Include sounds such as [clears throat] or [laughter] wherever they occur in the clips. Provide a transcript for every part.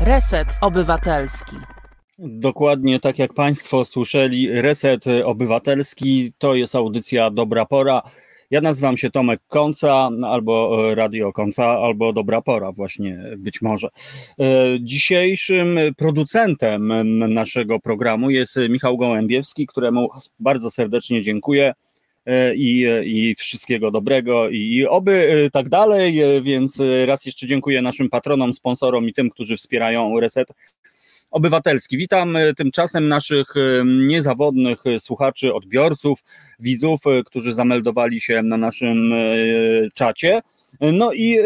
Reset Obywatelski. Dokładnie tak jak Państwo słyszeli, Reset Obywatelski to jest audycja Dobra Pora. Ja nazywam się Tomek Konca, albo Radio Konca, albo Dobra Pora, właśnie być może. E, dzisiejszym producentem naszego programu jest Michał Gołębiewski, któremu bardzo serdecznie dziękuję e, i, i wszystkiego dobrego i oby e, tak dalej, więc raz jeszcze dziękuję naszym patronom, sponsorom i tym, którzy wspierają Reset Obywatelski. Witam tymczasem naszych niezawodnych słuchaczy, odbiorców, widzów, którzy zameldowali się na naszym czacie. No i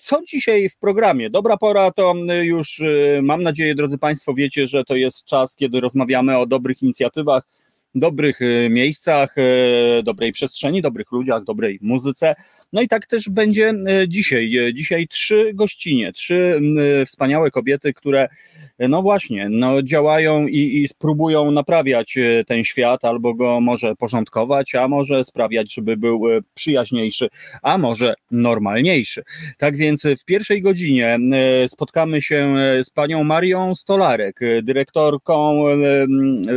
co dzisiaj w programie? Dobra pora to już mam nadzieję, drodzy Państwo, wiecie, że to jest czas, kiedy rozmawiamy o dobrych inicjatywach dobrych e, miejscach, e, dobrej przestrzeni, dobrych ludziach, dobrej muzyce. No i tak też będzie e, dzisiaj. Dzisiaj trzy gościnie, trzy wspaniałe kobiety, które no właśnie, no działają i, i spróbują naprawiać ten świat, albo go może porządkować, a może sprawiać, żeby był przyjaźniejszy, a może normalniejszy. Tak więc w pierwszej godzinie spotkamy się z panią Marią Stolarek, dyrektorką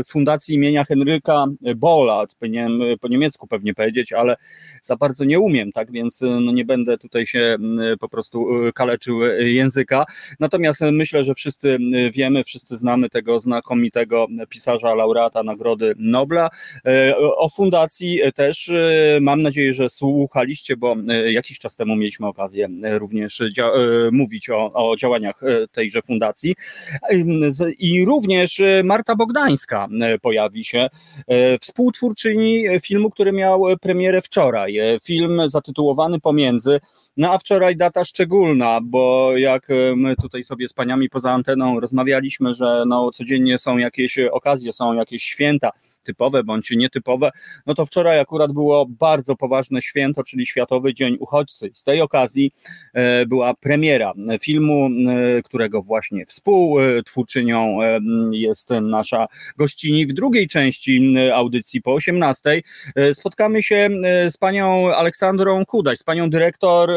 Fundacji imienia Henryka Bola, powinienem po niemiecku pewnie powiedzieć, ale za bardzo nie umiem, tak więc no nie będę tutaj się po prostu kaleczył języka. Natomiast myślę, że wszyscy wiemy, wszyscy znamy tego znakomitego pisarza, laureata Nagrody Nobla. E, o fundacji też e, mam nadzieję, że słuchaliście, bo e, jakiś czas temu mieliśmy okazję również mówić o, o działaniach tejże fundacji. I również Marta Bogdańska pojawi się E, współtwórczyni filmu, który miał premierę wczoraj. E, film zatytułowany Pomiędzy, no a wczoraj data szczególna, bo jak e, my tutaj sobie z paniami poza anteną rozmawialiśmy, że no codziennie są jakieś okazje, są jakieś święta typowe bądź nietypowe, no to wczoraj akurat było bardzo poważne święto, czyli Światowy Dzień Uchodźcy. Z tej okazji była premiera filmu, którego właśnie współtwórczynią jest nasza gościni w drugiej części audycji po 18. E, spotkamy się e, z panią Aleksandrą Kudaś, z panią dyrektor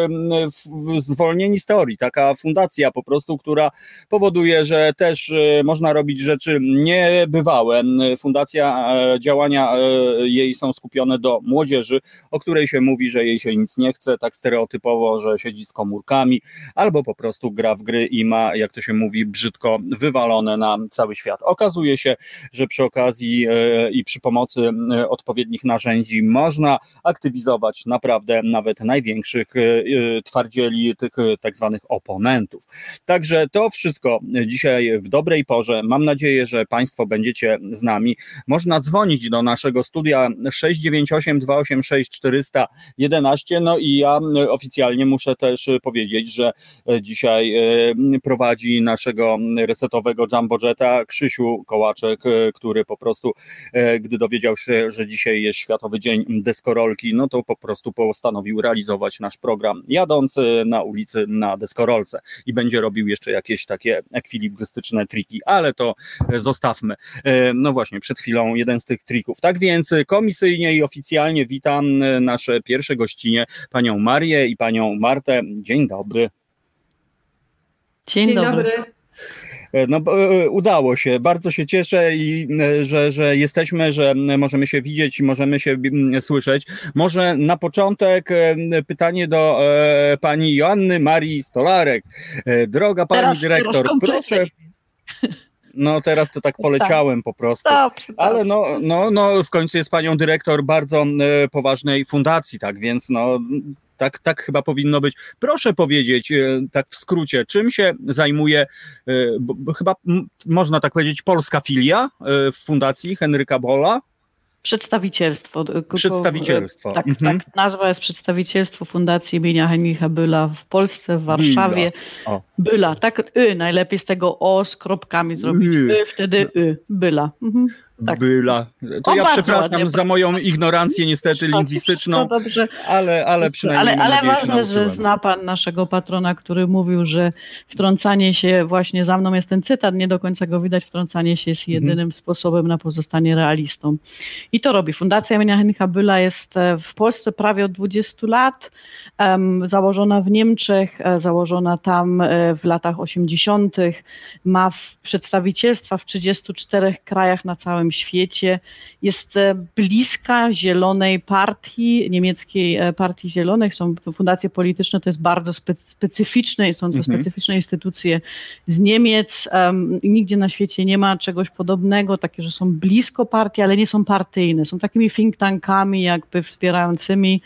Zwolnieni z Teorii, taka fundacja po prostu, która powoduje, że też e, można robić rzeczy niebywałe. Fundacja, działania jej są skupione do młodzieży, o której się mówi, że jej się nic nie chce, tak stereotypowo, że siedzi z komórkami, albo po prostu gra w gry i ma, jak to się mówi, brzydko wywalone na cały świat. Okazuje się, że przy okazji i przy pomocy e, odpowiednich narzędzi można aktywizować naprawdę nawet największych e, e, twardzieli, tych tak zwanych oponentów. Także to wszystko dzisiaj w dobrej porze. Mam nadzieję, że Państwo będziecie z nami. Można dzwonić do naszego studia 698 286 411. No i ja oficjalnie muszę też powiedzieć, że dzisiaj prowadzi naszego resetowego Jumbo Jetta Krzysiu Kołaczek, który po prostu gdy dowiedział się, że dzisiaj jest Światowy Dzień Deskorolki, no to po prostu postanowił realizować nasz program jadąc e, na ulicy na deskorolce i będzie robił jeszcze jakieś takie ekwilibrystyczne triki, ale to e, zostawmy. E, no właśnie, przed chwilą jeden z tych trików. Tak więc komisyjnie i oficjalnie witam nasze pierwsze gościnie, panią Marię i panią Martę. Dzień dobry. Dzień, Dzień dobry. dobry. E, no, e, udało się. Bardzo się cieszę, i, e, że, że jesteśmy, że możemy się widzieć i możemy się słyszeć. Może na początek pytanie do pani Joanny Marii Stolarek. Droga pani teraz, dyrektor, proszę. No teraz to tak poleciałem po prostu. Ale no, no, no w końcu jest panią dyrektor bardzo poważnej fundacji, tak więc no tak, tak chyba powinno być. Proszę powiedzieć, e, tak w skrócie, czym się zajmuje, e, bo chyba można tak powiedzieć, polska filia e, w Fundacji Henryka Bola? Przedstawicielstwo. Przedstawicielstwo. Tak, mhm. tak, nazwa jest Przedstawicielstwo Fundacji imienia Henryka Byla w Polsce, w Warszawie. Byla, Byla tak, y, najlepiej z tego O z kropkami zrobić, y, y wtedy Y, Byla. Mhm. Tak. Byla. To ja przepraszam za moją ignorancję niestety [laughs] lingwistyczną, dobrze. ale, ale przynajmniej Ale, ale ważne, że zna pan naszego patrona, który mówił, że wtrącanie się, właśnie za mną jest ten cytat, nie do końca go widać, wtrącanie się jest mhm. jedynym mhm. sposobem na pozostanie realistą. I to robi. Fundacja imienia Henryka Byla jest e, w Polsce prawie od 20 lat, um, założona w Niemczech, e, założona tam e, w latach 80., ma przedstawicielstwa w 34 krajach na całym świecie. Jest e, bliska Zielonej Partii, niemieckiej e, Partii Zielonych. Są fundacje polityczne, to jest bardzo specyficzne, są to mhm. specyficzne instytucje z Niemiec. Um, nigdzie na świecie nie ma czegoś podobnego, takie, że są blisko partii, ale nie są partyjne. Są takimi think tankami, jakby wspierającymi.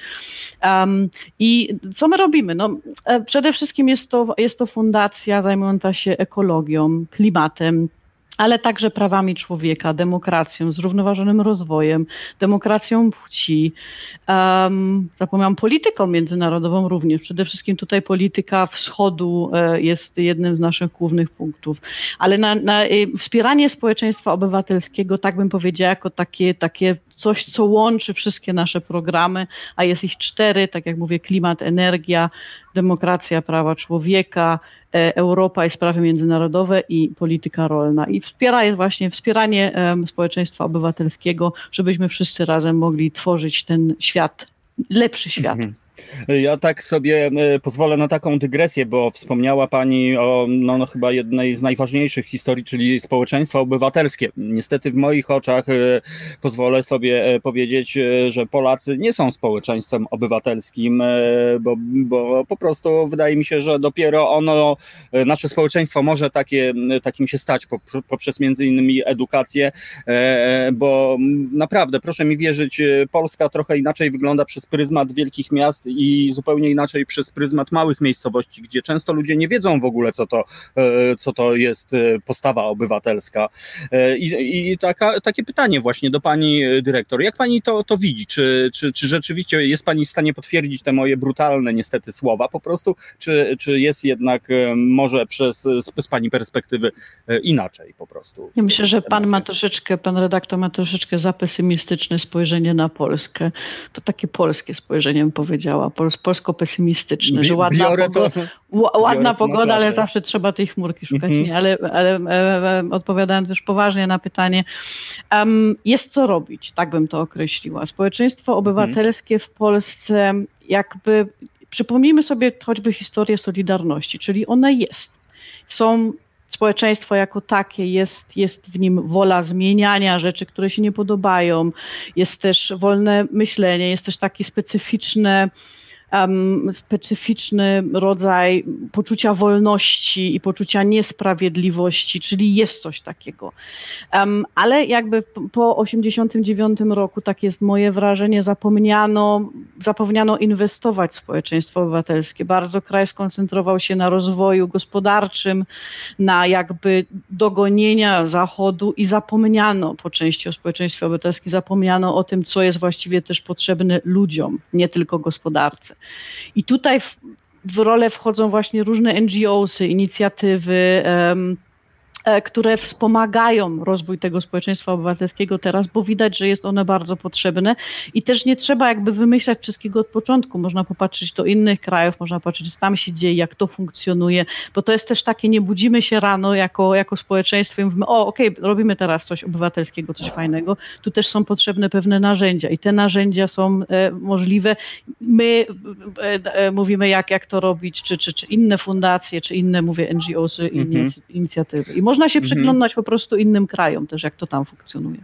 Um, I co my robimy? No, e, przede wszystkim jest to, jest to fundacja zajmująca się ekologią, klimatem, ale także prawami człowieka, demokracją, zrównoważonym rozwojem, demokracją płci. Um, zapomniałam polityką międzynarodową również. Przede wszystkim tutaj polityka wschodu e, jest jednym z naszych głównych punktów. Ale na, na e, wspieranie społeczeństwa obywatelskiego, tak bym powiedziała, jako takie, takie coś, co łączy wszystkie nasze programy, a jest ich cztery, tak jak mówię, klimat, energia, demokracja, prawa człowieka, Europa i sprawy międzynarodowe i polityka rolna. I wspiera jest właśnie wspieranie społeczeństwa obywatelskiego, żebyśmy wszyscy razem mogli tworzyć ten świat, lepszy świat. Mhm. Ja tak sobie e, pozwolę na taką dygresję, bo wspomniała Pani o no, no, chyba jednej z najważniejszych historii, czyli społeczeństwo obywatelskie. Niestety w moich oczach e, pozwolę sobie e, powiedzieć, że Polacy nie są społeczeństwem obywatelskim, bo, bo po prostu wydaje mi się, że dopiero ono, nasze społeczeństwo może takie, takim się stać poprzez między innymi edukację, bo naprawdę, proszę mi wierzyć, Polska trochę inaczej wygląda przez pryzmat wielkich miast i zupełnie inaczej przez pryzmat małych miejscowości, gdzie często ludzie nie wiedzą w ogóle, co to, e, co to jest e, postawa obywatelska. E, I, i taka, takie pytanie właśnie do pani dyrektor. Jak pani to, to widzi? Czy, czy, czy rzeczywiście jest pani w stanie potwierdzić te moje brutalne niestety słowa po prostu, czy, czy jest jednak może przez, z pani perspektywy inaczej po prostu? Ja myślę, że pan ma troszeczkę, pan redaktor ma troszeczkę za pesymistyczne spojrzenie na Polskę. To takie polskie spojrzenie bym powiedziała polsko-pesymistyczny, że ładna, pogoda, ładna pogoda, ale zawsze trzeba tej chmurki szukać. Mhm. Nie, ale, ale e, e, odpowiadając już poważnie na pytanie, um, jest co robić, tak bym to określiła. Społeczeństwo obywatelskie mhm. w Polsce jakby, przypomnijmy sobie choćby historię Solidarności, czyli ona jest. Są społeczeństwo jako takie, jest, jest w nim wola zmieniania rzeczy, które się nie podobają, jest też wolne myślenie, jest też taki specyficzny um, specyficzny rodzaj poczucia wolności i poczucia niesprawiedliwości, czyli jest coś takiego. Um, ale jakby po 89 roku, tak jest moje wrażenie, zapomniano, zapomniano inwestować w społeczeństwo obywatelskie. Bardzo kraj skoncentrował się na rozwoju gospodarczym, na jakby dogonienia Zachodu i zapomniano po części o społeczeństwie obywatelskim, zapomniano o tym, co jest właściwie też potrzebne ludziom, nie tylko gospodarce. I tutaj w, w rolę wchodzą właśnie różne NGOsy, inicjatywy, um, które wspomagają rozwój tego społeczeństwa obywatelskiego teraz, bo widać, że jest one bardzo potrzebne i też nie trzeba jakby wymyślać wszystkiego od początku. Można popatrzeć do innych krajów, można patrzeć, co tam się dzieje, jak to funkcjonuje, bo to jest też takie, nie budzimy się rano jako, jako społeczeństwo i mówimy, o okej, okay, robimy teraz coś obywatelskiego, coś fajnego. Tu też są potrzebne pewne narzędzia i te narzędzia są e, możliwe. My e, e, mówimy, jak, jak to robić, czy, czy, czy inne fundacje, czy inne, mówię, NGOsy, mhm. inicjatywy. I można się mhm. przyglądać po prostu innym krajom też, jak to tam funkcjonuje.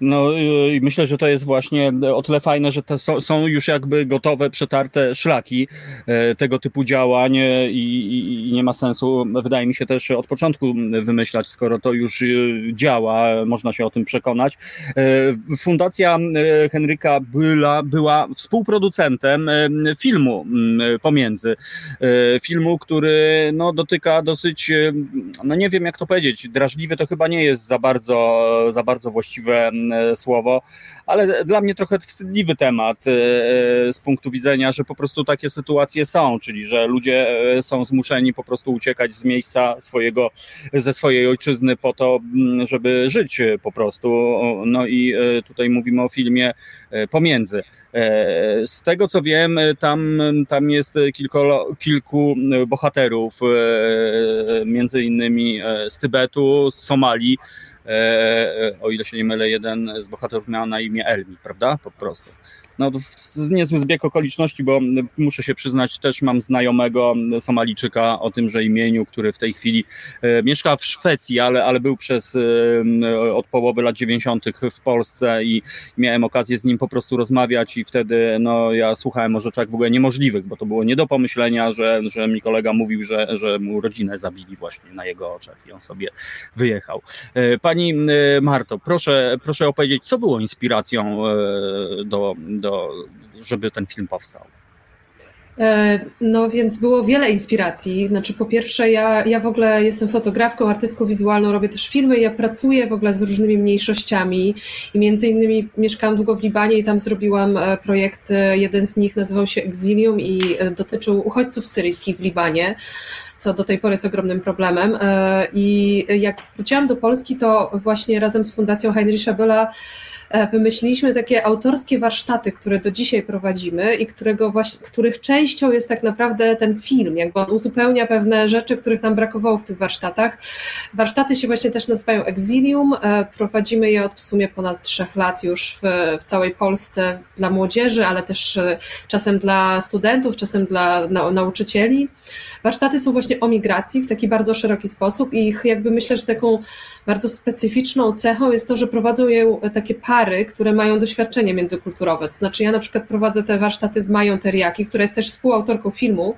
No i myślę, że to jest właśnie o tyle fajne, że te są już jakby gotowe, przetarte szlaki e, tego typu działań e, i, i, nie ma sensu, wydaje mi się też od początku wymyślać, skoro to już e, działa, można się o tym przekonać. Fundacja Henryka Byla była współproducentem filmu pomiędzy. Filmu, który no, dotyka dosyć, no nie wiem jak to powiedzieć, drażliwy to chyba nie jest za bardzo, za bardzo właściwe słowo, ale dla mnie trochę wstydliwy temat z punktu widzenia, że po prostu takie sytuacje są, czyli że ludzie są zmuszeni po prostu uciekać z miejsca swojego, ze swojej ojczyzny po to, żeby żyć po prostu. No i tutaj mówimy o filmie pomiędzy. Z tego co wiem, tam, tam jest kilku bohaterów, między innymi z Tybetu, z Somalii. O ile się nie mylę, jeden z bohaterów miał na imię Elmi, prawda? Po prostu no, niezły zbieg okoliczności, bo muszę się przyznać, też mam znajomego Somalijczyka o tymże imieniu, który w tej chwili e, mieszka w Szwecji, ale, ale był przez e, od połowy lat 90. w Polsce i miałem okazję z nim po prostu rozmawiać i wtedy no, ja słuchałem o rzeczach w ogóle niemożliwych, bo to było nie do pomyślenia, że, że mi kolega mówił, że, że mu rodzinę zabili właśnie na jego oczach i on sobie wyjechał. E, pani Marto, proszę, proszę opowiedzieć, co było inspiracją do, do do, żeby ten film powstał? E, no więc było wiele inspiracji. Znaczy po pierwsze ja, ja w ogóle jestem fotografką, artystką wizualną, robię też filmy, ja pracuję w ogóle z różnymi mniejszościami i między innymi mieszkałam długo w Libanie i tam zrobiłam e, projekt, jeden z nich nazywał się Exilium i e, dotyczył uchodźców syryjskich w Libanie co do tej pory jest ogromnym problemem. I jak wróciłam do Polski, to właśnie razem z Fundacją Heinricha Bölla E, wymyśliliśmy takie autorskie warsztaty, które do dzisiaj prowadzimy i którego właśnie, których częścią jest tak naprawdę ten film, jakby on uzupełnia pewne rzeczy, których nam brakowało w tych warsztatach. Warsztaty się właśnie też nazywają Exilium, e, prowadzimy je od w sumie ponad trzech lat już w, w całej Polsce dla młodzieży, ale też e, czasem dla studentów, czasem dla nauczycieli. Warsztaty są właśnie o migracji w taki bardzo szeroki sposób i ich jakby myślę, że taką bardzo specyficzną cechą jest to, że prowadzą je takie pary, które mają doświadczenie międzykulturowe. To znaczy ja na przykład prowadzę te warsztaty z Mają Teriaki, która jest też współautorką filmu.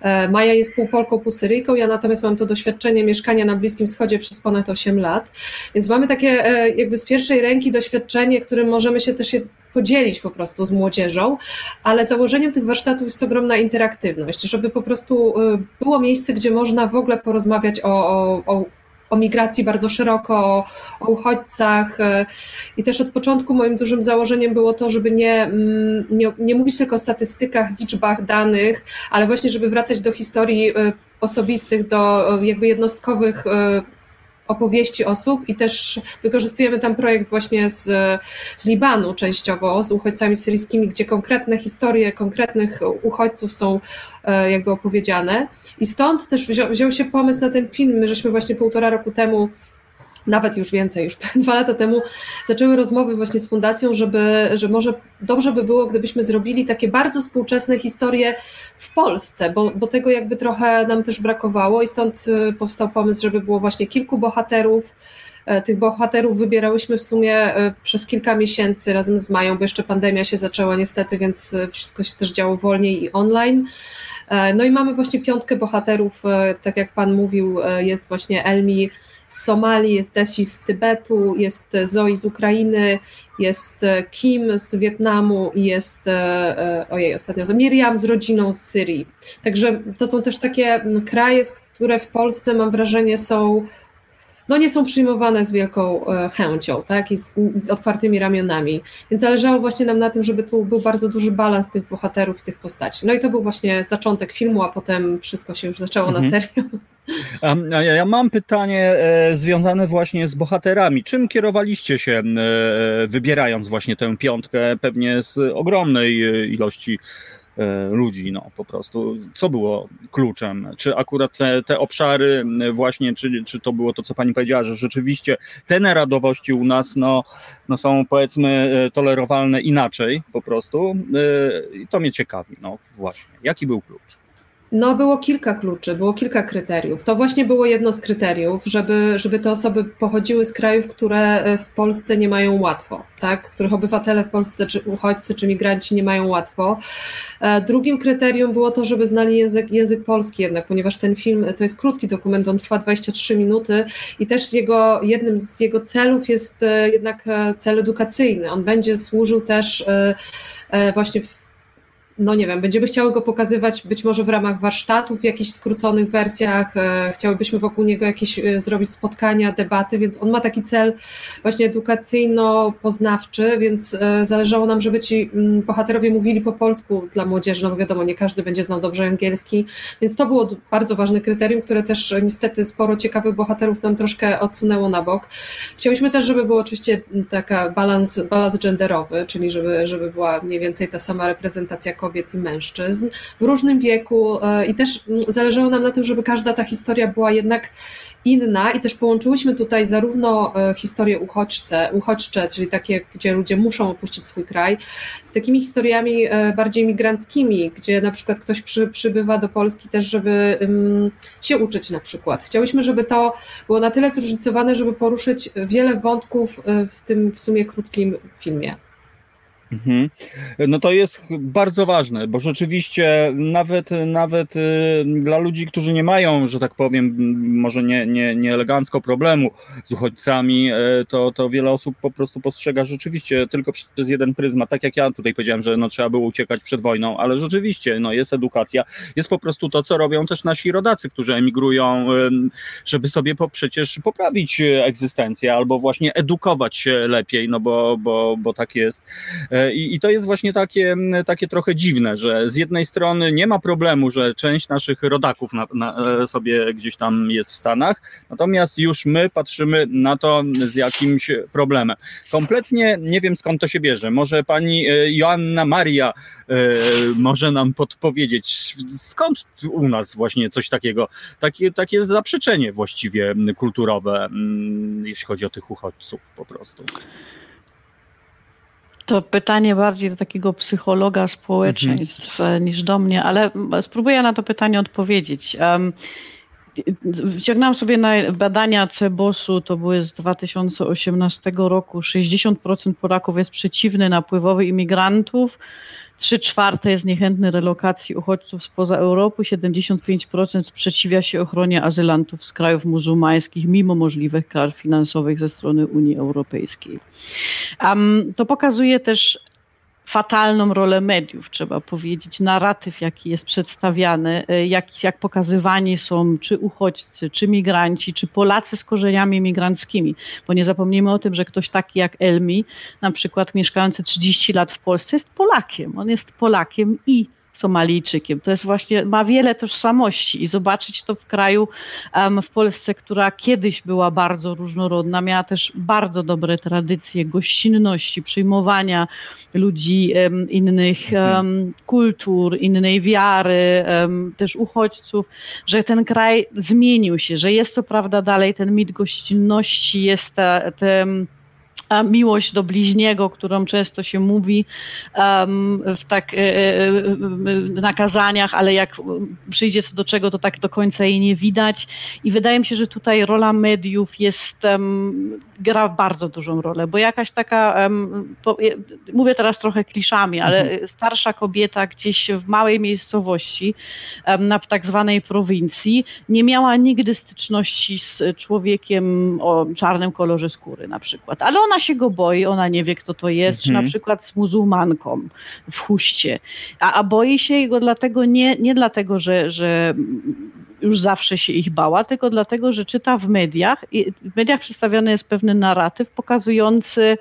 E, Maja jest pół Polką, pół ja natomiast mam to doświadczenie mieszkania na Bliskim Wschodzie przez ponad 8 lat, więc mamy takie e, jakby z pierwszej ręki doświadczenie, którym możemy się też podzielić po prostu z młodzieżą, ale założeniem tych warsztatów jest ogromna interaktywność, żeby po prostu e, było miejsce, gdzie można w ogóle porozmawiać o, o, o o migracji bardzo szeroko, o, uchodźcach. E, I też od początku moim dużym założeniem było to, żeby nie, mm, nie, nie mówić tylko o statystykach, liczbach, danych, ale właśnie, żeby wracać do historii e, osobistych, do jakby jednostkowych opowieści osób i też wykorzystujemy tam projekt właśnie z, z Libanu częściowo, z uchodźcami syryjskimi, gdzie konkretne historie konkretnych uchodźców są e, jakby opowiedziane. I stąd też wziął, wziął się pomysł na ten film. My żeśmy właśnie półtora roku temu nawet już więcej, już [laughs] dwa lata temu zaczęły rozmowy właśnie z fundacją, żeby, że może dobrze by było, gdybyśmy zrobili takie bardzo współczesne historie w Polsce, bo, bo tego jakby trochę nam też brakowało i stąd y, powstał pomysł, żeby było właśnie kilku bohaterów. E, tych bohaterów wybierałyśmy w sumie e, przez kilka miesięcy razem z Mają, bo jeszcze pandemia się zaczęła niestety, więc e, wszystko się też działo wolniej i online. No i mamy właśnie piątkę bohaterów, tak jak Pan mówił, jest właśnie Elmi, z Somalii, jest Desi z Tybetu, jest Zoe z Ukrainy, jest Kim z Wietnamu i jest, e, e, ojej, ostatnio, Miriam z rodziną z Syrii. Także to są też takie kraje, które w Polsce mam wrażenie są no nie są przyjmowane z wielką e, chęcią, tak, i z, z, otwartymi ramionami. Więc zależało właśnie nam na tym, żeby tu był bardzo duży balans tych bohaterów, tych postaci. No i to był właśnie zaczątek filmu, a potem wszystko się już zaczęło mhm. na serio. Ja mam pytanie e, związane właśnie z bohaterami. Czym kierowaliście się, e, wybierając właśnie tę piątkę, pewnie z ogromnej ilości ludzi, no po prostu. Co było kluczem? Czy akurat te, te obszary właśnie, czy, czy to było to, co pani powiedziała, że rzeczywiście te neradowości u nas no, no są powiedzmy e, tolerowalne inaczej po prostu e, i to mnie ciekawi, no właśnie. Jaki był klucz? No, było kilka kluczy, było kilka kryteriów. To właśnie było jedno z kryteriów, żeby, żeby te osoby pochodziły z krajów, które e, w Polsce nie mają łatwo, tak? których obywatele w Polsce, czy uchodźcy, czy migranci nie mają łatwo. E, drugim kryterium było to, żeby znali język, język polski jednak, ponieważ ten film to jest krótki dokument, on trwa 23 minuty i też jego, jednym z jego celów jest e, jednak cel edukacyjny. On będzie służył też właśnie w no nie wiem, będziemy chciały go pokazywać być może w ramach warsztatów, w jakichś skróconych wersjach, e, chciałybyśmy wokół niego jakieś e, zrobić spotkania, debaty, więc on ma taki cel właśnie edukacyjno-poznawczy, więc e, zależało nam, żeby ci mm, bohaterowie mówili po polsku dla młodzieży, no bo wiadomo, nie każdy będzie znał dobrze angielski, więc to było bardzo ważne kryterium, które też niestety sporo ciekawych bohaterów nam troszkę odsunęło na bok. Chciałyśmy też, żeby był oczywiście taka balans, balans genderowy, czyli żeby, żeby była mniej więcej ta sama reprezentacja kobiet i mężczyzn w różnym wieku e, i też zależało nam na tym, żeby każda ta historia była jednak inna i też połączyłyśmy tutaj zarówno e, historie uchodźce, uchodźcze, czyli takie, gdzie ludzie muszą opuścić swój kraj, z takimi historiami e, bardziej migranckimi, gdzie na przykład ktoś przy, przybywa do Polski też, żeby um, się uczyć na przykład. Chciałyśmy, żeby to było na tyle zróżnicowane, żeby poruszyć wiele wątków w tym w sumie krótkim filmie. Mhm. No to jest bardzo ważne, bo rzeczywiście nawet, nawet y, dla ludzi, którzy nie mają, że tak powiem, może nie, nie, nie elegancko problemu z uchodźcami, y, to, to wiele osób po prostu postrzega rzeczywiście tylko przez jeden pryzmat. Tak jak ja tutaj powiedziałem, że no, trzeba było uciekać przed wojną, ale rzeczywiście no, jest edukacja, jest po prostu to, co robią też nasi rodacy, którzy emigrują, y, żeby sobie po, przecież poprawić egzystencję albo właśnie edukować się lepiej, no bo, bo, bo tak jest i, I, to jest właśnie takie, takie trochę dziwne, że z jednej strony nie ma problemu, że część naszych rodaków na, na, e, sobie gdzieś tam jest w Stanach, natomiast już my patrzymy na to z jakimś problemem. Kompletnie nie wiem skąd to się bierze. Może pani e, Joanna Maria e, może nam podpowiedzieć, skąd u nas właśnie coś takiego, takie, takie zaprzeczenie właściwie kulturowe, jeśli chodzi o tych uchodźców po prostu. To pytanie bardziej do takiego psychologa społeczeństw mhm. niż do mnie, ale spróbuję na to pytanie odpowiedzieć. Um, Wciągnęłam sobie na badania CEBOS-u, to były z 2018 roku. 60% Polaków jest przeciwny napływowi imigrantów, Trzy czwarte jest niechętny relokacji uchodźców spoza Europy, 75% sprzeciwia się ochronie azylantów z krajów muzułmańskich, mimo możliwych kar finansowych ze strony Unii Europejskiej. Um, to pokazuje też fatalną rolę mediów, trzeba powiedzieć, narratyw, jaki jest przedstawiany, e, jak, jak pokazywani są czy uchodźcy, czy migranci, czy Polacy z korzeniami migranckimi. Bo nie zapomnijmy o tym, że ktoś taki jak Elmi, na przykład mieszkający 30 lat w Polsce, jest Polakiem. On jest Polakiem i Somalijczykiem. To jest właśnie, ma wiele tożsamości i zobaczyć to w kraju, w Polsce, która kiedyś była bardzo różnorodna, miała też bardzo dobre tradycje gościnności, przyjmowania ludzi innych um, kultur, innej wiary, też uchodźców, że ten kraj zmienił się, że jest co prawda dalej ten mit gościnności, jest te, te miłość do bliźniego, którą często się mówi um, w tak e, e, na kazaniach, ale jak przyjdzie co do czego, to tak do końca jej nie widać. I wydaje mi się, że tutaj rola mediów jest, um, gra bardzo dużą rolę, bo jakaś taka, um, po, mówię teraz trochę kliszami, ale mhm. starsza kobieta gdzieś w małej miejscowości, na tak zwanej prowincji, nie miała nigdy styczności z człowiekiem o czarnym kolorze skóry na przykład, ale ona się go boi, ona nie wie, kto to jest, mhm. czy na mhm. przykład z muzułmanką w huście. A, a boi się go dlatego nie, nie dlatego, że, że już zawsze się ich bała, tylko dlatego, że czyta w mediach i w mediach przedstawiony jest pewny narratyw pokazujący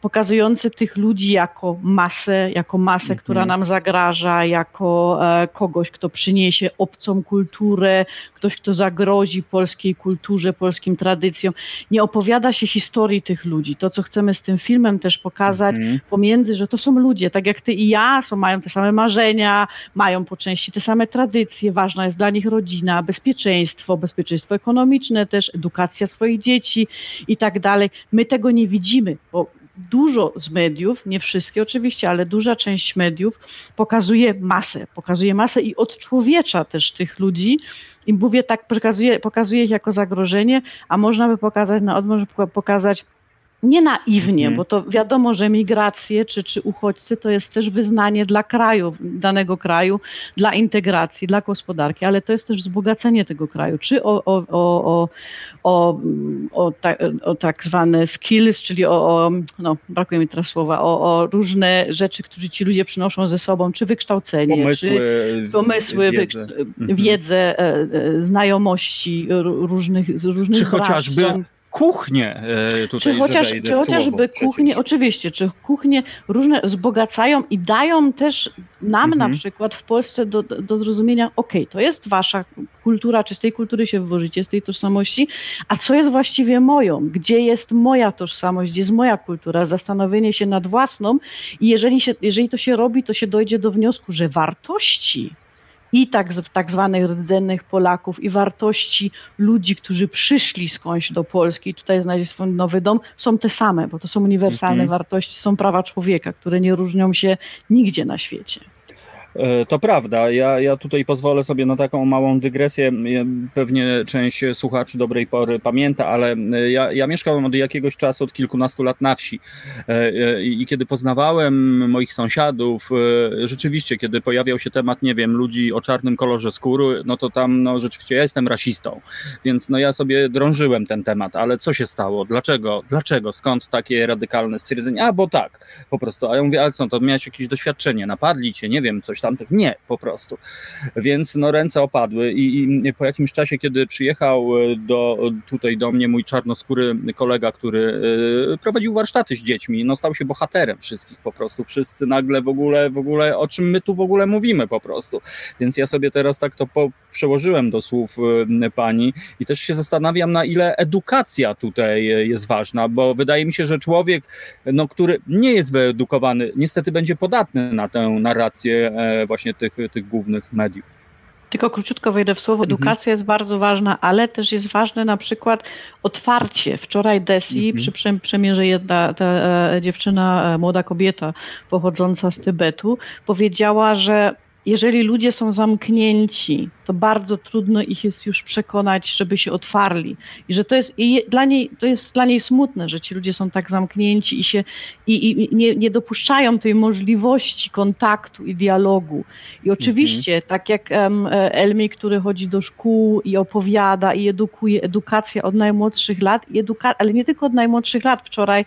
pokazujący tych ludzi jako masę, jako masę, mhm. która nam zagraża, jako e, kogoś, kto przyniesie obcą kulturę, ktoś, kto zagrozi polskiej kulturze, polskim tradycjom. Nie opowiada się historii tych ludzi. To, co chcemy z tym filmem też pokazać mhm. pomiędzy, że to są ludzie, tak jak ty i ja, są, mają te same marzenia, mają po części te same tradycje, ważna jest dla nich rodzina, bezpieczeństwo, bezpieczeństwo ekonomiczne też, edukacja swoich dzieci i tak dalej. My tego nie widzimy, bo dużo z mediów, nie wszystkie oczywiście, ale duża część mediów pokazuje masę, pokazuje masę i odczłowiecza też tych ludzi. I mówię tak, pokazuje, pokazuje ich jako zagrożenie, a można by pokazać na odwrót, pokazać nie naiwnie, Mhm. bo to wiadomo, że migracje czy, czy uchodźcy to jest też wyznanie dla kraju, danego kraju, dla integracji, dla gospodarki, ale to jest też wzbogacenie tego kraju, czy o, o, o, o, o, ta, o tak zwane skills, czyli o, o, no brakuje mi teraz słowa, o, o różne rzeczy, które ci ludzie przynoszą ze sobą, czy wykształcenie, Pomysły, czy pomysły, wiedzę. wiedzę, Mhm. wiedzę e, znajomości różnych, z różnych Czy branż chociażby są. Kuchnię e, tutaj, Czy, chociaż, czy chociażby kuchnie, oczywiście, czy kuchnie różne wzbogacają i dają też nam Mhm. na przykład w Polsce do, do zrozumienia, okej, to jest wasza kultura, czy z tej kultury się wywożycie, z tej tożsamości, a co jest właściwie moją? Gdzie jest moja tożsamość, gdzie jest moja kultura? Zastanowienie się nad własną i jeżeli, się, jeżeli to się robi, to się dojdzie do wniosku, że wartości i tak, tak zwanych rdzennych Polaków i wartości ludzi, którzy przyszli skądś do Polski i tutaj znaleźli swój nowy dom, są te same, bo to są uniwersalne Mhm. wartości, są prawa człowieka, które nie różnią się nigdzie na świecie. E, To prawda. Ja, ja tutaj pozwolę sobie na taką małą dygresję. Pewnie część słuchaczy dobrej pory pamięta, ale e, ja, ja mieszkałem od jakiegoś czasu, od kilkunastu lat na wsi. E, I kiedy poznawałem moich sąsiadów, rzeczywiście, kiedy pojawiał się temat, nie wiem, ludzi o czarnym kolorze skóry, no to tam, no rzeczywiście, ja jestem rasistą. Więc no ja sobie drążyłem ten temat, ale co się stało? Dlaczego? Dlaczego? Skąd takie radykalne stwierdzenie? A, bo tak, po prostu. A ja mówię, ale co, to miałeś jakieś doświadczenie, napadli cię, nie wiem, coś tam. Nie, po prostu. Więc no ręce opadły i, i po jakimś czasie, kiedy przyjechał e, do, tutaj do mnie mój czarnoskóry kolega, który e, prowadził warsztaty z dziećmi, no stał się bohaterem wszystkich po prostu. Wszyscy nagle w ogóle, w ogóle, o czym my tu w ogóle mówimy po prostu. Więc ja sobie teraz tak to po, przełożyłem do słów e, pani i też się zastanawiam, na ile edukacja tutaj jest ważna, bo wydaje mi się, że człowiek, no, który nie jest wyedukowany, niestety będzie podatny na tę narrację właśnie tych, tych głównych mediów. Tylko króciutko wejdę w słowo. Mhm. Edukacja jest bardzo ważna, ale też jest ważne na przykład otwarcie. Wczoraj Desi, Mhm. przy prze- przemierze jedna ta e, dziewczyna, e, młoda kobieta pochodząca z Tybetu, powiedziała, że jeżeli ludzie są zamknięci, to bardzo trudno ich jest już przekonać, żeby się otwarli. I że to jest i dla niej, to jest dla niej smutne, że ci ludzie są tak zamknięci i się i, i nie, nie dopuszczają tej możliwości kontaktu i dialogu. I oczywiście, tak jak e, Elmi, który chodzi do szkół i opowiada i edukuje, edukacja od najmłodszych lat, eduka- ale nie tylko od najmłodszych lat. Wczoraj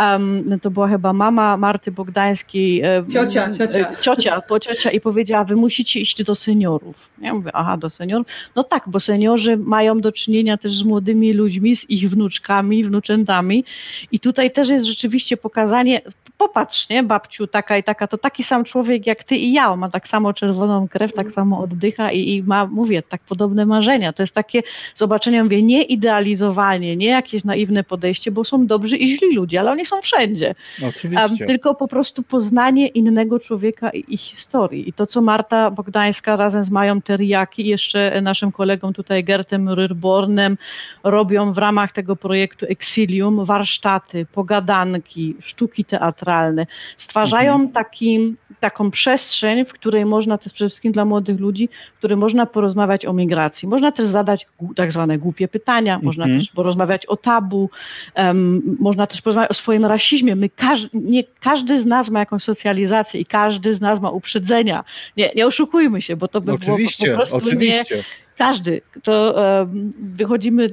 em, to była chyba mama Marty Bogdańskiej. em, Ciocia, ciocia. e, Ciocia, po ciocia i powiedziała, wy musicie iść do seniorów. Ja mówię, aha, do seniorów. No tak, bo seniorzy mają do czynienia też z młodymi ludźmi, z ich wnuczkami, wnuczętami i tutaj też jest rzeczywiście pokazanie, popatrz, nie, babciu, taka i taka, to taki sam człowiek jak ty i ja, on ma tak samo czerwoną krew, tak samo oddycha i, i ma, mówię, tak podobne marzenia. To jest takie zobaczenie, mówię, nie idealizowanie, nie jakieś naiwne podejście, bo są dobrzy i źli ludzie, ale oni są wszędzie. Oczywiście. Um, tylko po prostu poznanie innego człowieka i, i historii. I to, co Marta Bogdańska razem z Mają Teriaki i jeszcze naszym kolegą tutaj Gertem Ryrbornem robią w ramach tego projektu Exilium warsztaty, pogadanki, sztuki teatralne. Stwarzają Mhm. taki, taką przestrzeń, w której można, jest przede wszystkim dla młodych ludzi, w której można porozmawiać o migracji. Można też zadać tak zwane głupie pytania, można Mhm. też porozmawiać o tabu, Em, można też porozmawiać o swoim rasizmie. My każ, nie, każdy z nas ma jakąś socjalizację i każdy z nas ma uprzedzenia. Nie, nie oszukujmy się, bo to by było Oczywiście, po prostu nie oczywiście. każdy. To em, wychodzimy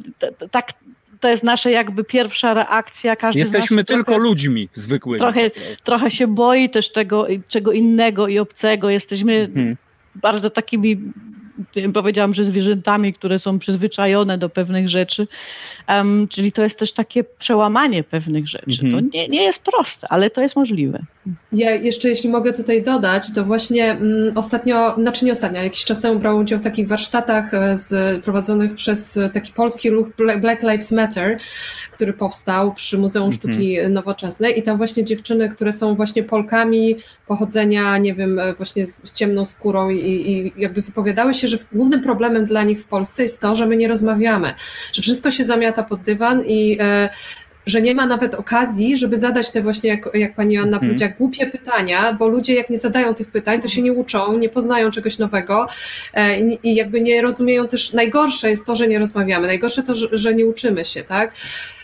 tak. To jest nasza jakby pierwsza reakcja. Każdy Jesteśmy tylko trochę, ludźmi zwykłymi. trochę- trochę się boi też tego, czego innego i obcego. Jesteśmy Mhm. bardzo takimi, powiedziałam, że zwierzętami, które są przyzwyczajone do pewnych rzeczy. Em, czyli to jest też takie przełamanie pewnych rzeczy. Mhm. To nie, nie jest proste, ale to jest możliwe. Ja jeszcze, jeśli mogę tutaj dodać, to właśnie mm, ostatnio, znaczy nie ostatnio, ale jakiś czas temu brałam udział w takich warsztatach e, z, prowadzonych przez e, taki polski ruch Bla- Black Lives Matter, który powstał przy Muzeum Mhm. Sztuki Nowoczesnej i tam właśnie dziewczyny, które są właśnie Polkami pochodzenia, nie wiem, e, właśnie z, z ciemną skórą i, i jakby wypowiadały się, że głównym problemem dla nich w Polsce jest to, że my nie rozmawiamy, że wszystko się zamiata pod dywan i że nie ma nawet okazji, żeby zadać te właśnie, jak, jak pani Joanna Mhm. powiedziała, głupie pytania, bo ludzie jak nie zadają tych pytań, to się nie uczą, nie poznają czegoś nowego e, i, jakby nie rozumieją też, najgorsze jest to, że nie rozmawiamy, najgorsze to, że nie uczymy się, tak?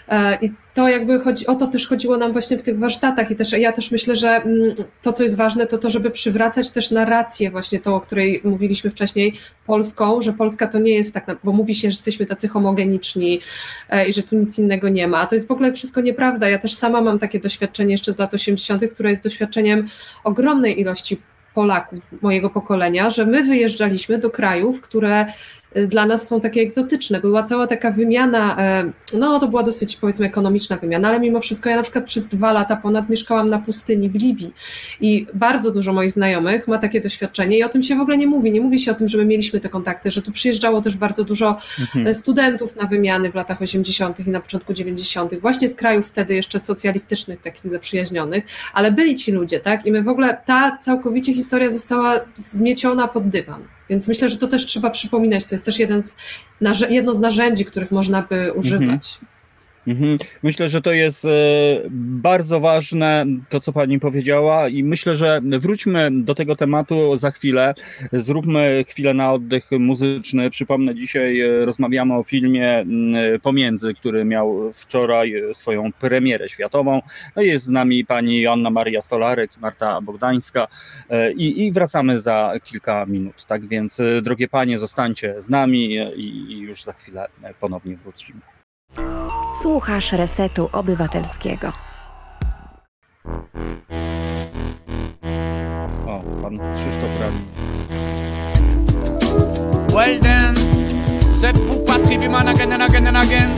E, I to jakby chodzi, o to też chodziło nam właśnie w tych warsztatach i też ja też myślę, że mm, to, co jest ważne, to to, żeby przywracać też narrację właśnie tą, o której mówiliśmy wcześniej, polską, że Polska to nie jest tak, bo mówi się, że jesteśmy tacy homogeniczni e, i że tu nic innego nie ma, a to jest w ogóle wszystko nieprawda. Ja też sama mam takie doświadczenie jeszcze z lat 80., które jest doświadczeniem ogromnej ilości Polaków mojego pokolenia, że my wyjeżdżaliśmy do krajów, które dla nas są takie egzotyczne. Była cała taka wymiana, e, no to była dosyć powiedzmy ekonomiczna wymiana, ale mimo wszystko ja na przykład przez dwa lata ponad mieszkałam na pustyni w Libii i bardzo dużo moich znajomych ma takie doświadczenie i o tym się w ogóle nie mówi. Nie mówi się o tym, że my mieliśmy te kontakty, że tu przyjeżdżało też bardzo dużo mhm. E, studentów na wymiany w latach 80. i na początku 90., właśnie z krajów wtedy jeszcze socjalistycznych, takich zaprzyjaźnionych, ale byli ci ludzie, tak? I my w ogóle ta całkowicie historia została zmieciona pod dywan. Więc myślę, że to też trzeba przypominać. To jest też jeden z, jedno z narzędzi, których można by używać. Mhm. Mhm. Myślę, że to jest e, bardzo ważne, to co Pani powiedziała, i myślę, że wróćmy do tego tematu za chwilę. Zróbmy chwilę na oddech muzyczny. Przypomnę, dzisiaj e, rozmawiamy o filmie Pomiędzy, który miał wczoraj swoją premierę światową. No jest z nami pani Joanna Maria Stolarek, Marta Bogdańska e, i, i wracamy za kilka minut. Tak więc, drogie panie, zostańcie z nami i, i już za chwilę ponownie wrócimy. Słuchasz Resetu Obywatelskiego. O, pan Krzysztof Rami. Well then, c'est pour Patrick Human again and again and again.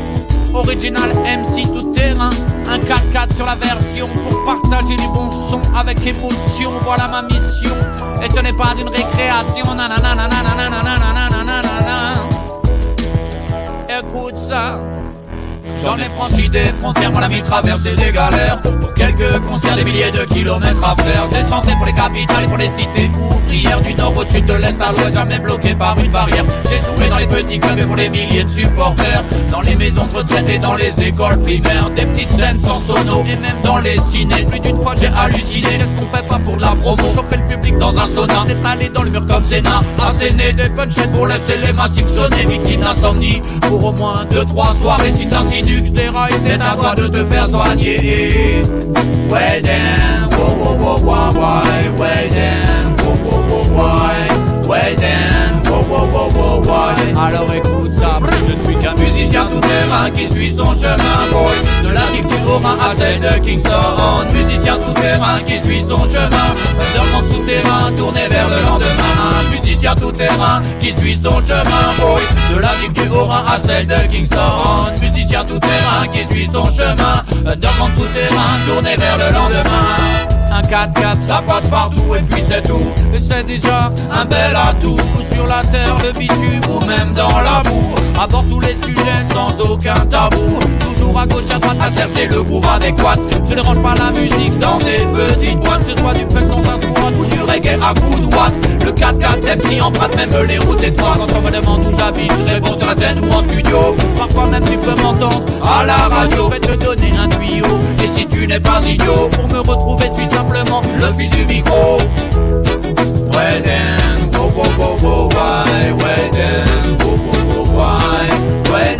Original MC tout terrain, un 4-4 sur la version pour partager du bon son avec émotion. Voilà ma mission, et ce n'est pas d'une récréation. Nanana, Écoute ça. J'en ai franchi des frontières, mon ami traversé des galères. Pour quelques concerts, des milliers de kilomètres à faire. Des chanté pour les capitales et pour les cités ouvrières. Du nord au sud, de l'est à l'ouest, jamais bloqué par une barrière. J'ai joué dans les petits clubs et pour les milliers de supporters. Dans les maisons de retraite et dans les écoles primaires. Des petites scènes sans sono et même dans les ciné. Plus d'une fois j'ai halluciné, qu'est-ce qu'on fait pas pour la promo? Chauffer le public dans un sauna, c'est allé dans le mur comme Sénat Asséner des punchlines pour laisser les massifs sonner. Victime d'insomnie pour au moins 2-3 soirées. Si t'insinues que je déraille, c'est à toi de te faire soigner. Ouais, damn, wow, wow, wow, wow, wow, ouais, damn, wow, wow, wow, wow, ouais, damn, wow, wow, wow, wow, wow. Alors écoute ça, je ne suis qu'un musicien tout terrain qui suit son chemin, boy. De la rive du Haut-Rhin à celle de Kingston, musicien tout terrain qui suit son chemin. Sous souterrain tourné vers le lendemain, musicien tout terrain qui suit son chemin, boy. De la rive du Haut-Rhin à celle de Kingston, musicien tout terrain qui suit son chemin. Un tout terrain tourné vers le lendemain. Un 4x4 ça passe partout et puis c'est tout Et c'est déjà un bel atout Sur la terre, le bitume ou même dans la boue Aborde tous les sujets sans aucun tabou Toujours à gauche, à droite, à chercher le groupe adéquat Je ne range pas la musique dans des petites boîtes. Ce soit du funk dans un squat ou du reggae à coups de Le 4x4 MC emprunte même les routes étroites Quand on me demande où j'habite, je réponds sur la scène ou en studio. Parfois même tu peux m'entendre à la radio. Vais te donner un tuyau. Et si tu n'es pas idiot Pour me retrouver, tu simplement le fil du micro. Ouais, then, go, go, go, go, why, ouais, then, go, go, go, why, ouais,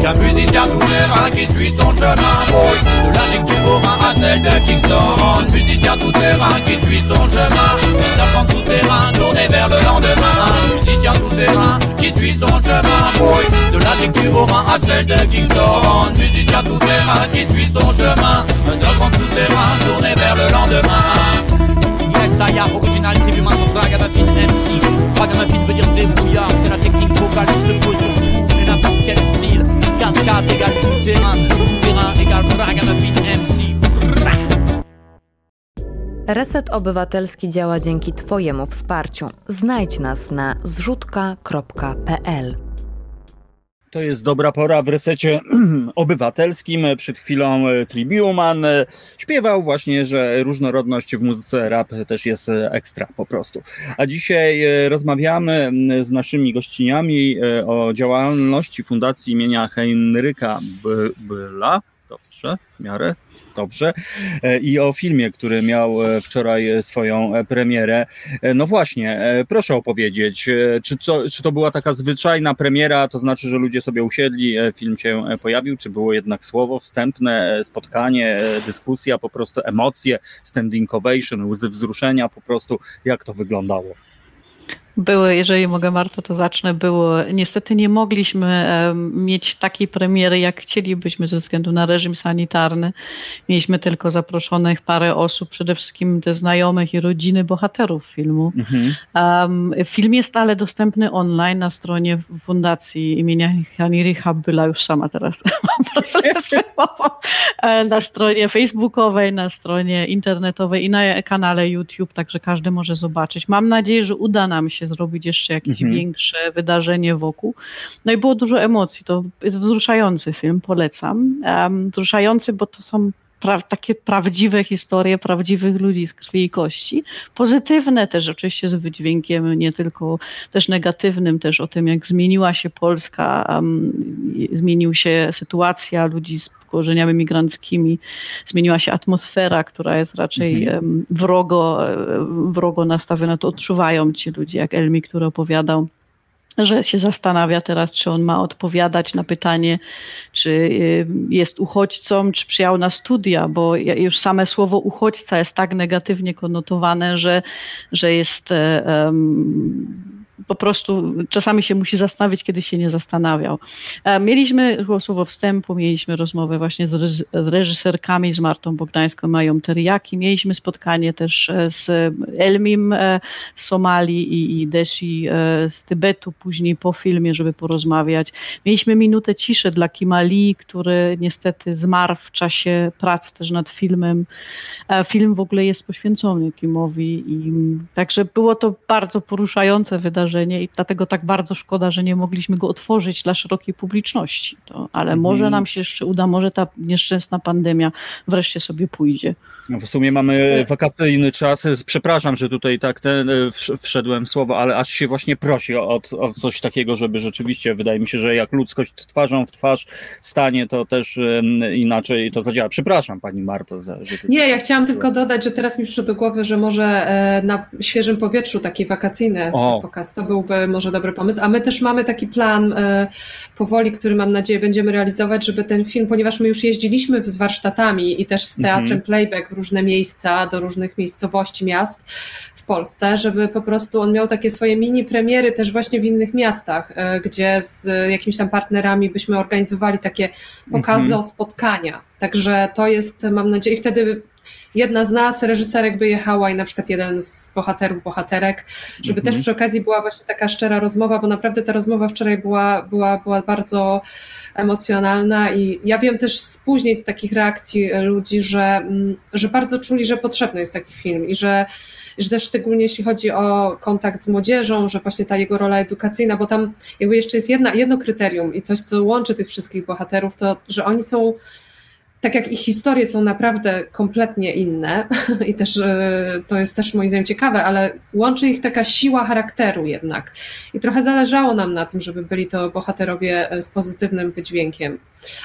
Qu'un musicien tout-terrain qui suit son chemin. Brouille de la lecture à celle de King Soran Musicien tout-terrain qui suit son chemin. Serpent tout-terrain tourné vers le lendemain. Musicien tout-terrain qui suit son chemin. Brouille de la lecture à celle de King Soran Musicien tout-terrain qui suit son chemin. Un serpent tout-terrain tourné vers le lendemain. Yes, I am original, tribune, drague à ma fille MC Drague à ma fille veut dire débrouillard C'est la technique vocale qui se pose 4-4 égale tout terrain, tout terrain égale ragamuffin MC. Reset Obywatelski działa dzięki Twojemu wsparciu. Znajdź nas na zrzutka.pl. To jest dobra pora w resecie [clears throat] obywatelskim. Przed chwilą e, Tribuman e, śpiewał właśnie, że różnorodność w muzyce rap też jest e, ekstra po prostu. A dzisiaj rozmawiamy z naszymi gościniami o działalności Fundacji imienia Henryka Byla. Dobrze, w miarę dobrze, i o filmie, który miał wczoraj swoją premierę. No właśnie, proszę opowiedzieć, czy, co, czy to była taka zwyczajna premiera, to znaczy, że ludzie sobie usiedli, film się pojawił, czy było jednak słowo wstępne, spotkanie, dyskusja, po prostu emocje, standing ovation, łzy wzruszenia, po prostu jak to wyglądało? Były, jeżeli mogę Marta, to zacznę, było, niestety nie mogliśmy mieć takiej premiery, jak chcielibyśmy ze względu na reżim sanitarny. Mieliśmy tylko zaproszonych parę osób, przede wszystkim te znajomych i rodziny bohaterów filmu. Mhm. Um, film jest stale dostępny online na stronie Fundacji imienia Hani Habbyla, już sama teraz [laughs] e, na stronie facebookowej, na stronie internetowej i na kanale YouTube, także każdy może zobaczyć. Mam nadzieję, że uda nam się zrobić jeszcze jakieś mhm. większe wydarzenie wokół. No i było dużo emocji. To jest wzruszający film, polecam. Um, wzruszający, bo to są pra takie prawdziwe historie prawdziwych ludzi z krwi i kości. Pozytywne też oczywiście z wydźwiękiem nie tylko też negatywnym, też o tym jak zmieniła się Polska, um, zmienił się sytuacja ludzi z korzeniami migranckimi, zmieniła się atmosfera, która jest raczej mhm. wrogo, e, wrogo nastawiona, to odczuwają ci ludzie, jak Elmi, który opowiadał że się zastanawia teraz, czy on ma odpowiadać na pytanie, czy y, jest uchodźcą, czy przyjechał na studia, bo już same słowo uchodźca jest tak negatywnie konotowane, że, że jest um, po prostu czasami się musi zastanowić, kiedy się nie zastanawiał. E, mieliśmy słowo wstępu, mieliśmy rozmowę właśnie z reżyserkami, z Martą Bogdańską, Mają Teriaki, mieliśmy spotkanie też e, z Elmim e, z Somalii i Deshi z Tybetu później po filmie, żeby porozmawiać. Mieliśmy minutę ciszy dla Kimali, który niestety zmarł w czasie prac też nad filmem. Film w ogóle jest poświęcony Kimowi i także było to bardzo poruszające wydarzenie wydarzenie i dlatego tak bardzo szkoda, że nie mogliśmy go otworzyć dla szerokiej publiczności. To, ale mhm. może nam się jeszcze uda, może ta nieszczęsna pandemia wreszcie sobie pójdzie. No w sumie mamy wakacyjny czas. Przepraszam, że tutaj tak ten, e, wszedłem w słowo, ale aż się właśnie prosi o, o, coś takiego, żeby rzeczywiście, wydaje mi się, że jak ludzkość twarzą w twarz stanie, to też inaczej to zadziała. Przepraszam Pani Marto. Za, Nie, ja chciałam tylko dodać, że teraz mi przyszło do głowy, że może e, na świeżym powietrzu taki wakacyjny o. pokaz to byłby może dobry pomysł. A my też mamy taki plan e, powoli, który mam nadzieję będziemy realizować, żeby ten film, ponieważ my już jeździliśmy z warsztatami i też z teatrem mhm. playback różne miejsca, do różnych miejscowości, miast w Polsce, żeby po prostu on miał takie swoje mini premiery też właśnie w innych miastach, e, gdzie z jakimiś tam partnerami byśmy organizowali takie pokazy, mhm. spotkania. Także to jest, mam nadzieję, wtedy jedna z nas, reżyserek, wyjechała i na przykład jeden z bohaterów, bohaterek, żeby mhm. też przy okazji była właśnie taka szczera rozmowa, bo naprawdę ta rozmowa wczoraj była, była, była bardzo emocjonalna i ja wiem też z później z takich reakcji ludzi, że, mm, że bardzo czuli, że potrzebny jest taki film i że że też szczególnie jeśli chodzi o kontakt z młodzieżą, że właśnie ta jego rola edukacyjna, bo tam jakby jeszcze jest jedna, jedno kryterium i coś, co łączy tych wszystkich bohaterów, to że oni są tak jak ich historie są naprawdę kompletnie inne [laughs] i też e, to jest też moim zdaniem ciekawe, ale łączy ich taka siła charakteru jednak. I trochę zależało nam na tym, żeby byli to bohaterowie e, z pozytywnym wydźwiękiem.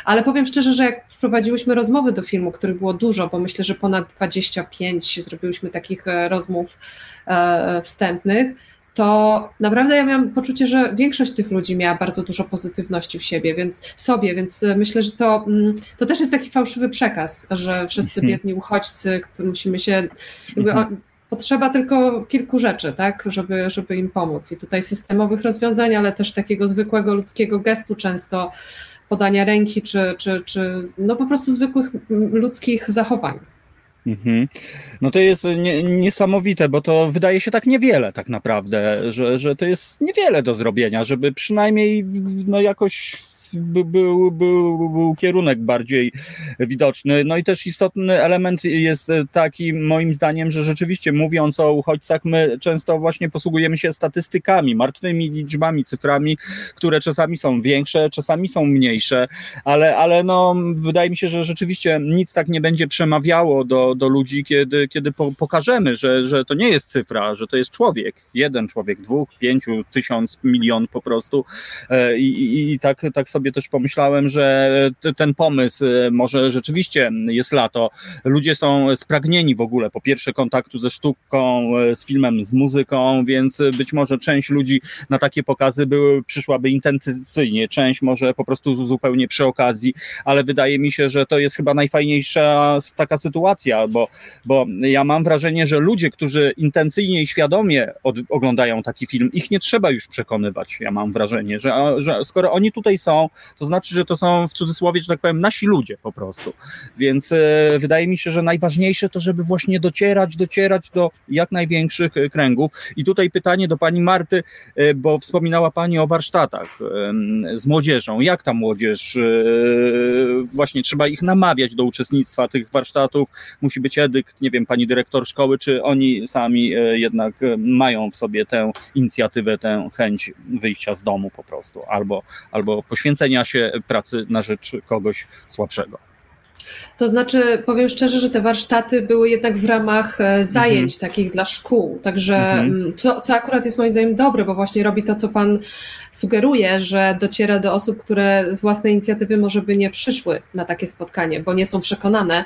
Ale powiem szczerze, że jak prowadziłyśmy rozmowy do filmu, których było dużo, bo myślę, że ponad 25 zrobiłyśmy takich e, rozmów wstępnych, to naprawdę ja miałam poczucie, że większość tych ludzi miała bardzo dużo pozytywności w siebie, więc w sobie, więc myślę, że to, mm, to też jest taki fałszywy przekaz, że wszyscy mhm. biedni uchodźcy, musimy się jakby mhm. potrzeba tylko kilku rzeczy, tak, żeby, żeby im pomóc. I tutaj systemowych rozwiązań, ale też takiego zwykłego ludzkiego gestu często podania ręki, czy, czy, czy no po prostu zwykłych ludzkich zachowań. Mhm. No to jest nie, niesamowite, bo to wydaje się tak niewiele tak naprawdę, że, że to jest niewiele do zrobienia, żeby przynajmniej no jakoś był, był, był, kierunek bardziej widoczny. No i też istotny element jest taki, moim zdaniem, że rzeczywiście mówiąc o uchodźcach, my często właśnie posługujemy się statystykami, martwymi liczbami, cyframi, które czasami są większe, czasami są mniejsze, ale, ale no, wydaje mi się, że rzeczywiście nic tak nie będzie przemawiało do, do ludzi, kiedy, kiedy pokażemy, że, że to nie jest cyfra, że to jest człowiek. Jeden człowiek, dwóch, pięciu, tysiąc, milion po prostu. E, I, i, i tak, tak sobie sobie też pomyślałem, że ten pomysł może rzeczywiście jest lato. Ludzie są spragnieni w ogóle po pierwsze kontaktu ze sztuką, z filmem, z muzyką, więc być może część ludzi na takie pokazy były, przyszłaby intencyjnie, część może po prostu zupełnie przy okazji, ale wydaje mi się, że to jest chyba najfajniejsza taka sytuacja, bo, bo ja mam wrażenie, że ludzie, którzy intencyjnie i świadomie od, oglądają taki film, ich nie trzeba już przekonywać, ja mam wrażenie, że, że skoro oni tutaj są, to znaczy, że to są w cudzysłowie, że tak powiem, nasi ludzie po prostu. Więc e, wydaje mi się, że najważniejsze to, żeby właśnie docierać, docierać do jak największych e, kręgów. I tutaj pytanie do pani Marty, e, bo wspominała pani o warsztatach z młodzieżą. Jak ta młodzież, właśnie trzeba ich namawiać do uczestnictwa tych warsztatów, musi być edykt, nie wiem, pani dyrektor szkoły, czy oni sami jednak mają w sobie tę inicjatywę, tę chęć wyjścia z domu po prostu, albo, albo poświęcenia się pracy na rzecz kogoś słabszego. To znaczy, powiem szczerze, że te warsztaty były jednak w ramach e, zajęć mhm. takich dla szkół. Także, mhm. Mm, co, co akurat jest moim zdaniem dobre, bo właśnie robi to, co Pan sugeruje, że dociera do osób, które z własnej inicjatywy może by nie przyszły na takie spotkanie, bo nie są przekonane.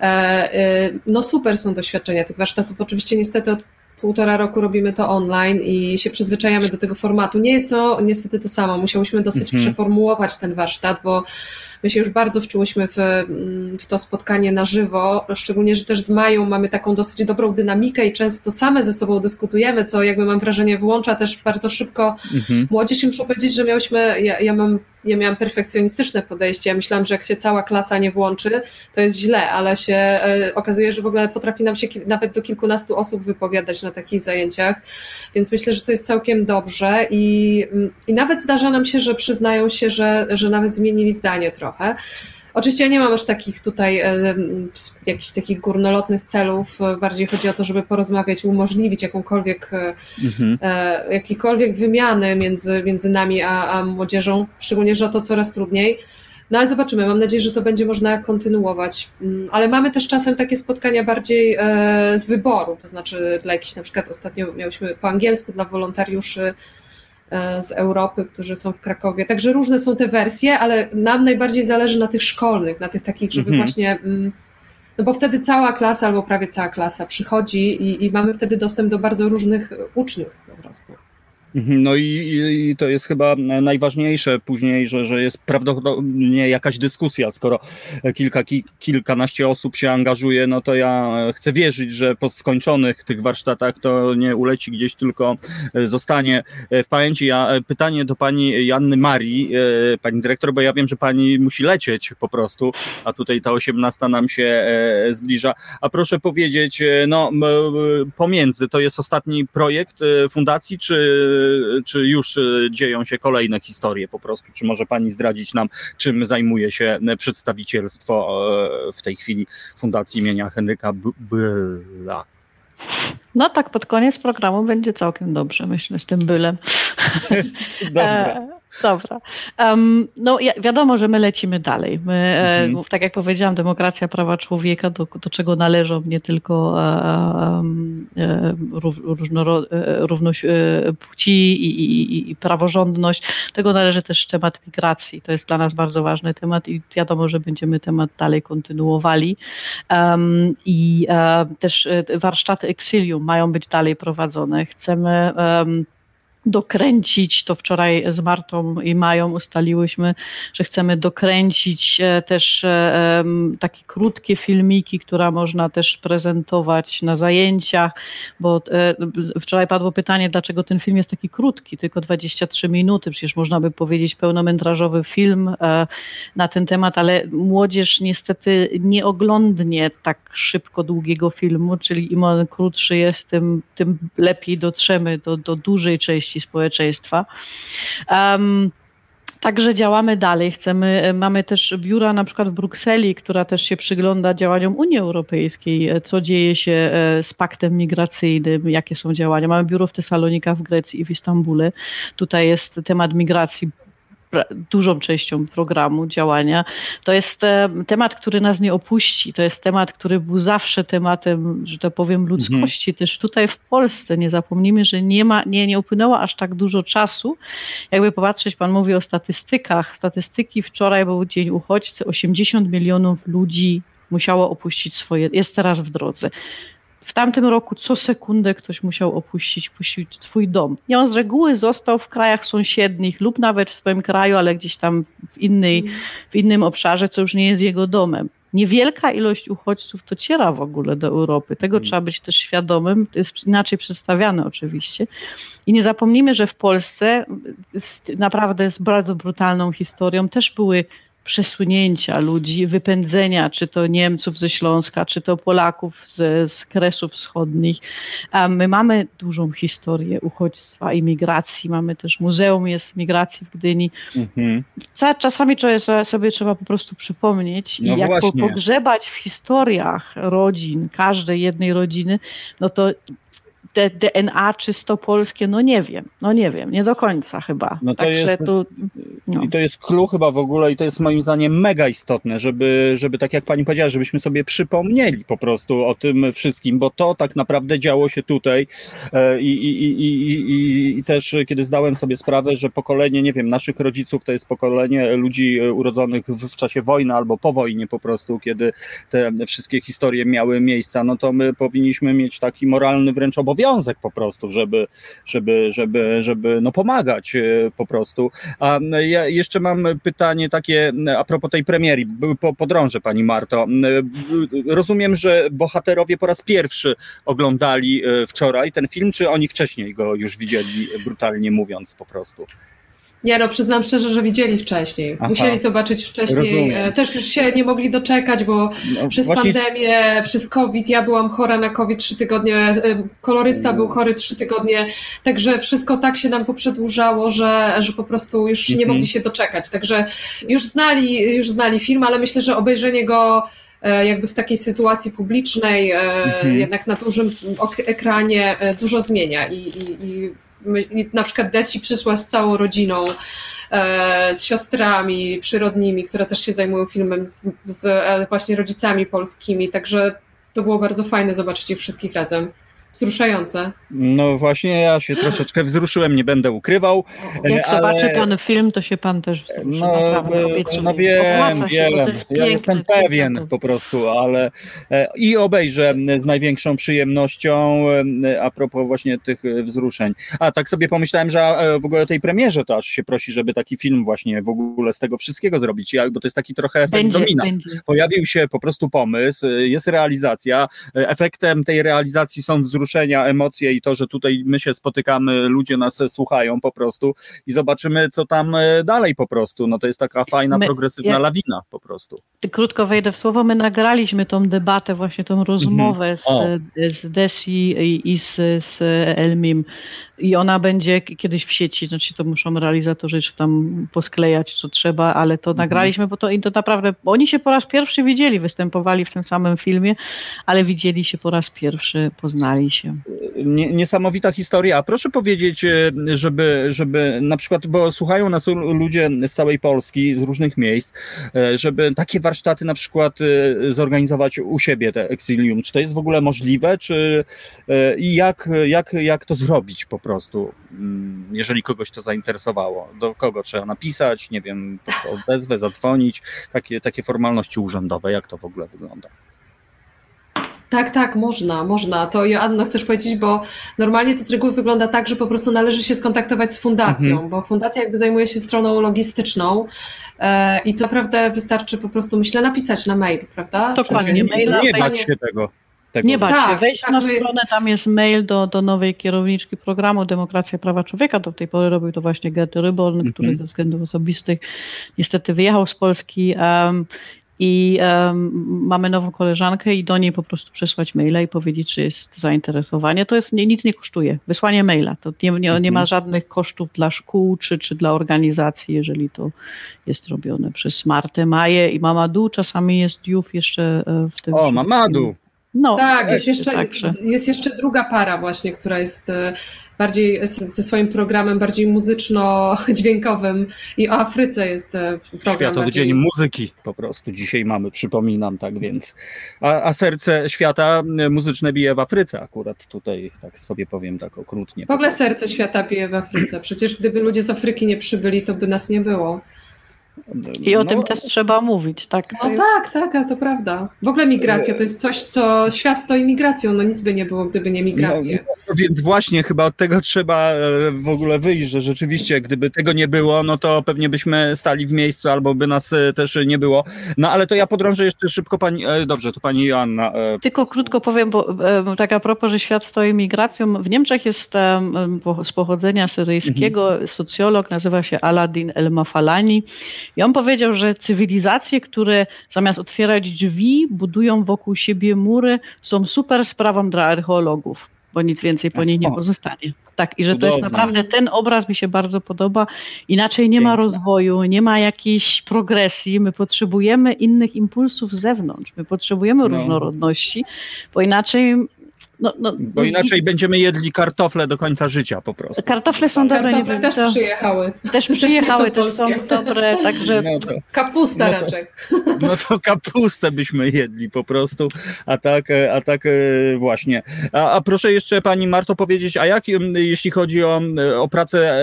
E, e, no super są doświadczenia tych warsztatów. Oczywiście niestety od półtora roku robimy to online i się przyzwyczajamy do tego formatu. Nie jest to niestety to samo. Musiałyśmy dosyć mhm. przeformułować ten warsztat, bo my się już bardzo wczułyśmy w, w to spotkanie na żywo, szczególnie, że też z Mają mamy taką dosyć dobrą dynamikę i często same ze sobą dyskutujemy, co jakby mam wrażenie włącza też bardzo szybko mhm. młodzież i muszę powiedzieć, że miałyśmy, ja, ja mam ja miałam perfekcjonistyczne podejście. Ja myślałam, że jak się cała klasa nie włączy, to jest źle, ale się e, okazuje, że w ogóle potrafi nam się nawet do kilkunastu osób wypowiadać na takich zajęciach, więc myślę, że to jest całkiem dobrze i, mm, i nawet zdarza nam się, że przyznają się, że, że nawet zmienili zdanie trochę. Oczywiście ja nie mam aż takich tutaj e, jakichś takich górnolotnych celów. Bardziej chodzi o to, żeby porozmawiać, umożliwić jakąkolwiek, e, mhm. E, jakiekolwiek wymiany między, między nami a, a młodzieżą, szczególnie, że o to coraz trudniej. No ale zobaczymy, mam nadzieję, że to będzie można kontynuować. Mm, ale mamy też czasem takie spotkania bardziej z wyboru, to znaczy dla jakichś na przykład ostatnio miałyśmy po angielsku dla wolontariuszy E, z Europy, którzy są w Krakowie. Także różne są te wersje, ale nam najbardziej zależy na tych szkolnych, na tych takich, żeby mhm. właśnie. Mm, no bo wtedy cała klasa albo prawie cała klasa przychodzi i, i mamy wtedy dostęp do bardzo różnych uczniów po prostu. Mhm, no i, i, to jest chyba najważniejsze później, że, że jest prawdopodobnie jakaś dyskusja. Skoro kilka, ki, kilkanaście osób się angażuje, no to ja chcę wierzyć, że po skończonych tych warsztatach to nie uleci gdzieś, tylko zostanie w pamięci. Ja, pytanie do pani Janny Marii, pani dyrektor, bo ja wiem, że pani musi lecieć po prostu, a tutaj ta osiemnasta nam się e, zbliża. A proszę powiedzieć, e, no pomiędzy, to jest ostatni projekt e, fundacji, czy czy już e, dzieją się kolejne historie po prostu? Czy może Pani zdradzić nam, czym zajmuje się przedstawicielstwo e, w tej chwili Fundacji imienia Henryka Byla? No tak, pod koniec programu będzie całkiem dobrze, myślę, z tym bylem. [laughs] Dobra. Dobra. Um, no wiadomo, że my lecimy dalej. My, e, mhm. tak jak powiedziałam, demokracja, prawa człowieka, do, do czego należą nie tylko e, e, równość płci i, i, i, praworządność, tego należy też temat migracji. To jest dla nas bardzo ważny temat i wiadomo, że będziemy temat dalej kontynuowali. Um, I też warsztaty Exilium mają być dalej prowadzone. Chcemy dokręcić, to wczoraj z Martą i Mają ustaliłyśmy, że chcemy dokręcić e, też e, takie krótkie filmiki, które można też prezentować na zajęciach, bo e, wczoraj padło pytanie, dlaczego ten film jest taki krótki, tylko 23 minuty, przecież można by powiedzieć pełnometrażowy film na ten temat, ale młodzież niestety nie oglądnie tak szybko długiego filmu, czyli im on krótszy jest, tym, tym lepiej dotrzemy do, do dużej części części społeczeństwa. Um, Także działamy dalej. Chcemy, mamy też biura na przykład w Brukseli, która też się przygląda działaniom Unii Europejskiej, co dzieje się e, z paktem migracyjnym, jakie są działania. Mamy biuro w Tesalonikach, w Grecji i w Istambule. Tutaj jest temat migracji dużą częścią programu działania. To jest e, temat, który nas nie opuści. To jest temat, który był zawsze tematem, że tak powiem, ludzkości. Mhm. Też tutaj w Polsce nie zapomnijmy, że nie, ma, nie, nie upłynęło aż tak dużo czasu. Jakby popatrzeć, pan mówi o statystykach. Statystyki wczoraj był Dzień Uchodźcy, 80 milionów ludzi musiało opuścić swoje, jest teraz w drodze. W tamtym roku co sekundę ktoś musiał opuścić, opuścić swój dom. I on z reguły został w krajach sąsiednich lub nawet w swoim kraju, ale gdzieś tam w, innej, w innym obszarze, co już nie jest jego domem. Niewielka ilość uchodźców dociera w ogóle do Europy. Tego hmm. trzeba być też świadomym. To jest inaczej przedstawiane oczywiście. I nie zapomnijmy, że w Polsce naprawdę z bardzo brutalną historią też były przesunięcia ludzi, wypędzenia, czy to Niemców ze Śląska, czy to Polaków z, z Kresów Wschodnich. My mamy dużą historię uchodźstwa i migracji, mamy też Muzeum jest Migracji w Gdyni. Mhm. Czasami sobie trzeba po prostu przypomnieć no i jak właśnie. pogrzebać w historiach rodzin, każdej jednej rodziny, no to te DNA czysto polskie, no nie wiem, no nie wiem, nie do końca chyba. No to Także jest, tu, no. I to jest clue chyba w ogóle i to jest moim zdaniem mega istotne, żeby, żeby tak jak pani powiedziała, żebyśmy sobie przypomnieli po prostu o tym wszystkim, bo to tak naprawdę działo się tutaj e, i, i, i, i, i też kiedy zdałem sobie sprawę, że pokolenie, nie wiem, naszych rodziców to jest pokolenie ludzi urodzonych w, w czasie wojny albo po wojnie po prostu, kiedy te wszystkie historie miały miejsca, no to my powinniśmy mieć taki moralny wręcz obowiązek obowiązek po prostu, żeby, żeby, żeby, żeby no pomagać e, po prostu. A ja jeszcze mam pytanie takie a propos tej premiery, podrążę Pani Marto. Rozumiem, że bohaterowie po raz pierwszy oglądali e, wczoraj ten film, czy oni wcześniej go już widzieli, brutalnie mówiąc po prostu? Nie no, przyznam szczerze, że widzieli wcześniej. Aha. Musieli zobaczyć wcześniej. Rozumiem. E, też już się nie mogli doczekać, bo no, przez właśnie... pandemię, przez COVID, ja byłam chora na COVID trzy tygodnie, e, kolorysta mm. był chory trzy tygodnie, także wszystko tak się nam poprzedłużało, że, że po prostu już nie mhm. mogli się doczekać. Także już znali, już znali film, ale myślę, że obejrzenie go e, jakby w takiej sytuacji publicznej, mhm. jednak na dużym ekranie dużo zmienia i, i, i na przykład Desi przyszła z całą rodziną, e, z siostrami przyrodnimi, które też się zajmują filmem, z, z e, właśnie rodzicami polskimi, także to było bardzo fajne zobaczyć ich wszystkich razem wzruszające. No właśnie, ja się troszeczkę wzruszyłem, nie będę ukrywał. Jak ale... zobaczy pan film, to się pan też wzruszy. No, no wiem, wiem. Ja jestem pewien po prostu, ale e, i obejrzę z największą przyjemnością e, a propos właśnie tych wzruszeń. A tak sobie pomyślałem, że e, w ogóle o tej premierze to aż się prosi, żeby taki film właśnie w ogóle z tego wszystkiego zrobić, bo to jest taki trochę efekt będzie, domina. Będzie. Pojawił się po prostu pomysł, jest realizacja, efektem tej realizacji są wzruszenia wzruszenia, emocje i to, że tutaj my się spotykamy, ludzie nas słuchają po prostu i zobaczymy, co tam e, dalej po prostu. No to jest taka fajna, my, progresywna ja, lawina po prostu. Krótko wejdę w słowo, my nagraliśmy tą debatę, właśnie tą rozmowę mhm. z, z Desi i, i z, z Elmim i ona będzie kiedyś w sieci, znaczy to muszą realizatorzy czy tam posklejać co trzeba, ale to mhm. nagraliśmy, bo to, i to naprawdę, oni się po raz pierwszy widzieli, występowali w tym samym filmie, ale widzieli się po raz pierwszy, poznali się. Niesamowita historia. A proszę powiedzieć, e, żeby, żeby na przykład, bo słuchają nas ludzie z całej Polski, z różnych miejsc, e, żeby takie warsztaty na przykład e, zorganizować u siebie, te Exilium. Czy to jest w ogóle możliwe, czy i jak, jak, jak to zrobić po prostu, mm, jeżeli kogoś to zainteresowało? Do kogo trzeba napisać, nie wiem, odezwę, zadzwonić, takie, takie formalności urzędowe, jak to w ogóle wygląda? Tak, tak, można, można. To Joanno chcesz powiedzieć, bo normalnie to z reguły wygląda tak, że po prostu należy się skontaktować z fundacją, mhm. bo fundacja jakby zajmuje się stroną logistyczną e, i to naprawdę wystarczy po prostu, myślę, napisać na mail, prawda? Dokładnie, maila. Nie bać się tego. Tego. Nie bać tak, wejść tak, na stronę, tam jest mail do, do nowej kierowniczki programu Demokracja Prawa Człowieka. Do tej pory robił to właśnie Gert Ryborn, mm -hmm. który ze względów osobistych niestety wyjechał z Polski um, i um, mamy nową koleżankę i do niej po prostu przesłać maila i powiedzieć, czy jest zainteresowanie. To jest, nie, nic nie kosztuje. Wysłanie maila. To nie, nie, nie ma mhm. żadnych kosztów dla szkół czy, czy dla organizacji, jeżeli to jest robione przez Martę, Maję i Mamadu. Czasami jest Juf jeszcze e, w tym. O, Mamadu! No, tak, jest jeszcze, jest jeszcze druga para właśnie, która jest e, bardziej ze swoim programem bardziej muzyczno-dźwiękowym i o Afryce jest e, program. Światowy bardziej... Dzień Muzyki po prostu dzisiaj mamy, przypominam, tak więc. A, a, serce świata muzyczne bije w Afryce akurat tutaj, tak sobie powiem tak okrutnie. W ogóle serce świata bije w Afryce. Przecież gdyby ludzie z Afryki nie przybyli, to by nas nie było. I o no, tym też trzeba mówić, tak? No tak, tak, to prawda. W ogóle migracja to jest coś, co świat stoi migracją, no nic by nie było, gdyby nie migracja. No, no, więc właśnie chyba od tego trzeba e, w ogóle wyjść, że rzeczywiście gdyby tego nie było, no to pewnie byśmy stali w miejscu albo by nas e, też nie było. No ale to ja podrążę jeszcze szybko pani, e, dobrze, to pani Joanna. Tylko krótko powiem, bo tak a propos, że świat stoi migracją, w Niemczech jest z pochodzenia syryjskiego mhm. socjolog, nazywa się Aladin El-Mafalani i on powiedział, że cywilizacje, które zamiast otwierać drzwi, budują wokół siebie mury, są super sprawą dla archeologów, bo nic więcej po nich nie pozostanie. Tak, i że Cudowne. to jest naprawdę ten obraz mi się bardzo podoba. Inaczej nie ma rozwoju, nie ma jakiejś progresji. My potrzebujemy innych impulsów z zewnątrz. My potrzebujemy no. różnorodności, bo inaczej no, no, Bo inaczej i... będziemy jedli kartofle do końca życia po prostu. Kartofle są dobre. Kartofle też to... przyjechały. Też przyjechały, też są, też są dobre, także... No to, Kapusta no to, raczej. [laughs] No to kapustę byśmy jedli po prostu, a tak, a tak e, właśnie. A, a proszę jeszcze Pani Marto powiedzieć, a jak jeśli chodzi o, o pracę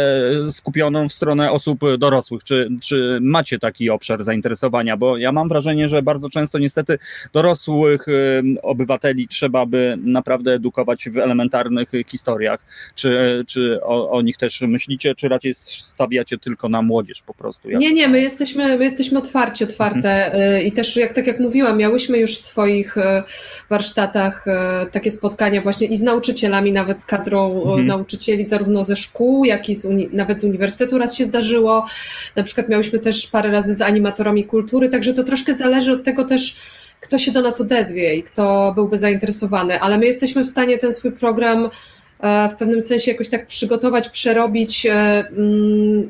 e, skupioną w stronę osób dorosłych, czy, czy macie taki obszar zainteresowania? Bo ja mam wrażenie, że bardzo często niestety dorosłych obywateli trzeba by naprawdę naprawdę edukować w elementarnych historiach. Czy, czy o, o nich też myślicie, czy raczej stawiacie tylko na młodzież po prostu? Jak... Nie, nie, my jesteśmy, my jesteśmy otwarci, otwarte mhm. i też jak, tak jak mówiłam, miałyśmy już w swoich y, warsztatach y, takie spotkania właśnie i z nauczycielami, nawet z kadrą mhm. nauczycieli zarówno ze szkół, jak i z uni- nawet z uniwersytetu raz się zdarzyło. Na przykład miałyśmy też parę razy z animatorami kultury, także to troszkę zależy od tego też, kto się do nas odezwie i kto byłby zainteresowany, ale my jesteśmy w stanie ten swój program e, w pewnym sensie jakoś tak przygotować, przerobić, e, mm,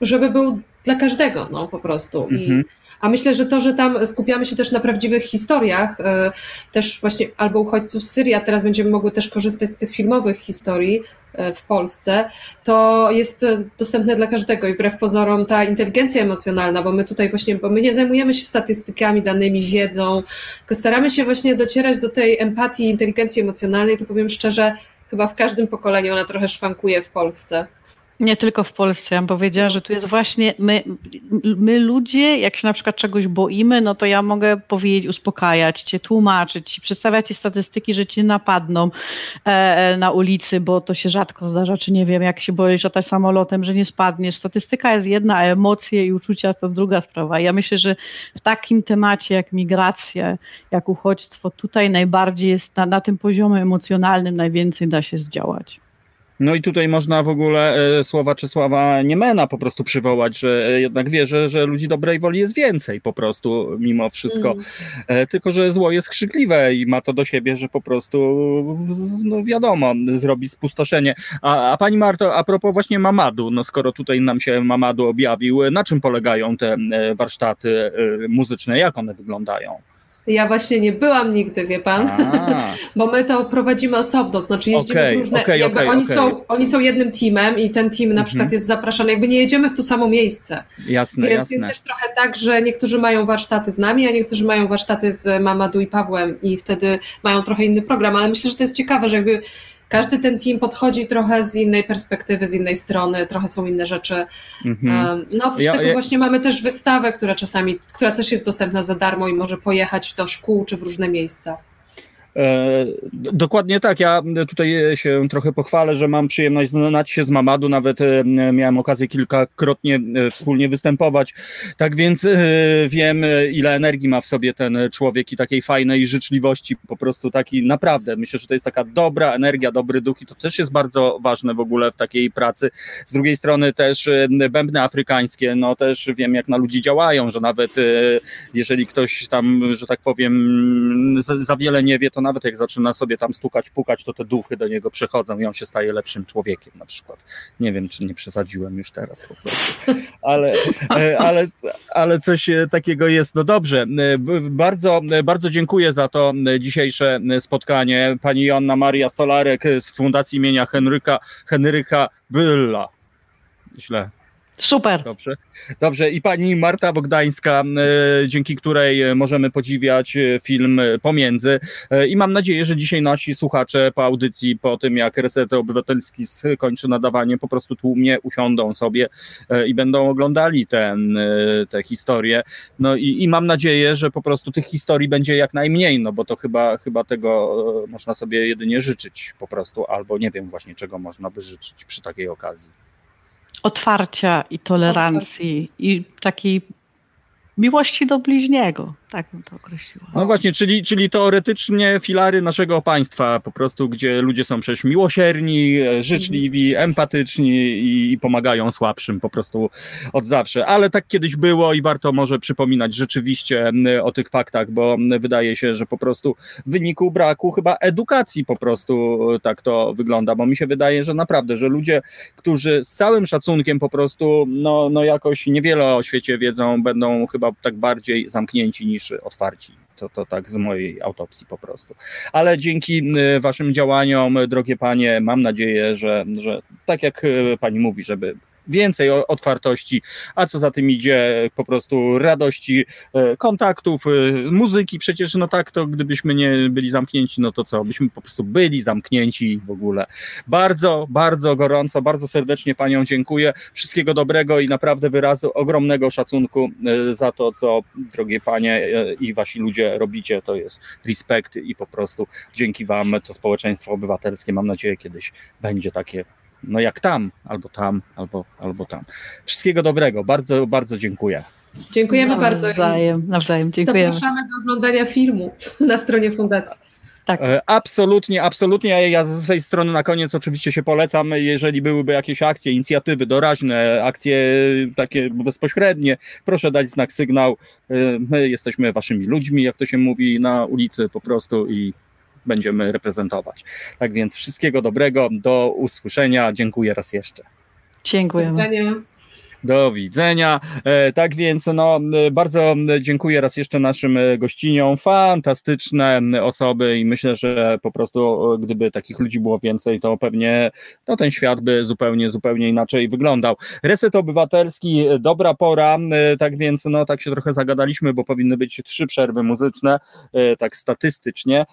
żeby był dla każdego, no po prostu. Mhm. I, a myślę, że to, że tam skupiamy się też na prawdziwych historiach, e, też właśnie albo uchodźców z Syrii, a teraz będziemy mogły też korzystać z tych filmowych historii, E, w Polsce, to jest dostępne dla każdego i wbrew pozorom ta inteligencja emocjonalna, bo my tutaj właśnie, bo my nie zajmujemy się statystykami, danymi, wiedzą, tylko staramy się właśnie docierać do tej empatii, inteligencji emocjonalnej, to powiem szczerze, chyba w każdym pokoleniu ona trochę szwankuje w Polsce. Nie tylko w Polsce. Ja bym powiedziała, że tu jest właśnie my, my ludzie, jak się na przykład czegoś boimy, no to ja mogę powiedzieć, uspokajać cię, tłumaczyć ci, przedstawiać ci statystyki, że cię napadną e, e, na ulicy, bo to się rzadko zdarza, czy nie wiem, jak się boisz latać samolotem, że nie spadniesz. Statystyka jest jedna, a emocje i uczucia to druga sprawa. Ja myślę, że w takim temacie jak migracja, jak uchodźstwo, tutaj najbardziej jest na, na tym poziomie emocjonalnym najwięcej da się zdziałać. No i tutaj można w ogóle e, słowa Czesława Niemena po prostu przywołać, że e, jednak wierzę, że ludzi dobrej woli jest więcej po prostu mimo wszystko. Mm. Tylko, że zło jest krzykliwe i ma to do siebie, że po prostu no wiadomo, zrobi spustoszenie. A, a pani Marto, a propos właśnie Mamadu, no skoro tutaj nam się Mamadu objawił, na czym polegają te warsztaty muzyczne, jak one wyglądają? Ja właśnie nie byłam nigdy, wie pan, [laughs] bo my to prowadzimy osobno, znaczy jeździmy okay, w różne, okay, jakby okay, oni, Są, oni są jednym teamem i ten team na przykład mm -hmm. jest zapraszany, jakby nie jedziemy w to samo miejsce. Jasne, Więc jasne. jest też trochę tak, że niektórzy mają warsztaty z nami, a niektórzy mają warsztaty z Mamadu i Pawłem i wtedy mają trochę inny program, ale myślę, że to jest ciekawe, że jakby każdy ten team podchodzi trochę z innej perspektywy, z innej strony, trochę są inne rzeczy. Mhm. No oprócz ja, tego ja... właśnie mamy też wystawę, która czasami, która też jest dostępna za darmo i może pojechać do szkół czy w różne miejsca. E, dokładnie tak. Ja tutaj się trochę pochwalę, że mam przyjemność znać się z Mamadu, nawet e, miałem okazję kilkakrotnie e, wspólnie występować. Tak więc wiem, ile energii ma w sobie ten człowiek i takiej fajnej życzliwości, po prostu taki naprawdę. Myślę, że to jest taka dobra energia, dobry duch i to też jest bardzo ważne w ogóle w takiej pracy. Z drugiej strony też bębny afrykańskie, no też wiem, jak na ludzi działają, że nawet jeżeli ktoś tam, że tak powiem, za, wiele nie wie, to nawet jak zaczyna sobie tam stukać, pukać, to te duchy do niego przechodzą i on się staje lepszym człowiekiem na przykład. Nie wiem, czy nie przesadziłem już teraz po prostu, ale, e, ale, ale coś takiego jest. No dobrze, bardzo, bardzo dziękuję za to dzisiejsze spotkanie. Pani Joanna Maria Stolarek z Fundacji imienia Henryka, Henryka Bylla. Źle Super. Dobrze. Dobrze. I pani Marta Bogdańska, e, dzięki której możemy podziwiać e, film Pomiędzy. E, I mam nadzieję, że dzisiaj nasi słuchacze po audycji, po tym jak Reset Obywatelski skończy nadawanie, po prostu tłumnie usiądą sobie i będą oglądali ten, te historie. No i, i mam nadzieję, że po prostu tych historii będzie jak najmniej, no bo to chyba, chyba tego można sobie jedynie życzyć po prostu, albo nie wiem właśnie czego można by życzyć przy takiej okazji otwarcia i tolerancji i takiej miłości do bliźniego. Tak bym to określiła. No właśnie, czyli, czyli teoretycznie filary naszego państwa, po prostu, gdzie ludzie są przecież miłosierni, e, życzliwi, mhm. empatyczni i, i, pomagają słabszym po prostu od zawsze. Ale tak kiedyś było i warto może przypominać rzeczywiście o tych faktach, bo wydaje się, że po prostu w wyniku braku chyba edukacji po prostu e, tak to wygląda, bo mi się wydaje, że naprawdę, że ludzie, którzy z całym szacunkiem po prostu, no, no jakoś niewiele o świecie wiedzą, będą chyba tak bardziej zamknięci niż niż otwarci. To, to tak z mojej autopsji po prostu. Ale dzięki y, Waszym działaniom, drogie panie, mam nadzieję, że, że tak jak y, pani mówi, żeby więcej otwartości, a co za tym idzie, po prostu radości, e, kontaktów, e, muzyki. Przecież no tak, to gdybyśmy nie byli zamknięci, no to co? Byśmy po prostu byli zamknięci w ogóle. Bardzo, bardzo gorąco, bardzo serdecznie Panią dziękuję. Wszystkiego dobrego i naprawdę wyrazu ogromnego szacunku e, za to, co drogie Panie i Wasi ludzie robicie. To jest respekt i po prostu dzięki Wam to społeczeństwo obywatelskie, mam nadzieję, kiedyś będzie takie no jak tam, albo tam, albo, albo tam. Wszystkiego dobrego, bardzo, bardzo dziękuję. Dziękujemy nawzajem, bardzo. Nawzajem, nawzajem, dziękujemy. Zapraszamy do oglądania filmu na stronie fundacji. Tak. E, absolutnie, absolutnie. Ja ze swojej strony na koniec oczywiście się polecam, jeżeli byłyby jakieś akcje, inicjatywy doraźne, akcje takie bezpośrednie, proszę dać znak, sygnał. E, my jesteśmy waszymi ludźmi, jak to się mówi na ulicy po prostu i będziemy reprezentować. Tak więc wszystkiego dobrego, do usłyszenia. Dziękuję raz jeszcze. Dziękuję. Do widzenia. Do widzenia. E, tak więc no, bardzo dziękuję raz jeszcze naszym e, gościniom. Fantastyczne osoby i myślę, że po prostu e, gdyby takich ludzi było więcej, to pewnie no, ten świat by zupełnie, zupełnie inaczej wyglądał. Reset Obywatelski, dobra pora. Tak więc no, tak się trochę zagadaliśmy, bo powinny być trzy przerwy muzyczne, tak statystycznie,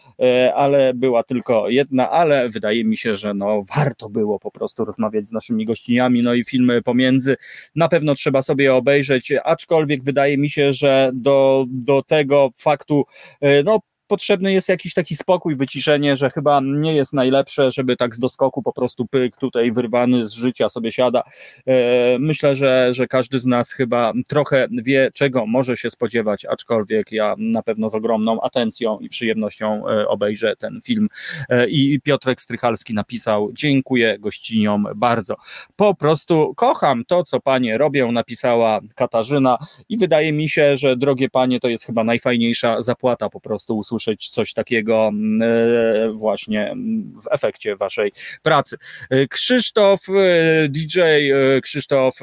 ale była tylko jedna, ale wydaje mi się, że no, warto było po prostu rozmawiać z naszymi gościniami, no i filmy pomiędzy na pewno trzeba sobie obejrzeć, aczkolwiek wydaje mi się, że do, do tego faktu, e, no potrzebny jest jakiś taki spokój, wyciszenie, że chyba nie jest najlepsze, żeby tak z doskoku po prostu pyk tutaj wyrwany z życia sobie siada. E, myślę, że, że każdy z nas chyba trochę wie, czego może się spodziewać, aczkolwiek ja na pewno z ogromną atencją i przyjemnością e, obejrzę ten film. E, I Piotrek Strychalski napisał: Dziękuję gościniom bardzo. Po prostu kocham to, co panie robią, napisała Katarzyna, i wydaje mi się, że drogie panie, to jest chyba najfajniejsza zapłata po prostu usłyszeć usłyszeć coś takiego mm, e, właśnie w efekcie waszej pracy. E, Krzysztof, e, DJ Krzysztof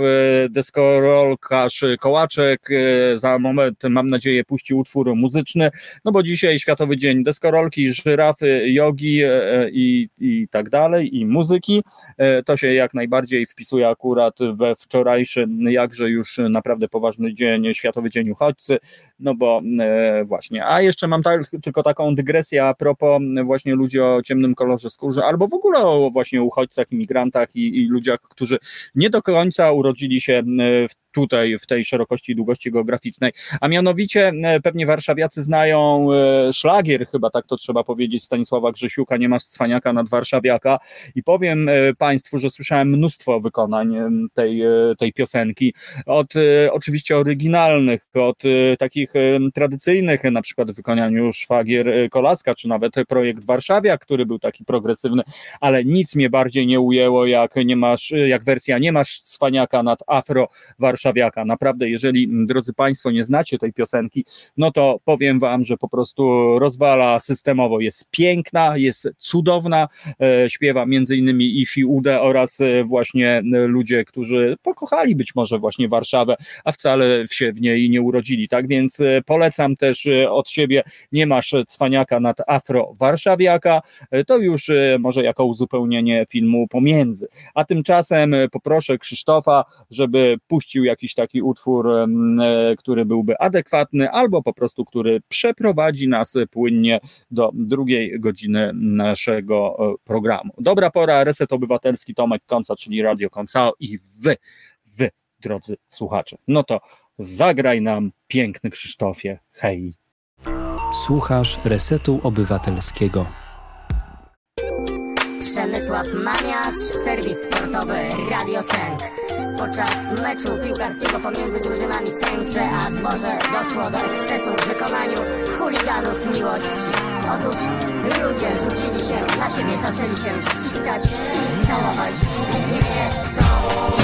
Deskorolkarz Kołaczek za moment mam nadzieję puści utwór muzyczny, no bo dzisiaj Światowy Dzień Deskorolki, żyrafy, jogi i, i tak dalej i muzyki. To się jak najbardziej wpisuje akurat we wczorajszy jakże już naprawdę poważny dzień, Światowy Dzień Uchodźcy, no bo właśnie, a jeszcze mam tak, tylko taką dygresję a propos właśnie ludzi o ciemnym kolorze skóry, albo w ogóle o właśnie uchodźcach, imigrantach i, i ludziach, którzy nie do końca urodzili się w tutaj w tej szerokości i długości geograficznej. A mianowicie e, pewnie warszawiacy znają e, szlagier, chyba tak to trzeba powiedzieć, Stanisława Grzesiuka, nie masz cwaniaka nad warszawiaka. I powiem e, Państwu, że słyszałem mnóstwo wykonań tej, tej piosenki, od oczywiście oryginalnych, od takich tradycyjnych, na przykład w wykonaniu szwagier Kolaska, czy nawet projekt Warszawia, który był taki progresywny, ale nic mnie bardziej nie ujęło, jak nie masz, jak wersja nie masz cwaniaka nad afro Warszawia warszawiaka. Naprawdę, jeżeli, drodzy Państwo, nie znacie tej piosenki, no to powiem Wam, że po prostu rozwala systemowo. Jest piękna, jest cudowna, śpiewa między innymi Ifi Ude oraz właśnie ludzie, którzy pokochali być może właśnie Warszawę, a wcale się w niej nie urodzili, tak więc polecam też od siebie, nie masz cwaniaka nad afro-warszawiaka, to już może jako uzupełnienie filmu pomiędzy. A tymczasem poproszę Krzysztofa, żeby puścił jakiś taki utwór, który byłby adekwatny, albo po prostu, który przeprowadzi nas płynnie do drugiej godziny naszego programu. Dobra pora, Reset Obywatelski, Tomek Konca, czyli Radio Koncao i wy, wy, drodzy słuchacze. No to zagraj nam piękny Krzysztofie, hej. Słuchasz Resetu Obywatelskiego. Przemysław Maniasz, serwis sportowy Radio Sęk. Podczas meczu piłkarskiego pomiędzy drużynami Sęcze a Zboże doszło do ekscesu w wykonaniu chuliganów miłości. Otóż ludzie rzucili się na siebie, zaczęli się ściskać i całować. Nikt nie wie co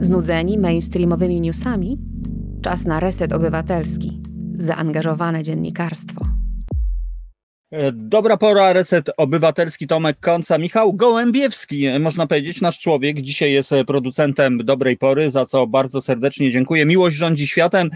Znudzeni mainstreamowymi newsami? Czas na reset obywatelski. Zaangażowane dziennikarstwo. E, dobra pora, reset obywatelski Tomek Konca. Michał Gołębiewski, e, można powiedzieć, nasz człowiek. Dzisiaj jest e, producentem dobrej pory, za co bardzo serdecznie dziękuję. Miłość rządzi światem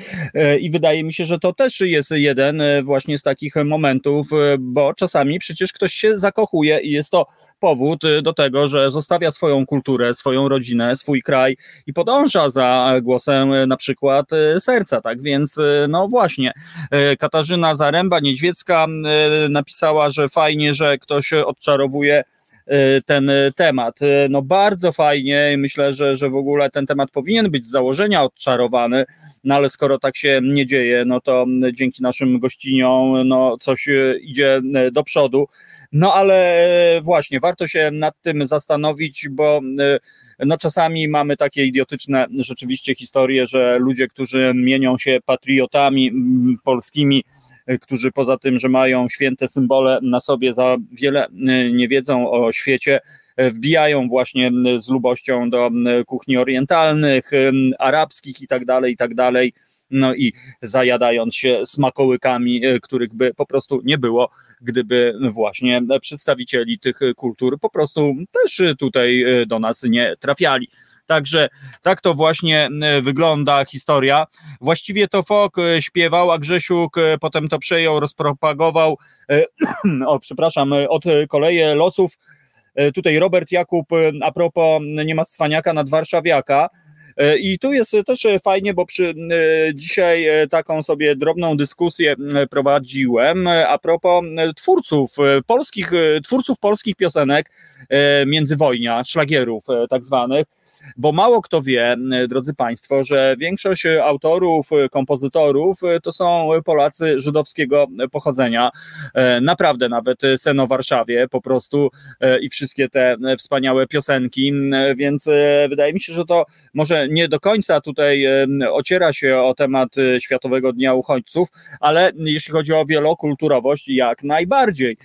i wydaje mi się, że to też jest jeden właśnie z takich momentów, bo czasami przecież ktoś się zakochuje i jest to powód y, do tego, że zostawia swoją kulturę, swoją rodzinę, swój kraj i podąża za głosem y, na przykład y, serca, tak więc no właśnie, Katarzyna Zaręba-Niedźwiecka napisała, że fajnie, że ktoś odczarowuje ten temat. No bardzo fajnie, myślę, że, że w ogóle ten temat powinien być z założenia odczarowany, no ale skoro tak się nie dzieje, no to dzięki naszym gościniom no coś idzie do przodu. No ale e, właśnie, warto się nad tym zastanowić, bo e, no czasami mamy takie idiotyczne rzeczywiście historie, że ludzie, którzy mienią się patriotami polskimi, e, którzy poza tym, że mają święte symbole na sobie, za wiele nie wiedzą o świecie, wbijają właśnie z lubością do kuchni orientalnych, arabskich i tak dalej, i tak dalej no i zajadając się smakołykami, e, których by po prostu nie było, gdyby właśnie przedstawicieli tych kultur po prostu też tutaj e, do nas nie trafiali. Także tak to właśnie e, wygląda historia. Właściwie to Fok śpiewał, a Grzesiuk potem to przejął, rozpropagował, [clears throat] o przepraszam, od koleje losów. Tutaj Robert Jakub a propos nie ma Cwaniaka nad Warszawiaka. E, I tu jest też fajnie, bo przy, e, dzisiaj e, taką sobie drobną dyskusję prowadziłem. A propos twórców polskich, twórców polskich piosenek międzywojnia, szlagierów tak zwanych bo mało kto wie, drodzy Państwo, że większość autorów, kompozytorów to są Polacy żydowskiego pochodzenia. Naprawdę nawet Sen o Warszawie po prostu i wszystkie te wspaniałe piosenki, więc wydaje mi się, że to może nie do końca tutaj ociera się o temat Światowego Dnia Uchodźców, ale jeśli chodzi o wielokulturowość, jak najbardziej,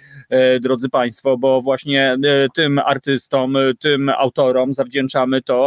drodzy Państwo, bo właśnie tym artystom, tym autorom zawdzięczamy to,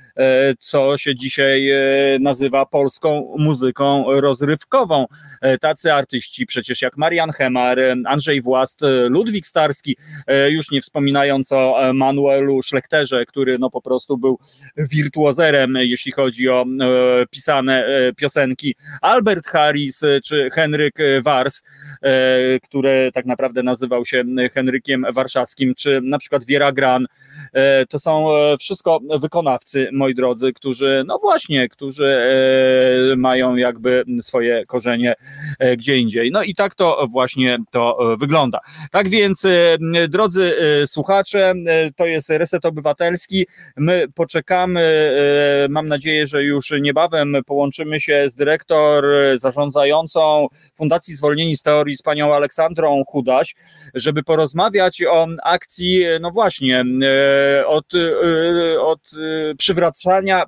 co się dzisiaj e, nazywa polską muzyką rozrywkową. E, tacy artyści przecież jak Marian Hemar, Andrzej Włast, Ludwik Starski, już nie wspominając o Manuelu Szlechterze, który no po prostu był wirtuozerem, jeśli chodzi o pisane piosenki. Albert Harris czy Henryk Wars, który tak naprawdę nazywał się Henrykiem Warszawskim, czy na przykład Wiera Gran, to są wszystko wykonawcy moi drodzy, którzy, no właśnie, którzy e, mają jakby swoje korzenie e, gdzie indziej. No i tak to właśnie to e, wygląda. Tak więc, drodzy słuchacze, to jest Reset Obywatelski. My poczekamy, mam nadzieję, że już niebawem połączymy się z dyrektor zarządzającą Fundacji Zwolnieni z Teorii z panią Aleksandrą Chudaś, żeby porozmawiać o akcji, no właśnie, od, od przywracania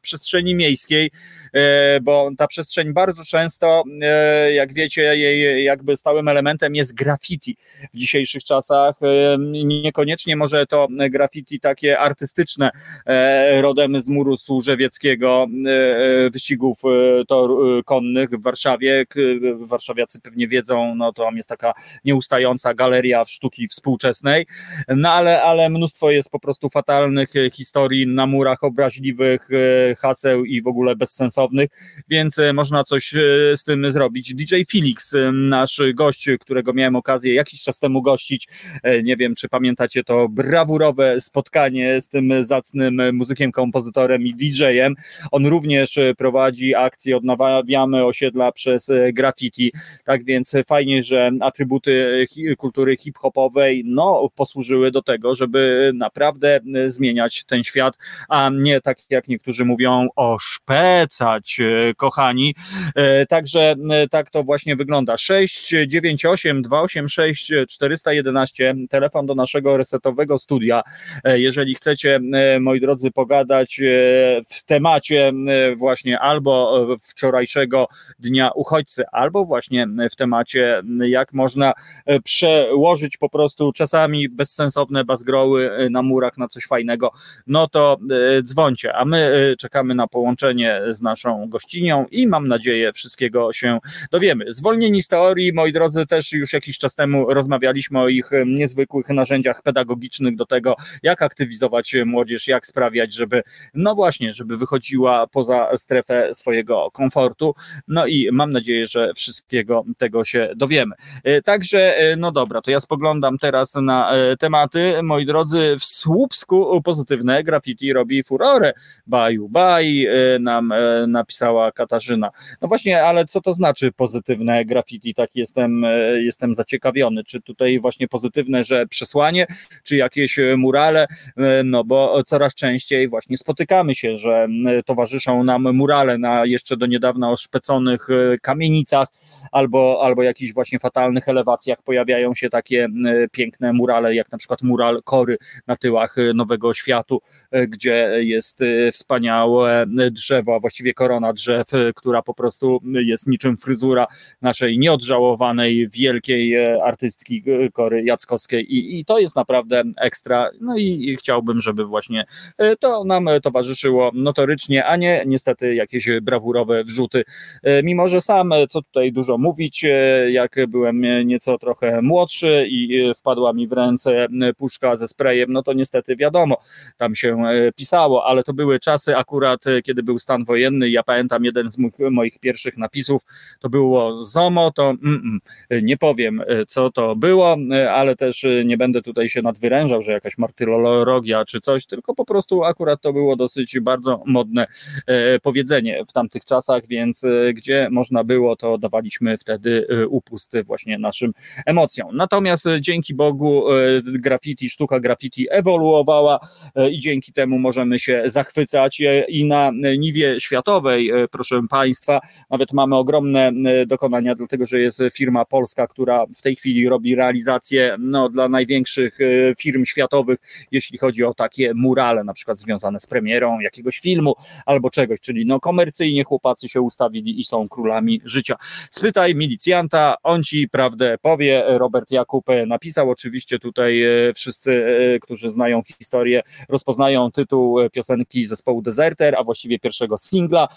przestrzeni miejskiej, e, bo ta przestrzeń bardzo często, e, jak wiecie, jej jakby stałym elementem jest graffiti w dzisiejszych czasach. E, niekoniecznie może to graffiti takie artystyczne, rodem z muru służewieckiego, wyścigów tor konnych w Warszawie. Warszawiacy pewnie wiedzą, no to tam jest taka nieustająca galeria sztuki współczesnej, no ale, ale mnóstwo jest po prostu fatalnych historii na murach obraźliwych, E, haseł i w ogóle bezsensownych, więc e, można coś e, z tym zrobić. DJ Felix, nasz gość, którego miałem okazję jakiś czas temu gościć, nie wiem czy pamiętacie to brawurowe spotkanie z tym zacnym muzykiem, kompozytorem i DJ-em. On również prowadzi akcję Odnawiamy osiedla przez graffiti, tak więc fajnie, że atrybuty kultury hip-hopowej no, posłużyły do tego, żeby naprawdę zmieniać ten świat, a nie tak jak jak niektórzy mówią, oszpecać, e, kochani. E, także e, tak to właśnie wygląda. 698 286 411, telefon do naszego resetowego studia. Jeżeli chcecie, moi drodzy, pogadać w temacie właśnie albo wczorajszego Dnia Uchodźcy, albo właśnie w temacie, jak można przełożyć po prostu czasami bezsensowne bazgroły na murach na coś fajnego, no to dzwońcie. A my my czekamy na połączenie z naszą gościnią i mam nadzieję wszystkiego się dowiemy. Zwolnieni z teorii, moi drodzy, też już jakiś czas temu rozmawialiśmy o ich niezwykłych narzędziach pedagogicznych do tego, jak aktywizować młodzież, jak sprawiać, żeby, no właśnie, żeby wychodziła poza strefę swojego komfortu. No i mam nadzieję, że wszystkiego tego się dowiemy. Także, no dobra, to ja spoglądam teraz na tematy. Moi drodzy, w Słupsku pozytywne graffiti robi furorę. Baju, baj, nam napisała Katarzyna. No właśnie, ale co to znaczy pozytywne graffiti? Tak jestem, jestem zaciekawiony. Czy tutaj właśnie pozytywne, że przesłanie, czy jakieś murale? No bo coraz częściej właśnie spotykamy się, że towarzyszą nam murale na jeszcze do niedawna oszpeconych kamienicach albo, albo jakichś właśnie fatalnych elewacjach pojawiają się takie piękne murale, jak na przykład mural Kory na tyłach Nowego Światu, gdzie jest wspaniałe drzewo, a właściwie korona drzew, która po prostu jest niczym fryzura naszej nieodżałowanej, wielkiej artystki Kory Jackowskiej. I, i to jest naprawdę ekstra, no i, i chciałbym, żeby właśnie to nam towarzyszyło notorycznie, a nie niestety jakieś brawurowe wrzuty, mimo że sam, co tutaj dużo mówić, jak byłem nieco trochę młodszy i wpadła mi w ręce puszka ze sprayem, no to niestety wiadomo, tam się pisało, ale to były czasy akurat, kiedy był stan wojenny. Ja pamiętam jeden z moich, pierwszych napisów, to było ZOMO, to mm, mm, nie powiem, co to było, ale też nie będę tutaj się nadwyrężał, że jakaś martyrologia czy coś, tylko po prostu akurat to było dosyć bardzo modne powiedzenie w tamtych czasach, więc gdzie można było, to dawaliśmy wtedy upusty właśnie naszym emocjom. Natomiast e, dzięki Bogu e, graffiti, sztuka graffiti ewoluowała e, i dzięki temu możemy się zachwycać i na niwie światowej, proszę Państwa, nawet mamy ogromne dokonania, dlatego że jest firma polska, która w tej chwili robi realizację no, dla największych firm światowych, jeśli chodzi o takie murale, na przykład związane z premierą jakiegoś filmu albo czegoś, czyli no komercyjnie chłopacy się ustawili i są królami życia. Spytaj milicjanta, on ci prawdę powie, Robert Jakub napisał. Oczywiście tutaj e, wszyscy, e, którzy znają historię, rozpoznają tytuł e, piosenki zespołu Deserter, a właściwie pierwszego singla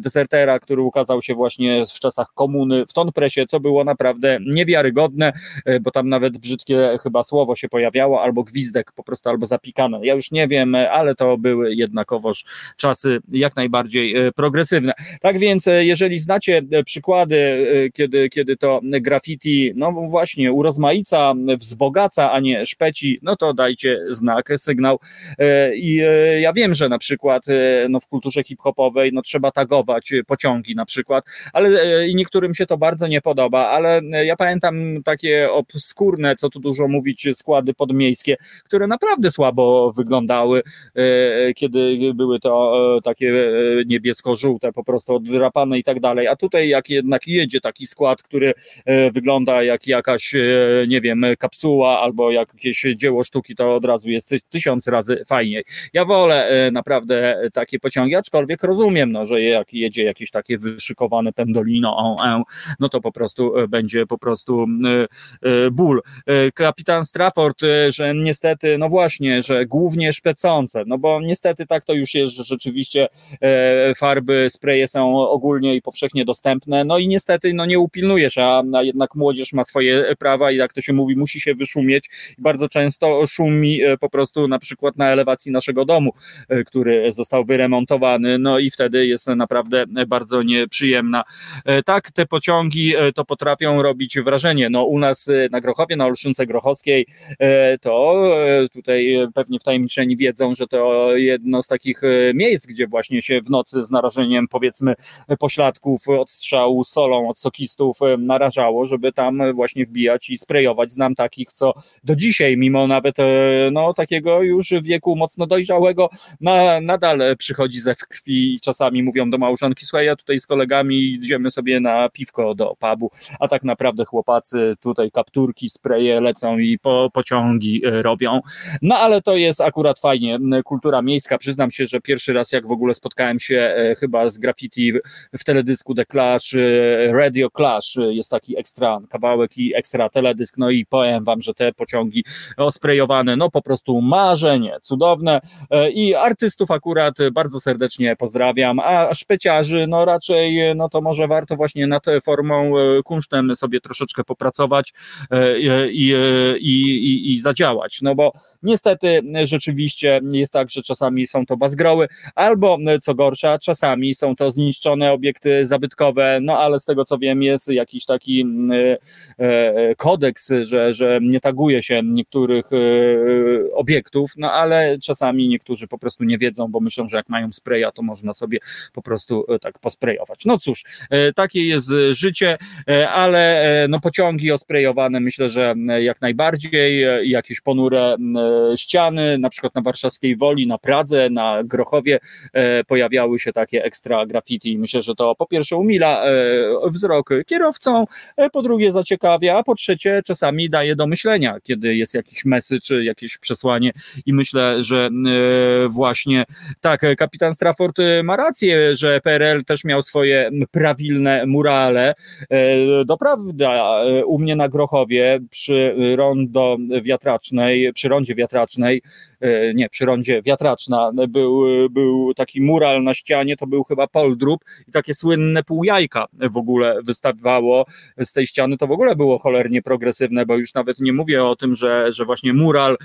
Desertera, który ukazał się właśnie w czasach komuny w Ton Presie, co było naprawdę niewiarygodne, bo tam nawet brzydkie chyba słowo się pojawiało, albo gwizdek po prostu, albo zapikane. Ja już nie wiem, ale to były jednakowoż czasy jak najbardziej progresywne. Tak więc, jeżeli znacie przykłady, kiedy, kiedy to graffiti, no właśnie urozmaica, wzbogaca, a nie szpeci, no to dajcie znak, sygnał. E, I e, ja wiem, że na przykład e, no w kulturze hip-hopowej no trzeba tagować pociągi na przykład, ale i niektórym się to bardzo nie podoba, ale ja pamiętam takie obskurne, co tu dużo mówić, składy podmiejskie, które naprawdę słabo wyglądały, kiedy były to takie niebiesko-żółte, po prostu oddrapane i tak dalej, a tutaj jak jednak jedzie taki skład, który wygląda jak jakaś, e, nie wiem, kapsuła albo jakieś dzieło sztuki, to od razu jest tysiąc razy fajniej. Ja wolę e, naprawdę takie pociągi, aczkolwiek rozumiem, no, że jak jedzie jakieś takie wyszykowane pendolino, no to po prostu e, będzie po prostu ból. Kapitan Strafford, że niestety, no właśnie, że głównie szpecące, no bo niestety tak to już jest, że rzeczywiście farby, spreje są ogólnie i powszechnie dostępne, no i niestety no nie upilnujesz, a jednak młodzież ma swoje prawa i jak to się mówi, musi się wyszumieć bardzo często szumi e, po prostu na przykład na elewacji naszego domu, e, który został wyremontowany, no i wtedy jest naprawdę bardzo nieprzyjemna. E, tak, te pociągi to potrafią robić wrażenie. No u nas na Grochowie, na Olszynce Grochowskiej, to tutaj pewnie wtajemniczeni wiedzą, że to jedno z takich miejsc, gdzie właśnie się w nocy z narażeniem powiedzmy pośladków od strzału solą od sokistów narażało, żeby tam właśnie wbijać i sprayować. Znam takich, co do dzisiaj, mimo nawet e, no, takiego już wieku mocno dojrzałego, na, nadal przychodzi ze krwi i czasami mówią do małżonki, słuchaj, ja tutaj z kolegami idziemy sobie na piwko do pubu, a tak naprawdę chłopacy tutaj kapturki, spreje lecą i po, pociągi e, robią. No ale to jest akurat fajnie, kultura miejska. Przyznam się, że pierwszy raz jak w ogóle spotkałem się e, chyba z graffiti w teledysku The Clash, Radio Clash, jest taki ekstra kawałek i ekstra teledysk, no i powiem wam, że te pociągi osprejowane, no po prostu marzenie, cudowne e, i artystów akurat akurat bardzo serdecznie pozdrawiam, a szpeciarzy, no raczej, no to może warto właśnie nad formą kunsztem sobie troszeczkę popracować i, i, i, i zadziałać, no bo niestety rzeczywiście jest tak, że czasami są to bazgroły, albo co gorsza, czasami są to zniszczone obiekty zabytkowe, no ale z tego co wiem jest jakiś taki kodeks, że, że nie taguje się niektórych obiektów, no ale czasami niektórzy po prostu nie wiedzą, bo myślą, że jak mają spraya, to można sobie po prostu tak posprejować. No cóż, takie jest życie, ale no pociągi osprejowane myślę, że jak najbardziej, jakieś ponure ściany, na przykład na warszawskiej Woli, na Pradze, na Grochowie pojawiały się takie ekstra graffiti. Myślę, że to po pierwsze umila wzrok kierowcom, po drugie zaciekawia, a po trzecie czasami daje do myślenia, kiedy jest jakiś message, jakieś przesłanie i myślę, że właśnie tak, kapitan Strafford ma rację, że PRL też miał swoje prawilne murale. Doprawda, u mnie na Grochowie przy rondo wiatracznej, przy rondzie wiatracznej, nie, przy rondzie wiatraczna był, był taki mural na ścianie, to był chyba Poldrub i takie słynne półjajka w ogóle wystawało z tej ściany, to w ogóle było cholernie progresywne, bo już nawet nie mówię o tym, że, że właśnie mural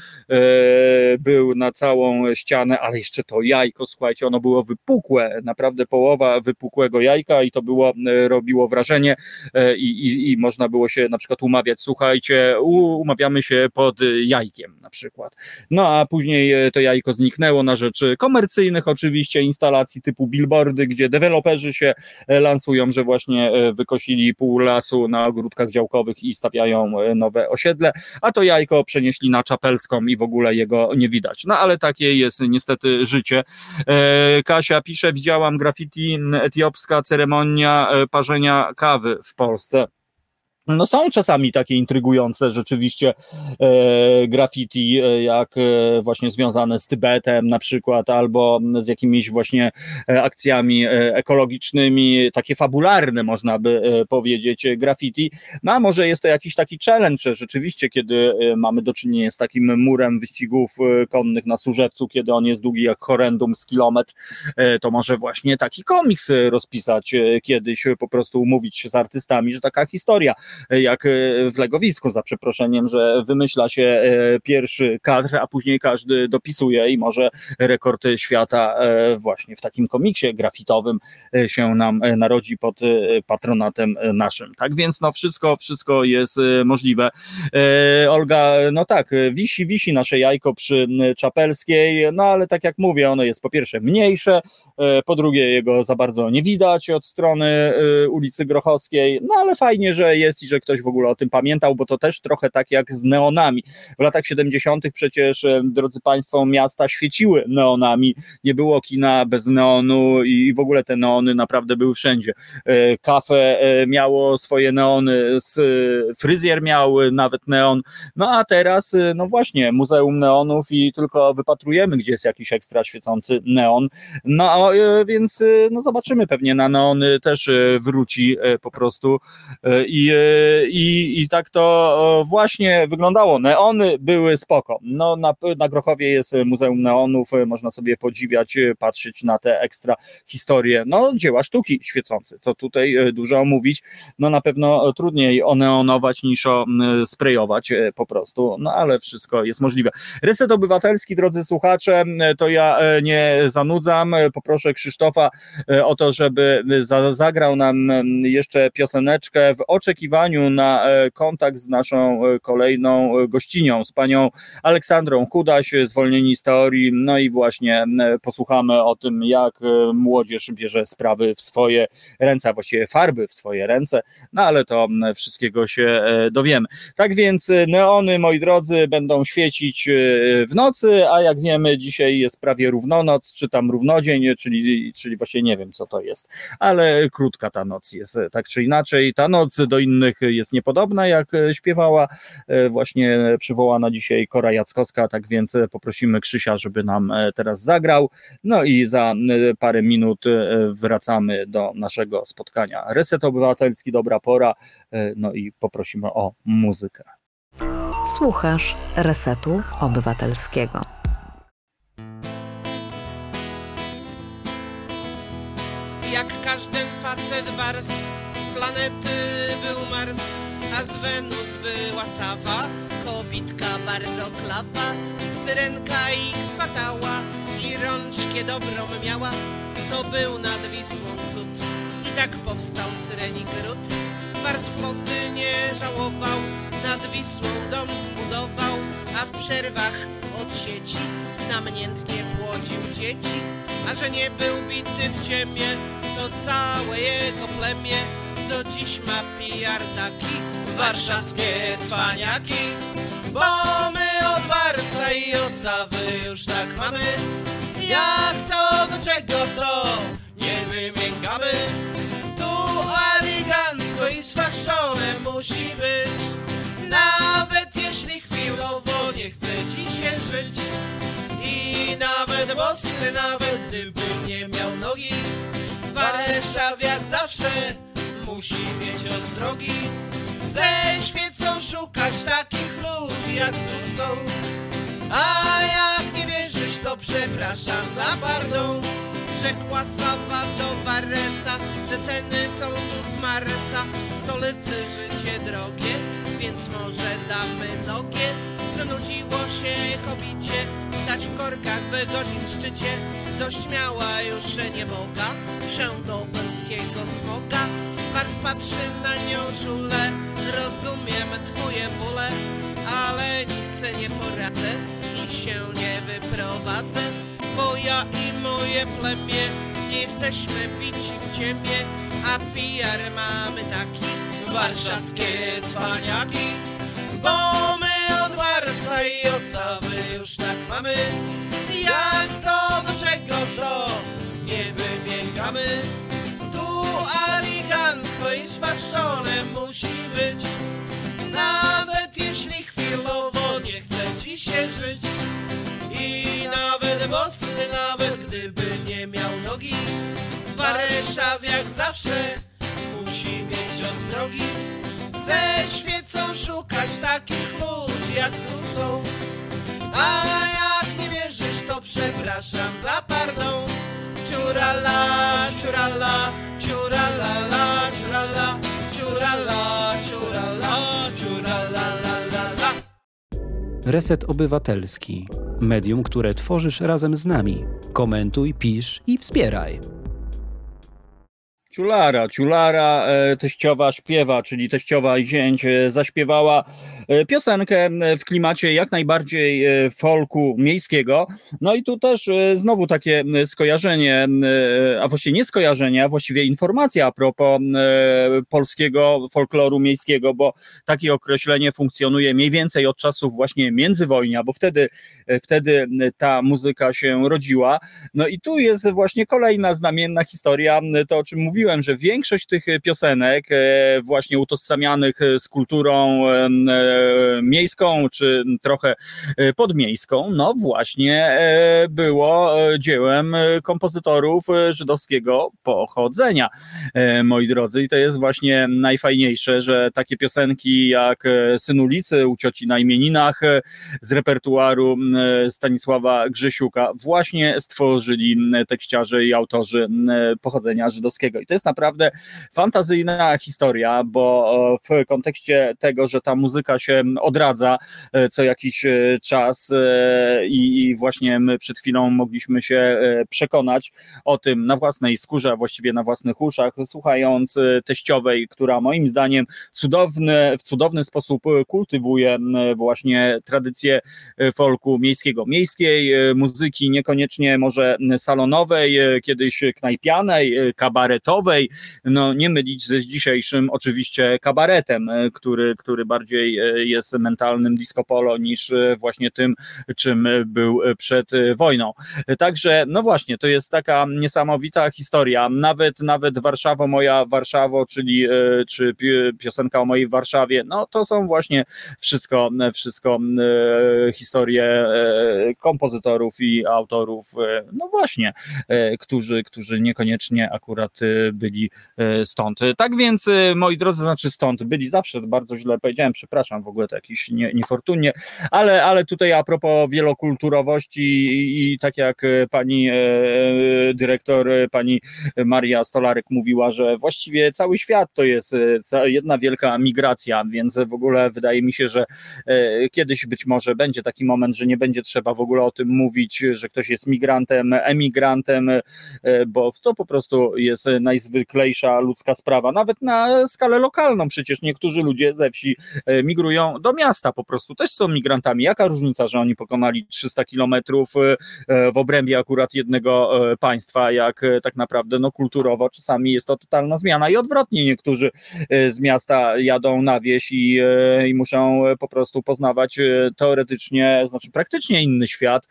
był na całą ścianę, ale jeszcze to jajko, słuchajcie, ono było wypukłe, naprawdę połowa wypukłego jajka i to było, robiło wrażenie i, i, i można było się na przykład umawiać, słuchajcie, umawiamy się pod jajkiem na przykład. No a później to jajko zniknęło na rzecz komercyjnych oczywiście instalacji typu billboardy, gdzie deweloperzy się lansują, że właśnie wykosili pół lasu na ogródkach działkowych i stawiają nowe osiedle, a to jajko przenieśli na Czapelską i w ogóle jego nie widać. No ale takie jest niestety życie. Kasia pisze, widziałam graffiti etiopska ceremonia parzenia kawy w Polsce no są czasami takie intrygujące rzeczywiście e, graffiti, e, jak e, właśnie związane z Tybetem na przykład, albo z jakimiś właśnie e, akcjami e, ekologicznymi, takie fabularne można by e, powiedzieć graffiti. No a może jest to jakiś taki challenge rzeczywiście, kiedy mamy do czynienia z takim murem wyścigów konnych na Służewcu, kiedy on jest długi jak horrendum z kilometr, to może właśnie taki komiks rozpisać kiedyś, po prostu umówić się z artystami, że taka historia jak w legowisku, za przeproszeniem, że wymyśla się pierwszy kadr, a później każdy dopisuje i może rekord świata właśnie w takim komiksie grafitowym się nam narodzi pod patronatem naszym. Tak więc no wszystko, wszystko jest możliwe. Olga, no tak, wisi, wisi nasze jajko przy Czapelskiej, no ale tak jak mówię, ono jest po pierwsze mniejsze, po drugie jego za bardzo nie widać od strony ulicy Grochowskiej, no ale fajnie, że jest i że ktoś w ogóle o tym pamiętał, bo to też trochę tak jak z neonami. W latach 70. przecież, drodzy Państwo, miasta świeciły neonami. Nie było kina bez neonu i w ogóle te neony naprawdę były wszędzie. Kafe miało swoje neony, fryzjer miał nawet neon. No a teraz, no właśnie, Muzeum Neonów i tylko wypatrujemy, gdzie jest jakiś ekstra świecący neon. No więc no zobaczymy, pewnie na neony też wróci po prostu i i, i tak to właśnie wyglądało. Neony były spoko. No, na, na Grochowie jest Muzeum Neonów, można sobie podziwiać, patrzeć na te ekstra historie. No, dzieła sztuki świecące, co tutaj dużo mówić. No, na pewno trudniej oneonować niż o sprayować po prostu, no ale wszystko jest możliwe. Reset Obywatelski, drodzy słuchacze, to ja nie zanudzam. Poproszę Krzysztofa o to, żeby zagrał nam jeszcze pioseneczkę w oczekiwaniu na kontakt z naszą kolejną gościnią, z panią Aleksandrą Kudaś, zwolnieni z teorii, no i właśnie posłuchamy o tym, jak młodzież bierze sprawy w swoje ręce, a właściwie farby w swoje ręce, no ale to wszystkiego się dowiemy. Tak więc neony, moi drodzy, będą świecić w nocy, a jak wiemy, dzisiaj jest prawie równonoc, czy tam równodzień, czyli, czyli właśnie nie wiem, co to jest, ale krótka ta noc jest, tak czy inaczej. Ta noc do innych jest niepodobna, jak śpiewała właśnie przywołana dzisiaj Kora Jackowska, tak więc poprosimy Krzysia, żeby nam teraz zagrał. No i za parę minut wracamy do naszego spotkania. Reset Obywatelski, dobra pora, no i poprosimy o muzykę. Słuchasz Resetu Obywatelskiego. Jak każdy facet wars. Z planety był Mars A z Wenus była Sawa. Kobitka bardzo klawa Syrenka ich swatała I rączkę dobrą miała. To był nad Wisłą cud I tak powstał Syreni Gród. Wars floty nie żałował Nad Wisłą dom zbudował A w przerwach od sieci Namiętnie płodził dzieci A że nie był bity w ciemię To całe jego plemię. Do dziś ma PR taki Warszawskie cwaniaki. Bo my od Warsa i od Sawy już tak mamy. Jak co do czego to nie wymiękamy. Tu elegancko i sfaszone musi być. Nawet jeśli chwilowo nie chce ci się żyć Nawet bosy, nawet gdyby nie miał nogi. Warszaw jak zawsze musi mieć ostrogi. Ze świecą szukać takich ludzi jak tu są. A jak nie wierzysz to przepraszam za pardon Rzekła Sawa do Waresa, że ceny są tu z Maresa. W stolicy życie drogie, więc może damy nogie Zanudziło się kobicie, stać w korkach w godzin szczycie. Dość miała już nie Boga, wszę do polskiego smoga Wars patrzy na nią czule, rozumiem twoje bóle Ale nic nie poradzę i się nie wyprowadzę Bo ja i moje plemię nie jesteśmy bici w ciebie A PR mamy taki, warszawskie cwaniaki Bo my od Marsa i od Sawy już tak mamy. Jak co do czego to nie wymiękamy. Tu elegancko i sfaszone musi być. Nawet jeśli chwilowo nie chce ci się żyć. I nawet bosy, nawet gdyby nie miał nogi. Warszaw jak zawsze musi mieć ostrogi Ze świecą szukać takich ludzi jak tu są A jak nie wierzysz to przepraszam za pardon Ciurala, ciurala, ciurala, la, ciurala, ciurala, ciurala, ciurala, la, la, la. Reset Obywatelski. Medium, które tworzysz razem z nami. Komentuj, pisz i wspieraj. Ciulara, ciulara, e, teściowa śpiewa, czyli teściowa i zięć e, zaśpiewała piosenkę w klimacie jak najbardziej folku miejskiego. No i tu też znowu takie skojarzenie, a właściwie nie skojarzenie, a właściwie informacja a propos polskiego folkloru miejskiego, bo takie określenie funkcjonuje mniej więcej od czasów właśnie międzywojnia, bo wtedy, wtedy ta muzyka się rodziła. No i tu jest właśnie kolejna znamienna historia, to o czym mówiłem, że większość tych piosenek, e, właśnie utożsamianych z kulturą e, miejską, czy trochę e, podmiejską, no właśnie było dziełem kompozytorów żydowskiego pochodzenia, moi drodzy. I to jest właśnie najfajniejsze, że takie piosenki jak Syn ulicy u cioci na imieninach z repertuaru Stanisława Grzesiuka właśnie stworzyli tekściarze i autorzy pochodzenia żydowskiego. I to jest naprawdę fantazyjna historia, bo w kontekście tego, że ta muzyka się odradza e, co jakiś e, czas e, i właśnie my przed chwilą mogliśmy się przekonać o tym na własnej skórze, a właściwie na własnych uszach, słuchając teściowej, która moim zdaniem cudowny, w cudowny sposób kultywuje właśnie tradycję folku miejskiego, miejskiej muzyki, niekoniecznie może salonowej, kiedyś knajpianej, kabaretowej, no nie mylić z dzisiejszym oczywiście kabaretem, który, który bardziej jest mentalnym disco polo niż e, właśnie tym, czym był przed wojną. Także, no właśnie, to jest taka niesamowita historia. Nawet, nawet Warszawo, moja Warszawo, czyli czy piosenka o mojej Warszawie, no to są właśnie wszystko, wszystko historie kompozytorów i autorów, no właśnie, którzy, którzy niekoniecznie akurat byli e, stąd. Tak więc, e, moi drodzy, znaczy stąd, byli zawsze, bardzo źle powiedziałem, przepraszam, tam w ogóle to jakiś nie, niefortunnie, ale, ale tutaj a propos wielokulturowości i, i tak jak pani dyrektor, pani Maria Stolarek mówiła, że właściwie cały świat to jest jedna wielka migracja, więc w ogóle wydaje mi się, że kiedyś być może będzie taki moment, że nie będzie trzeba w ogóle o tym mówić, że ktoś jest migrantem, emigrantem, bo to po prostu jest najzwyklejsza ludzka sprawa, nawet na skalę lokalną. Przecież niektórzy ludzie ze wsi e, migrują do miasta po prostu, też są migrantami. Jaka różnica, że oni pokonali 300 kilometrów e, w obrębie akurat jednego e, państwa, jak tak naprawdę no kulturowo czasami jest to totalna zmiana i odwrotnie niektórzy z miasta jadą na wieś i, i muszą po prostu poznawać teoretycznie, znaczy praktycznie inny świat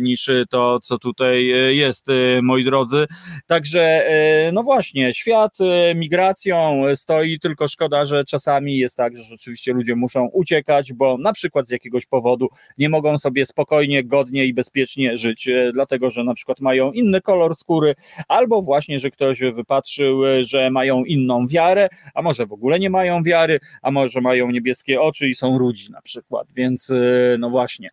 niż to, co tutaj jest, moi drodzy. Także no właśnie, świat migracją stoi, tylko szkoda, że czasami jest tak, że rzeczywiście ludzie muszą uciekać, bo na przykład z jakiegoś powodu nie mogą sobie spokojnie, godnie i bezpiecznie żyć, e, dlatego że na przykład mają inny kolor skóry, albo właśnie, że ktoś wypatrzył, e, że mają inną wiarę, a może w ogóle nie mają wiary, a może mają niebieskie oczy i są rudzi na przykład, więc e, no właśnie,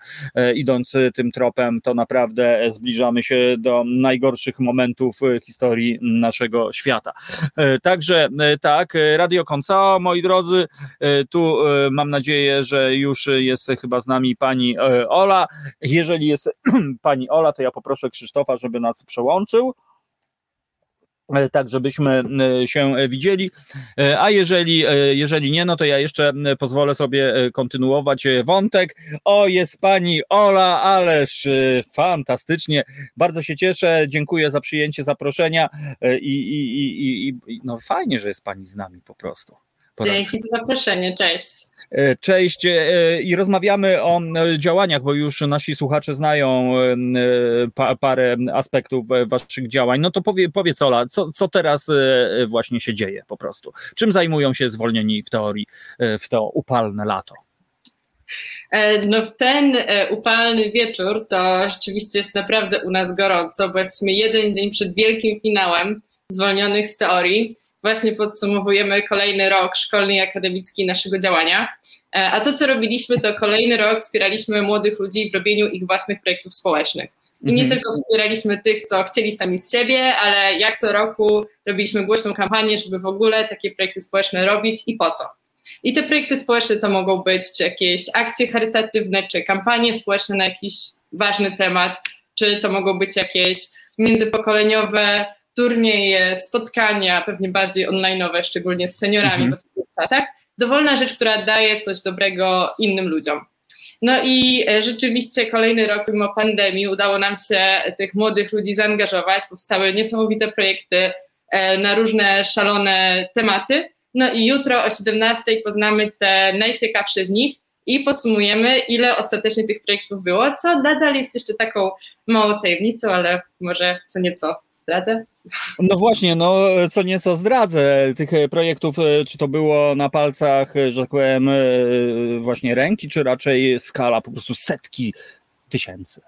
idąc tym tropem, to naprawdę zbliżamy się do najgorszych momentów historii naszego świata. Także tak, Radio Konca, moi drodzy, tu mam nadzieję, że już jest chyba z nami pani Ola. Jeżeli jest [clears throat] pani Ola, to ja poproszę Krzysztofa, żeby nas przełączył tak żebyśmy się widzieli. A jeżeli, jeżeli nie, no to ja jeszcze pozwolę sobie kontynuować wątek. O, jest pani Ola, ależ fantastycznie. Bardzo się cieszę. Dziękuję za przyjęcie zaproszenia i, i, i, i no fajnie, że jest pani z nami po prostu. Dzięki za zaproszenie, cześć. E, cześć e, i rozmawiamy o e, działaniach, bo już nasi słuchacze znają parę aspektów waszych działań. No to powie, powiedz Ola, co, co teraz właśnie się dzieje po prostu? Czym zajmują się zwolnieni w teorii w to upalne lato? No w ten upalny wieczór to rzeczywiście jest naprawdę u nas gorąco, bo jesteśmy jeden dzień przed wielkim finałem zwolnionych z teorii właśnie podsumowujemy kolejny rok szkolny i akademicki naszego działania. E, a to, co robiliśmy, to kolejny rok wspieraliśmy młodych ludzi w robieniu ich własnych projektów społecznych. I nie mhm. tylko wspieraliśmy tych, co chcieli sami z siebie, ale jak co roku robiliśmy głośną kampanię, żeby w ogóle takie projekty społeczne robić i po co. I te projekty społeczne to mogą być czy jakieś akcje charytatywne, czy kampanie społeczne na jakiś ważny temat, czy to mogą być jakieś międzypokoleniowe turnieje, spotkania, pewnie bardziej online'owe, szczególnie z seniorami mhm. w ostatnich czasach. Dowolna rzecz, która daje coś dobrego innym ludziom. No i e, rzeczywiście kolejny rok mimo pandemii udało nam się tych młodych ludzi zaangażować. Powstały niesamowite projekty e, na różne szalone tematy. No i jutro o 17 poznamy te najciekawsze z nich i podsumujemy, ile ostatecznie tych projektów było, co nadal jest jeszcze taką małą tajemnicą, ale może co nieco zdradzę. No właśnie, no co nieco zdradzę tych projektów, e, czy to było na palcach, e, że tak powiem, e, właśnie ręki, czy raczej skala po prostu setki tysięcy?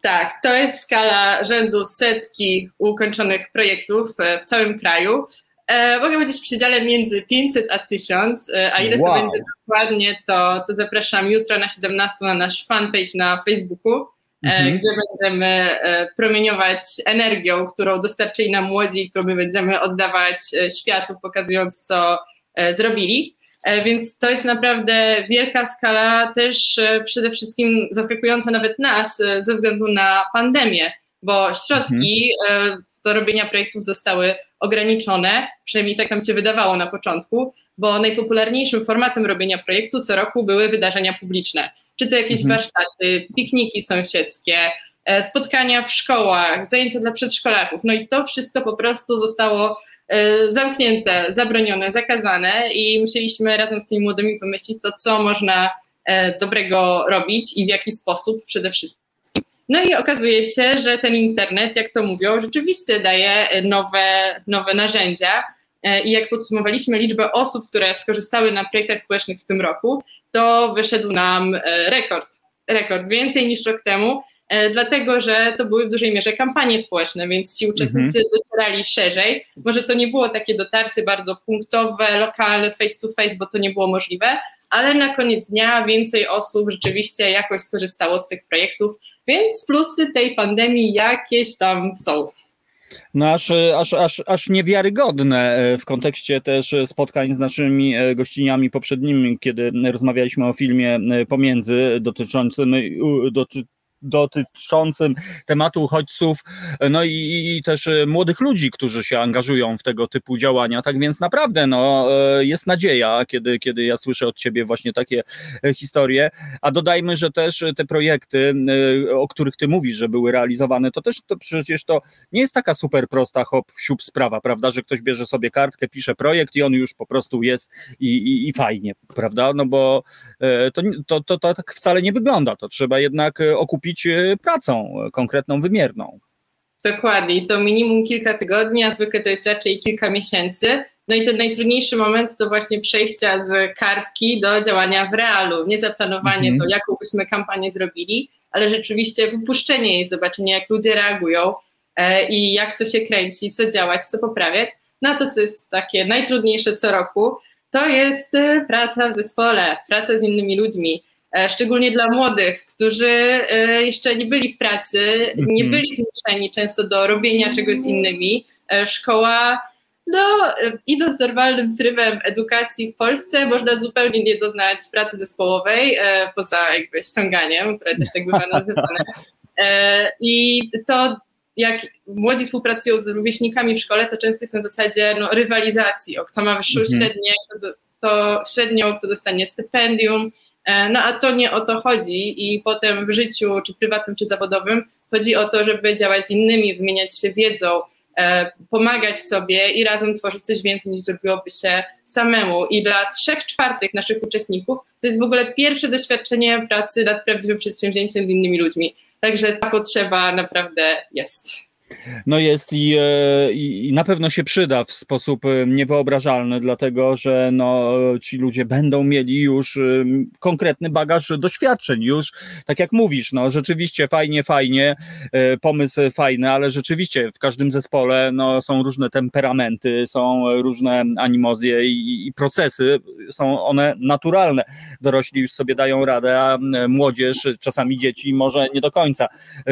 Tak, to jest skala rzędu setki ukończonych projektów w całym kraju. mogę powiedzieć w przedziale między 500 a 1000, a ile wow. to będzie dokładnie, to, to zapraszam jutro na 17 na nasz fanpage na Facebooku. E, mhm. gdzie będziemy e, promieniować energią, którą dostarczyli nam młodzi, którą my będziemy oddawać e, światu, pokazując, co zrobili. Więc to jest naprawdę wielka skala, też przede wszystkim zaskakująca nawet nas ze względu na pandemię, bo środki mhm. do robienia projektów zostały ograniczone, przynajmniej tak nam się wydawało na początku, bo najpopularniejszym formatem robienia projektu co roku były wydarzenia publiczne czy to jakieś mhm. warsztaty, pikniki sąsiedzkie, e, spotkania w szkołach, zajęcia dla przedszkolaków. No i to wszystko po prostu zostało e, zamknięte, zabronione, zakazane i musieliśmy razem z tymi młodymi wymyślić to, co można e, dobrego robić i w jaki sposób przede wszystkim. No i okazuje się, że ten internet, jak to mówią, rzeczywiście daje nowe, nowe narzędzia. I jak podsumowaliśmy liczbę osób, które skorzystały na projektach społecznych w tym roku, to wyszedł nam e, rekord. Rekord więcej niż rok temu. e, dlatego że to były w dużej mierze kampanie społeczne, więc ci uczestnicy mhm. docierali szerzej. Może to nie było takie dotarcie bardzo punktowe, lokalne, face to face, bo to nie było możliwe, ale na koniec dnia więcej osób rzeczywiście jakoś skorzystało z tych projektów, więc plusy tej pandemii jakieś tam są. No aż, aż, aż, aż niewiarygodne e, w kontekście też spotkań z naszymi e, gościniami poprzednimi, kiedy rozmawialiśmy o filmie e, pomiędzy dotyczącym, doty, dotyczącym tematu uchodźców, no i, i, też e, młodych ludzi, którzy się angażują w tego typu działania. Tak więc naprawdę no, e, jest nadzieja, kiedy, kiedy ja słyszę od ciebie właśnie takie e, historie. A dodajmy, że też te projekty, o których ty mówisz, że były realizowane, to też to przecież to nie jest taka super prosta hop, siup sprawa, prawda, że ktoś bierze sobie kartkę, pisze projekt i on już po prostu jest i, i, i fajnie, prawda, no bo to, to, to, to tak wcale nie wygląda, to trzeba jednak okupić kupić e, pracą e, konkretną, wymierną. Dokładnie, to minimum kilka tygodni, a zwykle to jest raczej kilka miesięcy. No i ten najtrudniejszy moment to właśnie przejścia z kartki do działania w realu. Nie zaplanowanie mhm. to, jaką byśmy kampanię zrobili, ale rzeczywiście wypuszczenie jej, zobaczenie, jak ludzie reagują e, i jak to się kręci, co działać, co poprawiać. No to, co jest takie najtrudniejsze co roku, to jest praca w zespole, praca z innymi ludźmi. E, szczególnie dla młodych, którzy e, jeszcze nie byli w pracy, nie mhm. byli zmuszeni często do robienia czegoś z innymi. E, szkoła, no, idąc normalnym trybem edukacji w Polsce, można zupełnie nie doznać pracy zespołowej, poza jakby ściąganiem, które też tak bywa nazywane. I to jak młodzi współpracują z rówieśnikami w szkole, to często jest na zasadzie no, rywalizacji, o kto ma wyższą mhm. średnią, to, to średnią, kto dostanie stypendium, no a to nie o to chodzi i potem w życiu, czy prywatnym, czy zawodowym, chodzi o to, żeby działać z innymi, wymieniać się wiedzą, e, pomagać sobie i razem tworzyć coś więcej niż zrobiłoby się samemu. I dla trzech czwartych naszych uczestników to jest w ogóle pierwsze doświadczenie pracy nad prawdziwym przedsięwzięciem z innymi ludźmi. Także ta potrzeba naprawdę jest. No jest i, e, i, na pewno się przyda w sposób e, niewyobrażalny, dlatego że no, ci ludzie będą mieli już e, konkretny bagaż doświadczeń, już tak jak mówisz, no rzeczywiście fajnie, fajnie, pomysł fajny, ale rzeczywiście w każdym zespole no, są różne temperamenty, są różne animozje i, i procesy, są one naturalne. Dorośli już sobie dają radę, a młodzież, czasami dzieci może nie do końca.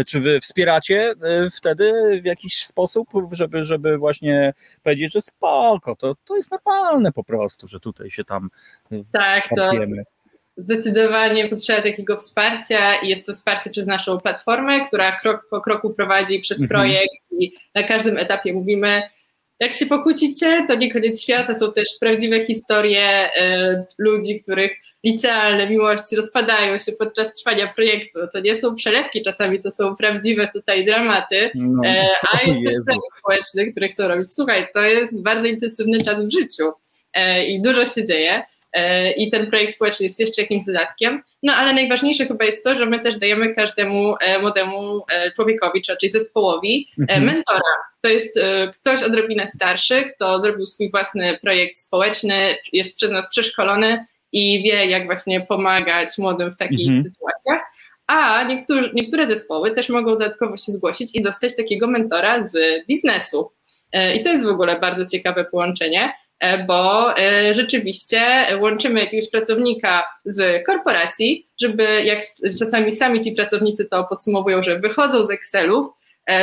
Czy wy wspieracie wtedy w jakiś sposób, żeby, żeby właśnie powiedzieć, że spoko, to, to jest normalne po prostu, że tutaj się tam y, tak, to zdecydowanie potrzeba takiego wsparcia i jest to wsparcie przez naszą platformę, która krok po kroku prowadzi przez mhm. projekt i na każdym etapie mówimy, jak się pokłócicie, to nie koniec świata, są też prawdziwe historie y, ludzi, których licealne miłości rozpadają się podczas trwania projektu. To nie są przelewki, czasami to są prawdziwe tutaj dramaty, no, e, a [laughs] jest też projekt społeczny, który chcą robić. Słuchaj, to jest bardzo intensywny czas w życiu e, i dużo się dzieje e, i ten projekt społeczny jest jeszcze jakimś dodatkiem. No ale najważniejsze chyba jest to, że my też dajemy każdemu młodemu człowiekowi, czy raczej zespołowi, mhm. mentora. To jest ktoś odrobinę starszy, kto zrobił swój własny projekt społeczny, jest przez nas przeszkolony, i wie, jak właśnie pomagać młodym w takich mhm. sytuacjach. A niektórzy, niektóre zespoły też mogą dodatkowo się zgłosić i dostać takiego mentora z biznesu. E, I to jest w ogóle bardzo ciekawe połączenie, e, bo e, rzeczywiście łączymy jakiegoś pracownika z korporacji, żeby jak czasami sami ci pracownicy to podsumowują, że wychodzą z Excelów,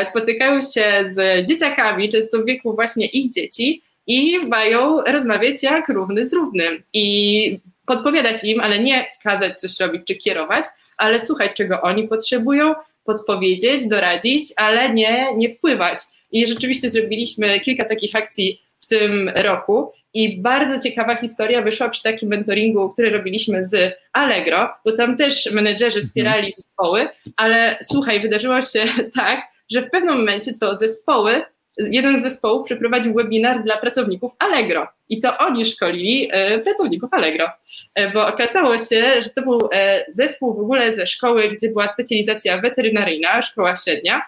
spotykają się z dzieciakami, często w wieku właśnie ich dzieci i mają rozmawiać jak równy z równym. I podpowiadać im, ale nie kazać coś robić czy kierować, ale słuchać, czego oni potrzebują, podpowiedzieć, doradzić, ale nie, nie wpływać. I rzeczywiście zrobiliśmy kilka takich akcji w tym roku. I bardzo ciekawa historia wyszła przy takim mentoringu, który robiliśmy z Allegro, bo tam też menedżerzy mhm. wspierali zespoły, ale słuchaj, wydarzyło się [laughs] tak, że w pewnym momencie to zespoły jeden z zespołów przeprowadził webinar dla pracowników Allegro. I to oni szkolili e, pracowników Allegro, e, bo okazało się, że to był e, zespół w ogóle ze szkoły, gdzie była specjalizacja weterynaryjna, szkoła średnia.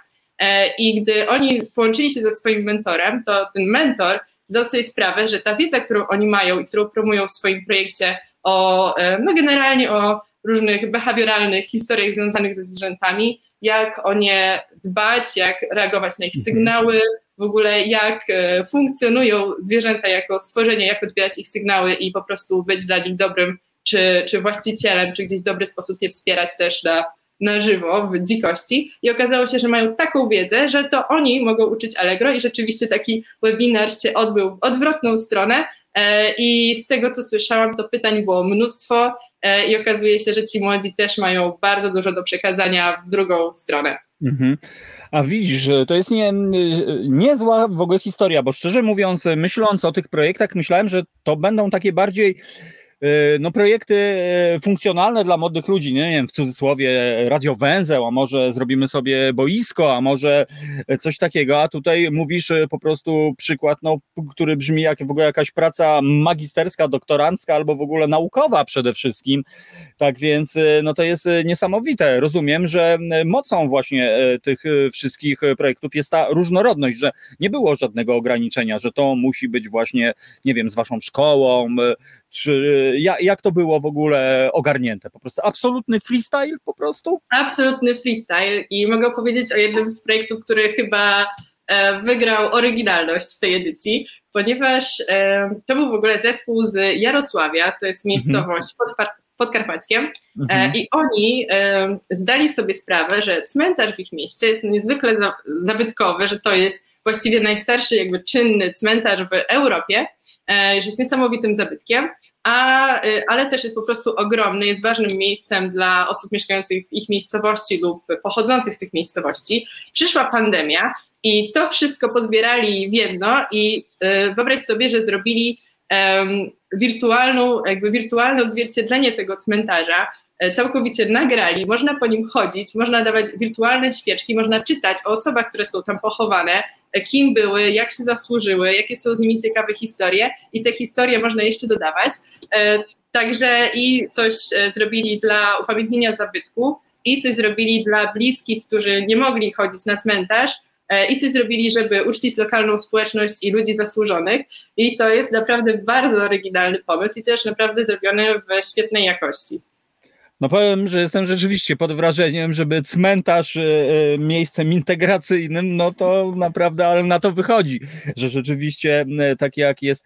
I gdy oni połączyli się ze swoim mentorem, to ten mentor zdał sobie sprawę, że ta wiedza, którą oni mają i którą promują w swoim projekcie o, no generalnie o różnych behawioralnych historiach związanych ze zwierzętami, jak o nie dbać, jak reagować na ich Mhm. sygnały, w ogóle jak e, funkcjonują zwierzęta jako stworzenie, jak odbierać ich sygnały i po prostu być dla nich dobrym czy, czy właścicielem, czy gdzieś w dobry sposób je wspierać też na, na żywo, w dzikości. I okazało się, że mają taką wiedzę, że to oni mogą uczyć Allegro i rzeczywiście taki webinar się odbył w odwrotną stronę. E, I z tego, co słyszałam, to pytań było mnóstwo e, i okazuje się, że ci młodzi też mają bardzo dużo do przekazania w drugą stronę. Mhm. A widzisz, to jest nie, niezła w ogóle historia, bo szczerze mówiąc, myśląc o tych projektach, myślałem, że to będą takie bardziej no, projekty e, funkcjonalne dla młodych ludzi, nie, wiem, w cudzysłowie radiowęzeł, a może zrobimy sobie boisko, a może coś takiego, a tutaj mówisz e, po prostu przykład, no, który brzmi jak w ogóle jakaś praca magisterska, doktorancka albo w ogóle naukowa przede wszystkim, tak więc e, no to jest e, niesamowite. Rozumiem, że e, mocą właśnie e, tych e, wszystkich e, projektów jest ta różnorodność, że nie było żadnego ograniczenia, że to musi być właśnie, nie wiem, z waszą szkołą, e, czy ja- jak to było w ogóle ogarnięte? Po prostu absolutny freestyle po prostu? Absolutny freestyle i mogę powiedzieć o jednym z projektów, który chyba e, wygrał oryginalność w tej edycji, ponieważ e, to był w ogóle zespół z Jarosławia, to jest miejscowość pod, podkarpackiem Mhm. e, i oni zdali sobie sprawę, że cmentarz w ich mieście jest niezwykle za, zabytkowy, że to jest właściwie najstarszy jakby czynny cmentarz w Europie, że jest niesamowitym zabytkiem, a, y, ale też jest po prostu ogromny, jest ważnym miejscem dla osób mieszkających w ich miejscowości lub pochodzących z tych miejscowości. Przyszła pandemia i to wszystko pozbierali w jedno i y, wyobraź sobie, że zrobili wirtualną, jakby wirtualne odzwierciedlenie tego cmentarza, e, całkowicie nagrali, można po nim chodzić, można dawać wirtualne świeczki, można czytać o osobach, które są tam pochowane, e, kim były, jak się zasłużyły, jakie są z nimi ciekawe historie i te historie można jeszcze dodawać. E, Także i coś e, zrobili dla upamiętnienia zabytku, i coś zrobili dla bliskich, którzy nie mogli chodzić na cmentarz, e, i coś zrobili, żeby uczcić lokalną społeczność i ludzi zasłużonych. I to jest naprawdę bardzo oryginalny pomysł i też naprawdę zrobiony w świetnej jakości. No powiem, że jestem rzeczywiście pod wrażeniem, żeby cmentarz e, e, miejscem integracyjnym, no to naprawdę, ale na to wychodzi, że rzeczywiście e, tak jak jest.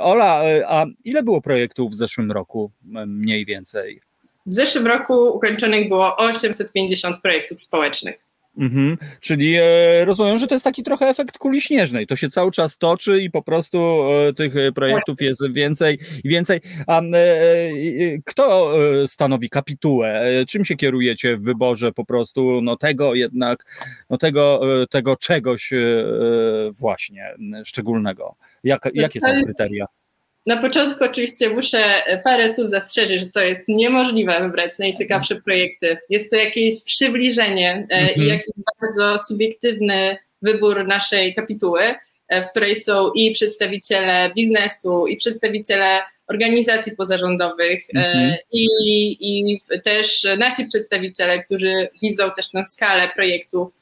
Ola, a ile było projektów w zeszłym roku mniej więcej? W zeszłym roku ukończonych było 850 projektów społecznych. Mhm. Czyli e, rozumiem, że to jest taki trochę efekt kuli śnieżnej. To się cały czas toczy i po prostu e, tych e, projektów jest więcej i więcej. A e, e, kto e, stanowi kapitułę? Czym się kierujecie w wyborze po prostu no, tego jednak, no, tego, tego czegoś właśnie szczególnego? Jak, jakie są kryteria? Na początku oczywiście muszę parę słów zastrzeżyć, że to jest niemożliwe wybrać najciekawsze projekty. Jest to jakieś przybliżenie e, Mhm. i jakiś bardzo subiektywny wybór naszej kapituły, e, w której są i przedstawiciele biznesu, i przedstawiciele organizacji pozarządowych e, Mhm. i, i też nasi przedstawiciele, którzy widzą też tę skalę projektów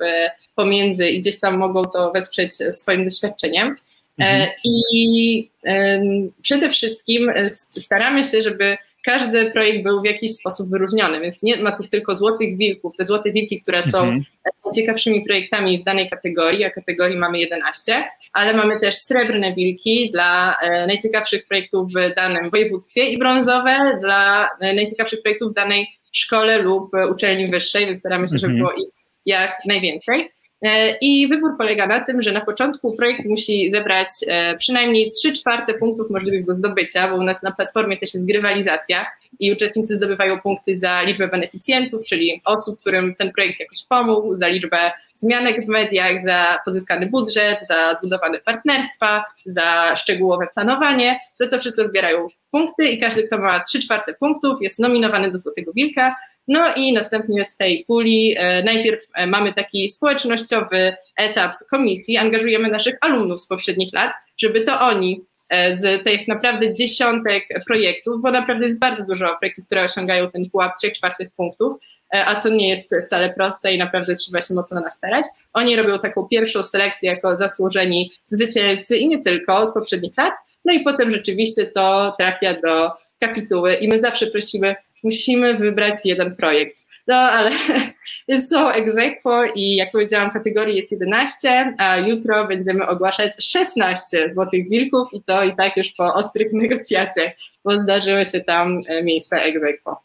pomiędzy i gdzieś tam mogą to wesprzeć swoim doświadczeniem. Mhm. E, I em, przede wszystkim e, staramy się, żeby każdy projekt był w jakiś sposób wyróżniony, więc nie ma tych tylko złotych wilków, te złote wilki, które są Mhm. najciekawszymi projektami w danej kategorii, a kategorii mamy 11, ale mamy też srebrne wilki dla e, najciekawszych projektów w danym województwie i brązowe dla najciekawszych projektów w danej szkole lub uczelni wyższej, więc staramy się, żeby Mhm. było ich jak najwięcej. E, I wybór polega na tym, że na początku projekt musi zebrać e, przynajmniej 3 czwarte punktów możliwych do zdobycia, bo u nas na platformie też jest grywalizacja i uczestnicy zdobywają punkty za liczbę beneficjentów, czyli osób, którym ten projekt jakoś pomógł, za liczbę zmianek w mediach, za pozyskany budżet, za zbudowane partnerstwa, za szczegółowe planowanie. Za to wszystko zbierają punkty i każdy, kto ma 3 czwarte punktów, jest nominowany do Złotego Wilka. No i następnie z tej puli e, najpierw e, mamy taki społecznościowy etap komisji, angażujemy naszych alumnów z poprzednich lat, żeby to oni e, z tych naprawdę dziesiątek projektów, bo naprawdę jest bardzo dużo projektów, które osiągają ten pułap 3 czwartych punktów, a to nie jest wcale proste i naprawdę trzeba się mocno nastarać. Oni robią taką pierwszą selekcję jako zasłużeni zwycięzcy i nie tylko z poprzednich lat, no i potem rzeczywiście to trafia do kapituły i my zawsze prosimy musimy wybrać jeden projekt. No ale [laughs] są egzekwo i jak powiedziałam, kategorii jest 11, a jutro będziemy ogłaszać 16 złotych wilków i to i tak już po ostrych [laughs] negocjacjach, bo zdarzyły się tam e, miejsca egzekwo.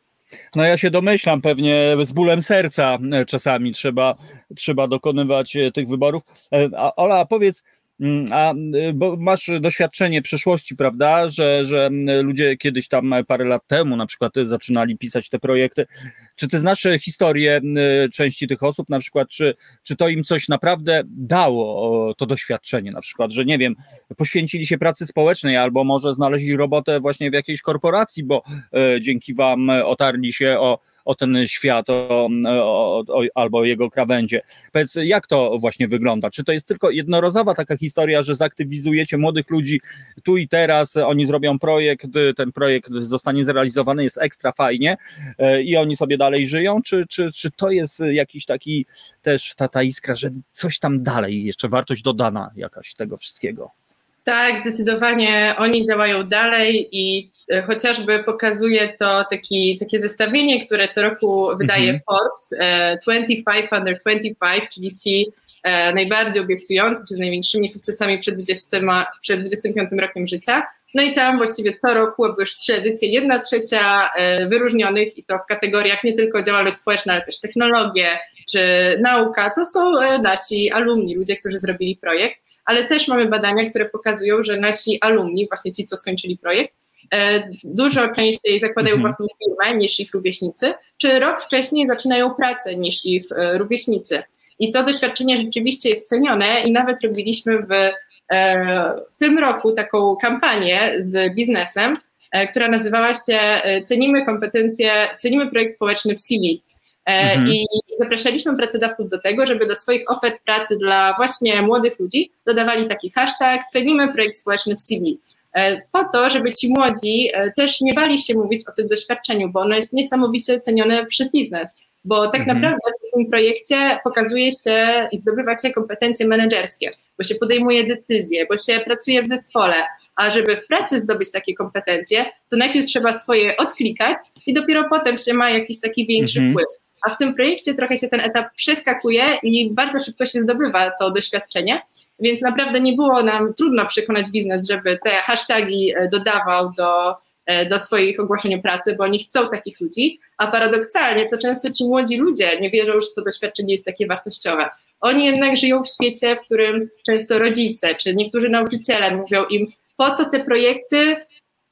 No ja się domyślam, pewnie z bólem serca e, czasami trzeba, trzeba dokonywać e, tych wyborów. Ola, powiedz, a y, bo masz doświadczenie przeszłości, prawda, że, że mm, ludzie kiedyś tam parę lat temu na przykład zaczynali pisać te projekty. Czy ty znasz historię y, części tych osób, na przykład, czy, czy to im coś naprawdę dało, to doświadczenie, na przykład, że nie wiem, poświęcili się pracy społecznej albo może znaleźli robotę właśnie w jakiejś korporacji, bo y, dzięki wam otarli się o, o ten świat o, o, o, albo jego krawędzie. Powiedz, jak to właśnie wygląda? Czy to jest tylko jednorazowa taka historia, że zaktywizujecie młodych ludzi tu i teraz, oni zrobią projekt, ten projekt zostanie zrealizowany, jest ekstra fajnie e, i oni sobie dalej żyją, czy, czy, czy to jest jakiś taki też ta, ta iskra, że coś tam dalej, jeszcze wartość dodana jakaś tego wszystkiego? Tak, zdecydowanie oni działają dalej i e, chociażby pokazuje to taki, takie zestawienie, które co roku wydaje mhm. Forbes, 25 e, under 25, czyli ci e, najbardziej obiecujący, czy z największymi sukcesami przed, 20, przed 25 rokiem życia. No i tam właściwie co roku były już trzy edycje, jedna trzecia wyróżnionych i to w kategoriach nie tylko działalność społeczna, ale też technologie czy nauka. To są nasi alumni, ludzie, którzy zrobili projekt ale też mamy badania, które pokazują, że nasi alumni, właśnie ci, co skończyli projekt, e, dużo częściej zakładają mhm. własną firmę niż ich rówieśnicy, czy rok wcześniej zaczynają pracę niż ich e, rówieśnicy. I to doświadczenie rzeczywiście jest cenione i nawet robiliśmy w e, tym roku taką kampanię z biznesem, która nazywała się Cenimy kompetencje, cenimy projekt społeczny w CV. E, mhm. I zapraszaliśmy pracodawców do tego, żeby do swoich ofert pracy dla właśnie młodych ludzi dodawali taki hashtag cenimy projekt społeczny w CV. E, po to, żeby ci młodzi e, też nie bali się mówić o tym doświadczeniu, bo ono jest niesamowicie cenione przez biznes. Bo tak mhm. naprawdę w tym projekcie pokazuje się i zdobywa się kompetencje menedżerskie, bo się podejmuje decyzje, bo się pracuje w zespole, a żeby w pracy zdobyć takie kompetencje, to najpierw trzeba swoje odklikać i dopiero potem się ma jakiś taki większy mhm. wpływ a w tym projekcie trochę się ten etap przeskakuje i bardzo szybko się zdobywa to doświadczenie, więc naprawdę nie było nam trudno przekonać biznes, żeby te hasztagi e, dodawał do, e, do swoich ogłoszeń o pracy, bo oni chcą takich ludzi, a paradoksalnie to często ci młodzi ludzie nie wierzą, że to doświadczenie jest takie wartościowe. Oni jednak żyją w świecie, w którym często rodzice czy niektórzy nauczyciele mówią im, po co te projekty,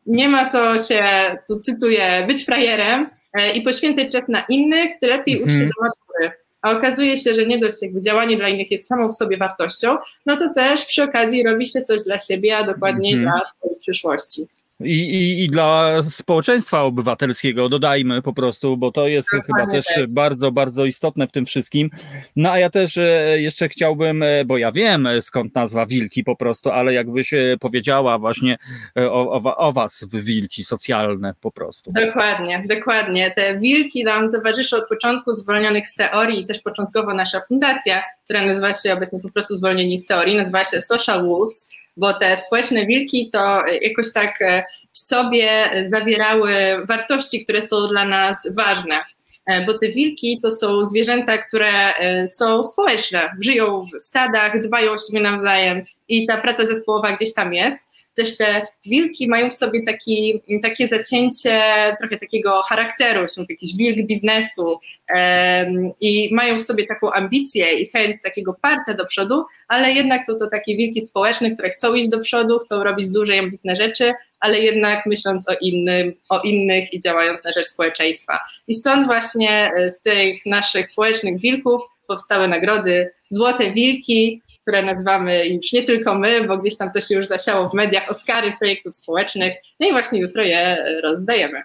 nie ma co się, tu cytuję, być frajerem, i poświęcać czas na innych, ty lepiej mhm. ucz się do matury. A okazuje się, że nie dość jakby działanie dla innych jest samą w sobie wartością, no to też przy okazji robi się coś dla siebie, a dokładniej mhm. dla swojej przyszłości. I, i, I dla społeczeństwa obywatelskiego dodajmy po prostu, bo to jest Dokładnie chyba też tak. bardzo, bardzo istotne w tym wszystkim. No a ja też e, jeszcze chciałbym, e, bo ja wiem skąd nazwa Wilki po prostu, ale jakbyś powiedziała właśnie e, o, o, o was w Wilki socjalne po prostu. Dokładnie, dokładnie. Te Wilki nam towarzyszą od początku zwolnionych z teorii i też początkowo nasza fundacja, która nazywa się obecnie po prostu Zwolnieni z teorii, nazywa się Social Wolves bo te społeczne wilki to jakoś tak e, w sobie zawierały wartości, które są dla nas ważne. E, bo te wilki to są zwierzęta, które e, są społeczne, żyją w stadach, dbają o siebie nawzajem i ta praca zespołowa gdzieś tam jest też te wilki mają w sobie taki, takie zacięcie trochę takiego charakteru, są jakiś wilk biznesu um, i mają w sobie taką ambicję i chęć takiego parcia do przodu, ale jednak są to takie wilki społeczne, które chcą iść do przodu, chcą robić duże i ambitne rzeczy, ale jednak myśląc o, innym, o innych i działając na rzecz społeczeństwa. I stąd właśnie e, z tych naszych społecznych wilków powstały nagrody Złote Wilki, które nazywamy już nie tylko my, bo gdzieś tam to się już zasiało w mediach, Oscary projektów społecznych. No i właśnie jutro je rozdajemy.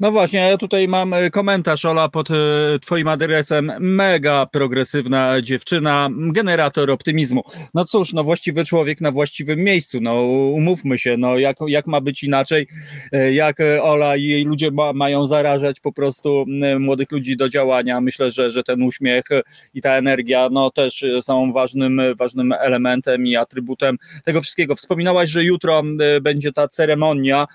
No właśnie, ja tutaj mam e, komentarz, Ola, pod e, Twoim adresem. Mega progresywna dziewczyna, generator optymizmu. No cóż, no właściwy człowiek na właściwym miejscu. No umówmy się, no jak, jak ma być inaczej, e, jak Ola i jej ludzie ma, mają zarażać po prostu młodych ludzi do działania. Myślę, że, że ten uśmiech i ta energia, no też są ważnym, ważnym elementem i atrybutem tego wszystkiego. Wspominałaś, że jutro będzie ta ceremonia.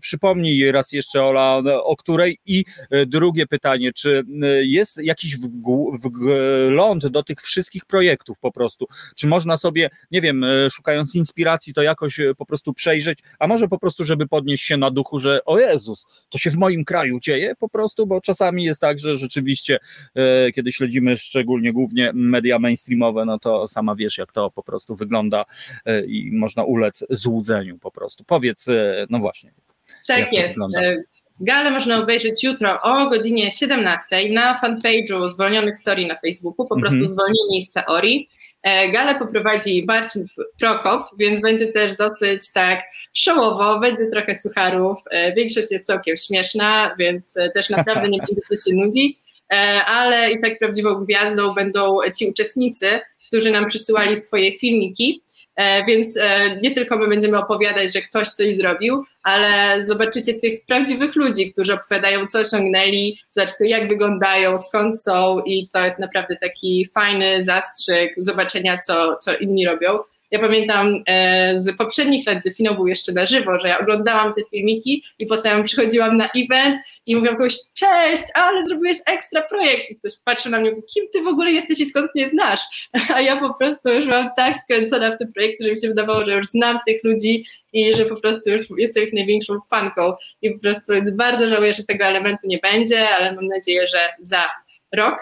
Przypomnij raz jeszcze, Ola, o której i drugie pytanie, czy jest jakiś wgląd do tych wszystkich projektów po prostu, czy można sobie, nie wiem, szukając inspiracji, to jakoś po prostu przejrzeć, a może po prostu, żeby podnieść się na duchu, że o Jezus, to się w moim kraju dzieje po prostu, bo czasami jest tak, że rzeczywiście, kiedy śledzimy szczególnie głównie media mainstreamowe, no to sama wiesz, jak to po prostu wygląda i można ulec złudzeniu po prostu. Powiedz, e, no właśnie. Tak jest. Wygląda? E, galę można obejrzeć jutro o godzinie 17 na fanpage'u Zwolnionych Story na Facebooku, po prostu mhm. zwolnieni z teorii. E, galę poprowadzi Marcin Prokop, więc będzie też dosyć tak showowo, będzie trochę sucharów, większość jest całkiem śmieszna, więc też [laughs] naprawdę nie będziecie się nudzić, ale i tak prawdziwą gwiazdą będą ci uczestnicy, którzy nam przysyłali swoje filmiki. E, więc e, nie tylko my będziemy opowiadać, że ktoś coś zrobił, ale zobaczycie tych prawdziwych ludzi, którzy opowiadają, co osiągnęli, zobaczcie, jak wyglądają, skąd są, i to jest naprawdę taki fajny zastrzyk zobaczenia, co, co inni robią. Ja pamiętam e, z poprzednich lat, gdy finał był jeszcze na żywo, że ja oglądałam te filmiki i potem przychodziłam na event i mówiłam kogoś, cześć, ale zrobiłeś ekstra projekt. I ktoś patrzy na mnie mówi, kim ty w ogóle jesteś i skąd mnie znasz? [laughs] A ja po prostu już byłam tak wkręcona w te projekty, że mi się wydawało, że już znam tych ludzi i że po prostu już jestem ich największą fanką. I po prostu więc bardzo żałuję, że tego elementu nie będzie, ale mam nadzieję, że za rok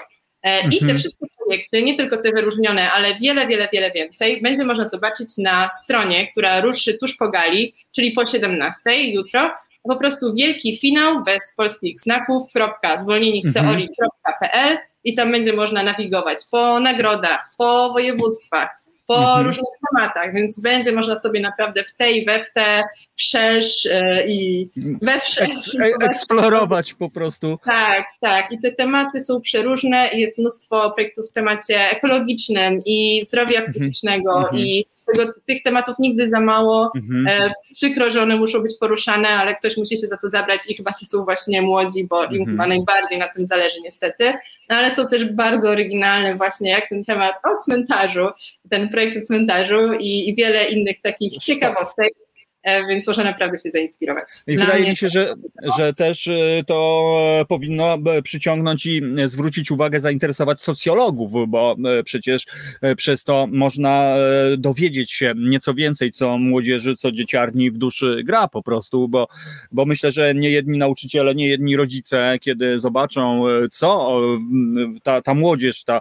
I te mhm. wszystkie projekty, nie tylko te wyróżnione, ale wiele, wiele, wiele więcej, będzie można zobaczyć na stronie, która ruszy tuż po gali, czyli po 17 jutro. Po prostu wielki finał bez polskich znaków, kropka, zwolnieni z mhm. teorii.pl i tam będzie można nawigować po nagrodach, po województwach, po mhm. różnych tematach, więc będzie można sobie naprawdę w tej, we w te wszerz e, i we wszerz. E, eksplorować po prostu. Tak, tak. I te tematy są przeróżne i jest mnóstwo projektów w temacie ekologicznym i zdrowia mhm. psychicznego mhm. i tego, tych tematów nigdy za mało. Mhm. E, przykro, że one muszą być poruszane, ale ktoś musi się za to zabrać i chyba to są właśnie młodzi, bo im mhm. chyba najbardziej na tym zależy niestety. No, ale są też bardzo oryginalne właśnie jak ten temat o cmentarzu, ten projekt o cmentarzu i, i wiele innych takich ciekawostek więc można naprawdę się zainspirować. I Dla wydaje mi się, że, że też e, to powinno przyciągnąć i zwrócić uwagę, zainteresować socjologów, bo e, przecież przez to można dowiedzieć się nieco więcej, co młodzieży, co dzieciarni w duszy gra po prostu, bo, bo myślę, że nie jedni nauczyciele, nie jedni rodzice, kiedy zobaczą, co ta, ta młodzież, ta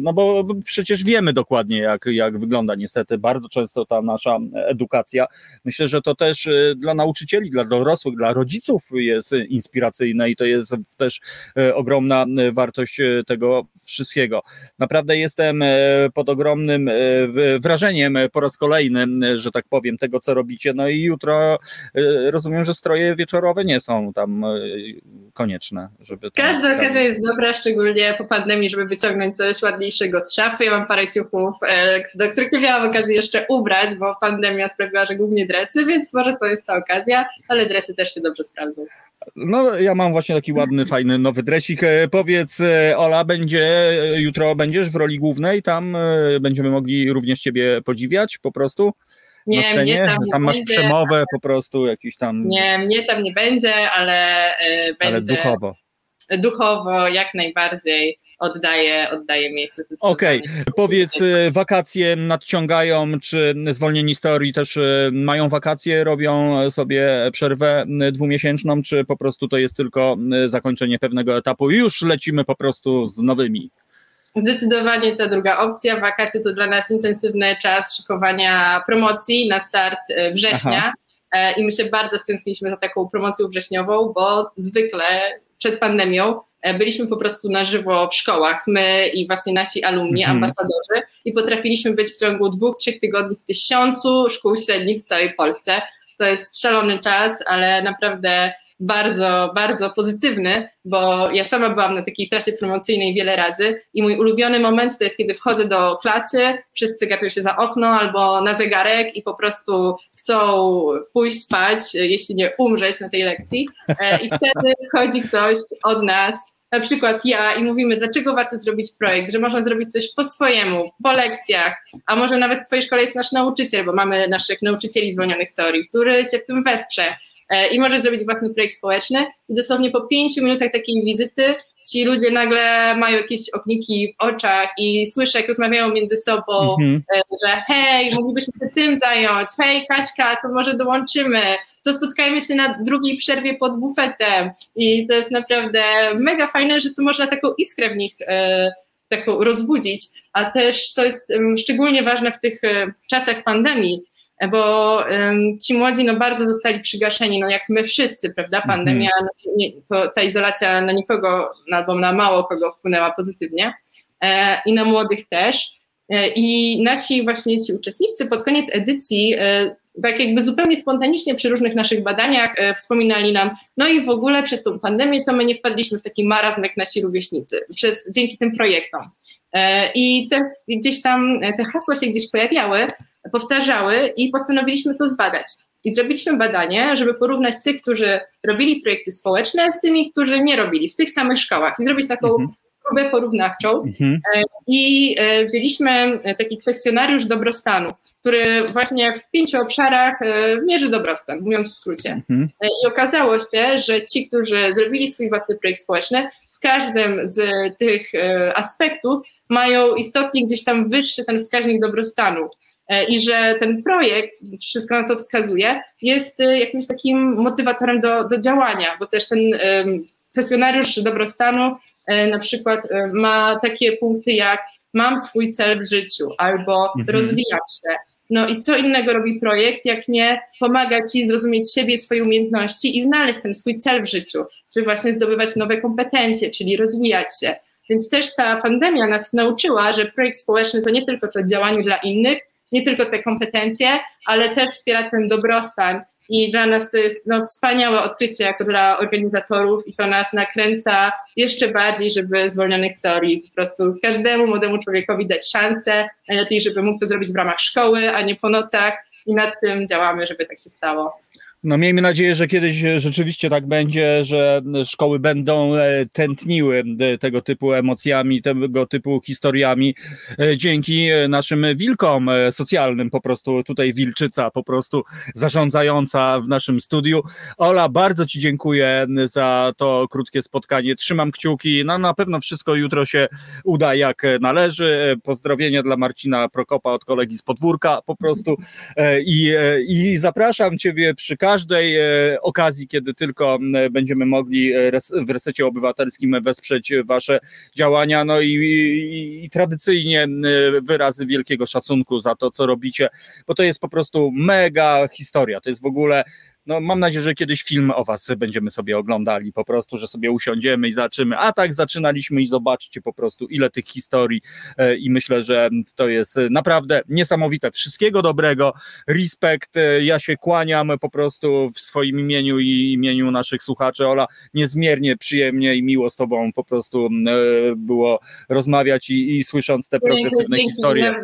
no bo przecież wiemy dokładnie, jak, jak wygląda niestety bardzo często ta nasza edukacja. Myślę, że to też y, dla nauczycieli, dla dorosłych, dla rodziców jest inspiracyjne i to jest też y, ogromna y, wartość tego wszystkiego. Naprawdę jestem pod ogromnym wrażeniem po raz kolejny, że tak powiem, tego, co robicie. No i jutro rozumiem, że stroje wieczorowe nie są tam konieczne, żeby. Każda okazja jest dobra, szczególnie po pandemii, żeby wyciągnąć coś ładniejszego z szafy. Ja mam parę ciuchów, e, do których nie miałam okazji jeszcze ubrać, bo pandemia sprawiła, że głównie dresy, więc może to jest ta okazja, ale dresy też się dobrze sprawdzą. No, ja mam właśnie taki ładny, fajny nowy dresik. E, powiedz, e, Ola, będzie jutro będziesz w roli głównej, tam będziemy mogli również ciebie podziwiać po prostu? Nie, na scenie? Mnie tam, tam masz będzie, przemowę po prostu, jakiś tam. Nie, mnie tam nie będzie, ale będzie. Ale duchowo. Duchowo, jak najbardziej oddaje, oddaje miejsce Okej, okay. powiedz, y, wakacje nadciągają, czy zwolnieni z teorii też y, mają wakacje, robią sobie przerwę dwumiesięczną, czy po prostu to jest tylko zakończenie pewnego etapu i już lecimy po prostu z nowymi? Zdecydowanie ta druga opcja. Wakacje to dla nas intensywny czas szykowania promocji na start września. Aha. E, I my się bardzo stęskniliśmy za taką promocją wrześniową, bo zwykle przed pandemią E, byliśmy po prostu na żywo w szkołach, my i właśnie nasi alumni, mhm. ambasadorzy i potrafiliśmy być w ciągu dwóch, trzech tygodni w tysiącu szkół średnich w całej Polsce. To jest szalony czas, ale naprawdę bardzo, bardzo pozytywny, bo ja sama byłam na takiej trasie promocyjnej wiele razy i mój ulubiony moment to jest, kiedy wchodzę do klasy, wszyscy gapią się za okno albo na zegarek i po prostu chcą pójść spać, jeśli nie umrzeć na tej lekcji e, i wtedy wchodzi ktoś od nas na przykład ja i mówimy, dlaczego warto zrobić projekt, że można zrobić coś po swojemu, po lekcjach, a może nawet w Twojej szkole jest nasz nauczyciel, bo mamy naszych nauczycieli zwolnionych z teorii, który Cię w tym wesprze. i może zrobić własny projekt społeczny i dosłownie po pięciu minutach takiej wizyty ci ludzie nagle mają jakieś ogniki w oczach i słyszę, jak rozmawiają między sobą, mhm. że hej, moglibyśmy się tym zająć, hej Kaśka, to może dołączymy, to spotkajmy się na drugiej przerwie pod bufetem i to jest naprawdę mega fajne, że tu można taką iskrę w nich taką rozbudzić, a też to jest szczególnie ważne w tych czasach pandemii, bo um, ci młodzi no, bardzo zostali przygaszeni, no jak my wszyscy, prawda? Mhm. Pandemia, mm -hmm. nie, to ta izolacja na nikogo no, albo na mało kogo wpłynęła pozytywnie e, i na młodych też. E, I nasi właśnie ci uczestnicy pod koniec edycji e, tak jakby zupełnie spontanicznie przy różnych naszych badaniach e, wspominali nam, no i w ogóle przez tą pandemię to my nie wpadliśmy w taki marazm jak nasi rówieśnicy, przez, dzięki tym projektom. E, I te, gdzieś tam te hasła się gdzieś pojawiały, powtarzały i postanowiliśmy to zbadać. I zrobiliśmy badanie, żeby porównać tych, którzy robili projekty społeczne z tymi, którzy nie robili w tych samych szkołach i zrobić taką mhm. próbę porównawczą. Mhm. E, I e, wzięliśmy taki kwestionariusz dobrostanu, który właśnie w pięciu obszarach e, mierzy dobrostan, mówiąc w skrócie. Mhm. I okazało się, że ci, którzy zrobili swój własny projekt społeczny, w każdym z tych aspektów mają istotnie gdzieś tam wyższy ten wskaźnik dobrostanu. E, i że ten projekt, wszystko na to wskazuje, jest e, jakimś takim motywatorem do, do działania, bo też ten kwestionariusz dobrostanu e, na przykład ma takie punkty jak mam swój cel w życiu albo mhm. rozwijam się. No i co innego robi projekt, jak nie pomaga ci zrozumieć siebie, swoje umiejętności i znaleźć ten swój cel w życiu, czy właśnie zdobywać nowe kompetencje, czyli rozwijać się. Więc też ta pandemia nas nauczyła, że projekt społeczny to nie tylko to działanie dla innych, nie tylko te kompetencje, ale też wspiera ten dobrostan. I dla nas to jest no, wspaniałe odkrycie jako dla organizatorów i to nas nakręca jeszcze bardziej, żeby zwolnionych historii po prostu każdemu młodemu człowiekowi dać szansę. Najlepiej, żeby mógł to zrobić w ramach szkoły, a nie po nocach i nad tym działamy, żeby tak się stało. No miejmy nadzieję, że kiedyś rzeczywiście tak będzie, że szkoły będą e, tętniły e, tego typu emocjami, tego typu historiami e, dzięki naszym wilkom socjalnym, po prostu tutaj Wilczyca po prostu zarządzająca w naszym studiu. Ola, bardzo Ci dziękuję za to krótkie spotkanie. Trzymam kciuki. No na pewno wszystko jutro się uda jak należy. Pozdrowienia dla Marcina Prokopa od kolegi z podwórka po prostu i, i zapraszam Ciebie przy każdym każdej e, okazji, kiedy tylko będziemy mogli e, w resecie obywatelskim wesprzeć Wasze działania. No i, i, i tradycyjnie wyrazy wielkiego szacunku za to, co robicie, bo to jest po prostu mega historia. To jest w ogóle no mam nadzieję, że kiedyś film o was będziemy sobie oglądali, po prostu, że sobie usiądziemy i zaczymy. A tak zaczynaliśmy i zobaczcie po prostu ile tych historii e, i myślę, że to jest naprawdę niesamowite. Wszystkiego dobrego, respekt, e, ja się kłaniam po prostu w swoim imieniu i imieniu naszych słuchaczy. Ola, niezmiernie przyjemnie i miło z tobą po prostu e, było rozmawiać i, i słysząc te progresywne historie.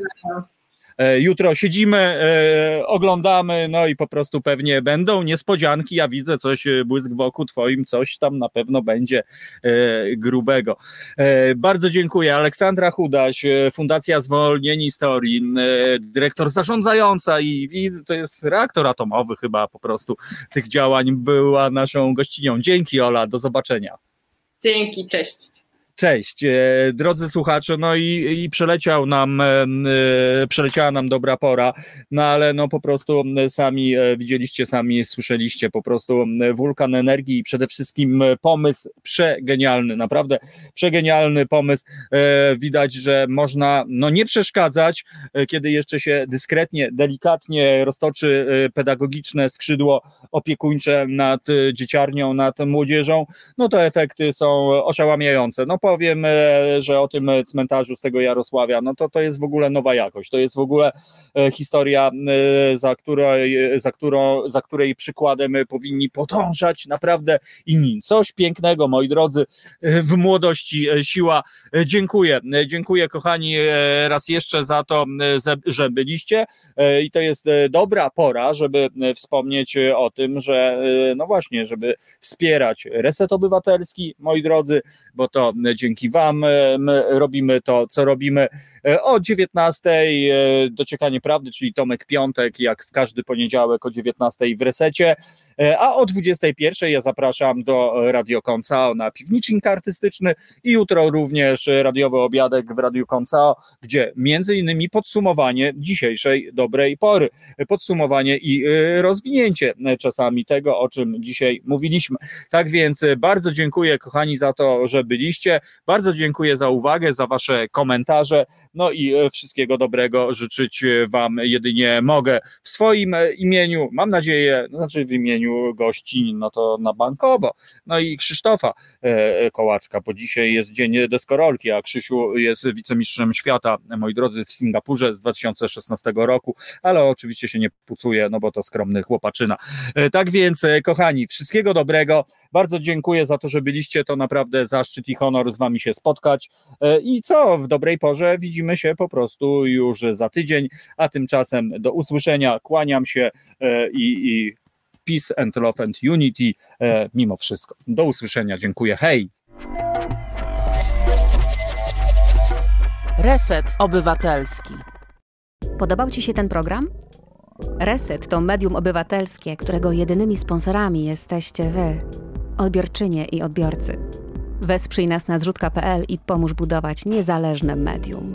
E, jutro siedzimy, e, oglądamy, no i po prostu pewnie będą niespodzianki. Ja widzę coś, e, błysk w oku twoim, coś tam na pewno będzie grubego. Bardzo dziękuję. Aleksandra Chudaś, Fundacja Zwolnieni Historii, dyrektor zarządzająca i, i to jest reaktor atomowy chyba po prostu tych działań była naszą gościnią. Dzięki Ola, do zobaczenia. Dzięki, cześć. Cześć, e, drodzy słuchacze, no i, i przeleciał nam, e, e, przeleciała nam dobra pora, no ale no po prostu sami widzieliście, sami słyszeliście, po prostu wulkan energii i przede wszystkim pomysł przegenialny, naprawdę przegenialny pomysł. Widać, że można no nie przeszkadzać, kiedy jeszcze się dyskretnie, delikatnie roztoczy pedagogiczne skrzydło opiekuńcze nad dzieciarnią, nad młodzieżą, no to efekty są oszałamiające. No powiem, e, że o tym cmentarzu z tego Jarosławia, no to to jest w ogóle nowa jakość, to jest w ogóle e, historia, e, za której, za którą, za której przykładem powinni podążać naprawdę inni. Coś pięknego, moi drodzy, w młodości siła. Dziękuję, dziękuję kochani raz jeszcze za to, że byliście i to jest dobra pora, żeby wspomnieć o tym, że no właśnie, żeby wspierać Reset Obywatelski, moi drodzy, bo to dzięki Wam my robimy to, co robimy. O 19 dociekanie prawdy, czyli Tomek Piątek, jak w każdy poniedziałek o 19 w resecie. A o 21 ja zapraszam do Radio Koncao na piwnicznik artystyczny i jutro również radiowy obiadek w Radiu Koncao, gdzie między innymi podsumowanie dzisiejszej dobrej pory, podsumowanie i rozwinięcie czasami tego, o czym dzisiaj mówiliśmy. Tak więc bardzo dziękuję kochani za to, że byliście. Bardzo dziękuję za uwagę, za wasze komentarze. No i wszystkiego dobrego życzyć wam jedynie mogę w swoim imieniu, mam nadzieję, znaczy w imieniu gości, no to na bankowo. No i Krzysztofa e, Kołaczka, bo dzisiaj jest dzień deskorolki, a Krzysiu jest wicemistrzem świata, moi drodzy, w Singapurze z 2016 roku, ale oczywiście się nie pucuje, no bo to skromny chłopaczyna. E, tak więc, e, kochani, wszystkiego dobrego. Bardzo dziękuję za to, że byliście. To naprawdę zaszczyt i honor z wami się spotkać. I co, w dobrej porze widzimy się po prostu już za tydzień, a tymczasem do usłyszenia. Kłaniam się i, i peace and love and unity mimo wszystko. Do usłyszenia. Dziękuję. Hej! Reset Obywatelski. Podobał Ci się ten program? Reset to medium obywatelskie, którego jedynymi sponsorami jesteście Wy, odbiorczynie i odbiorcy. Wesprzyj nas na zrzutka.pl i pomóż budować niezależne medium.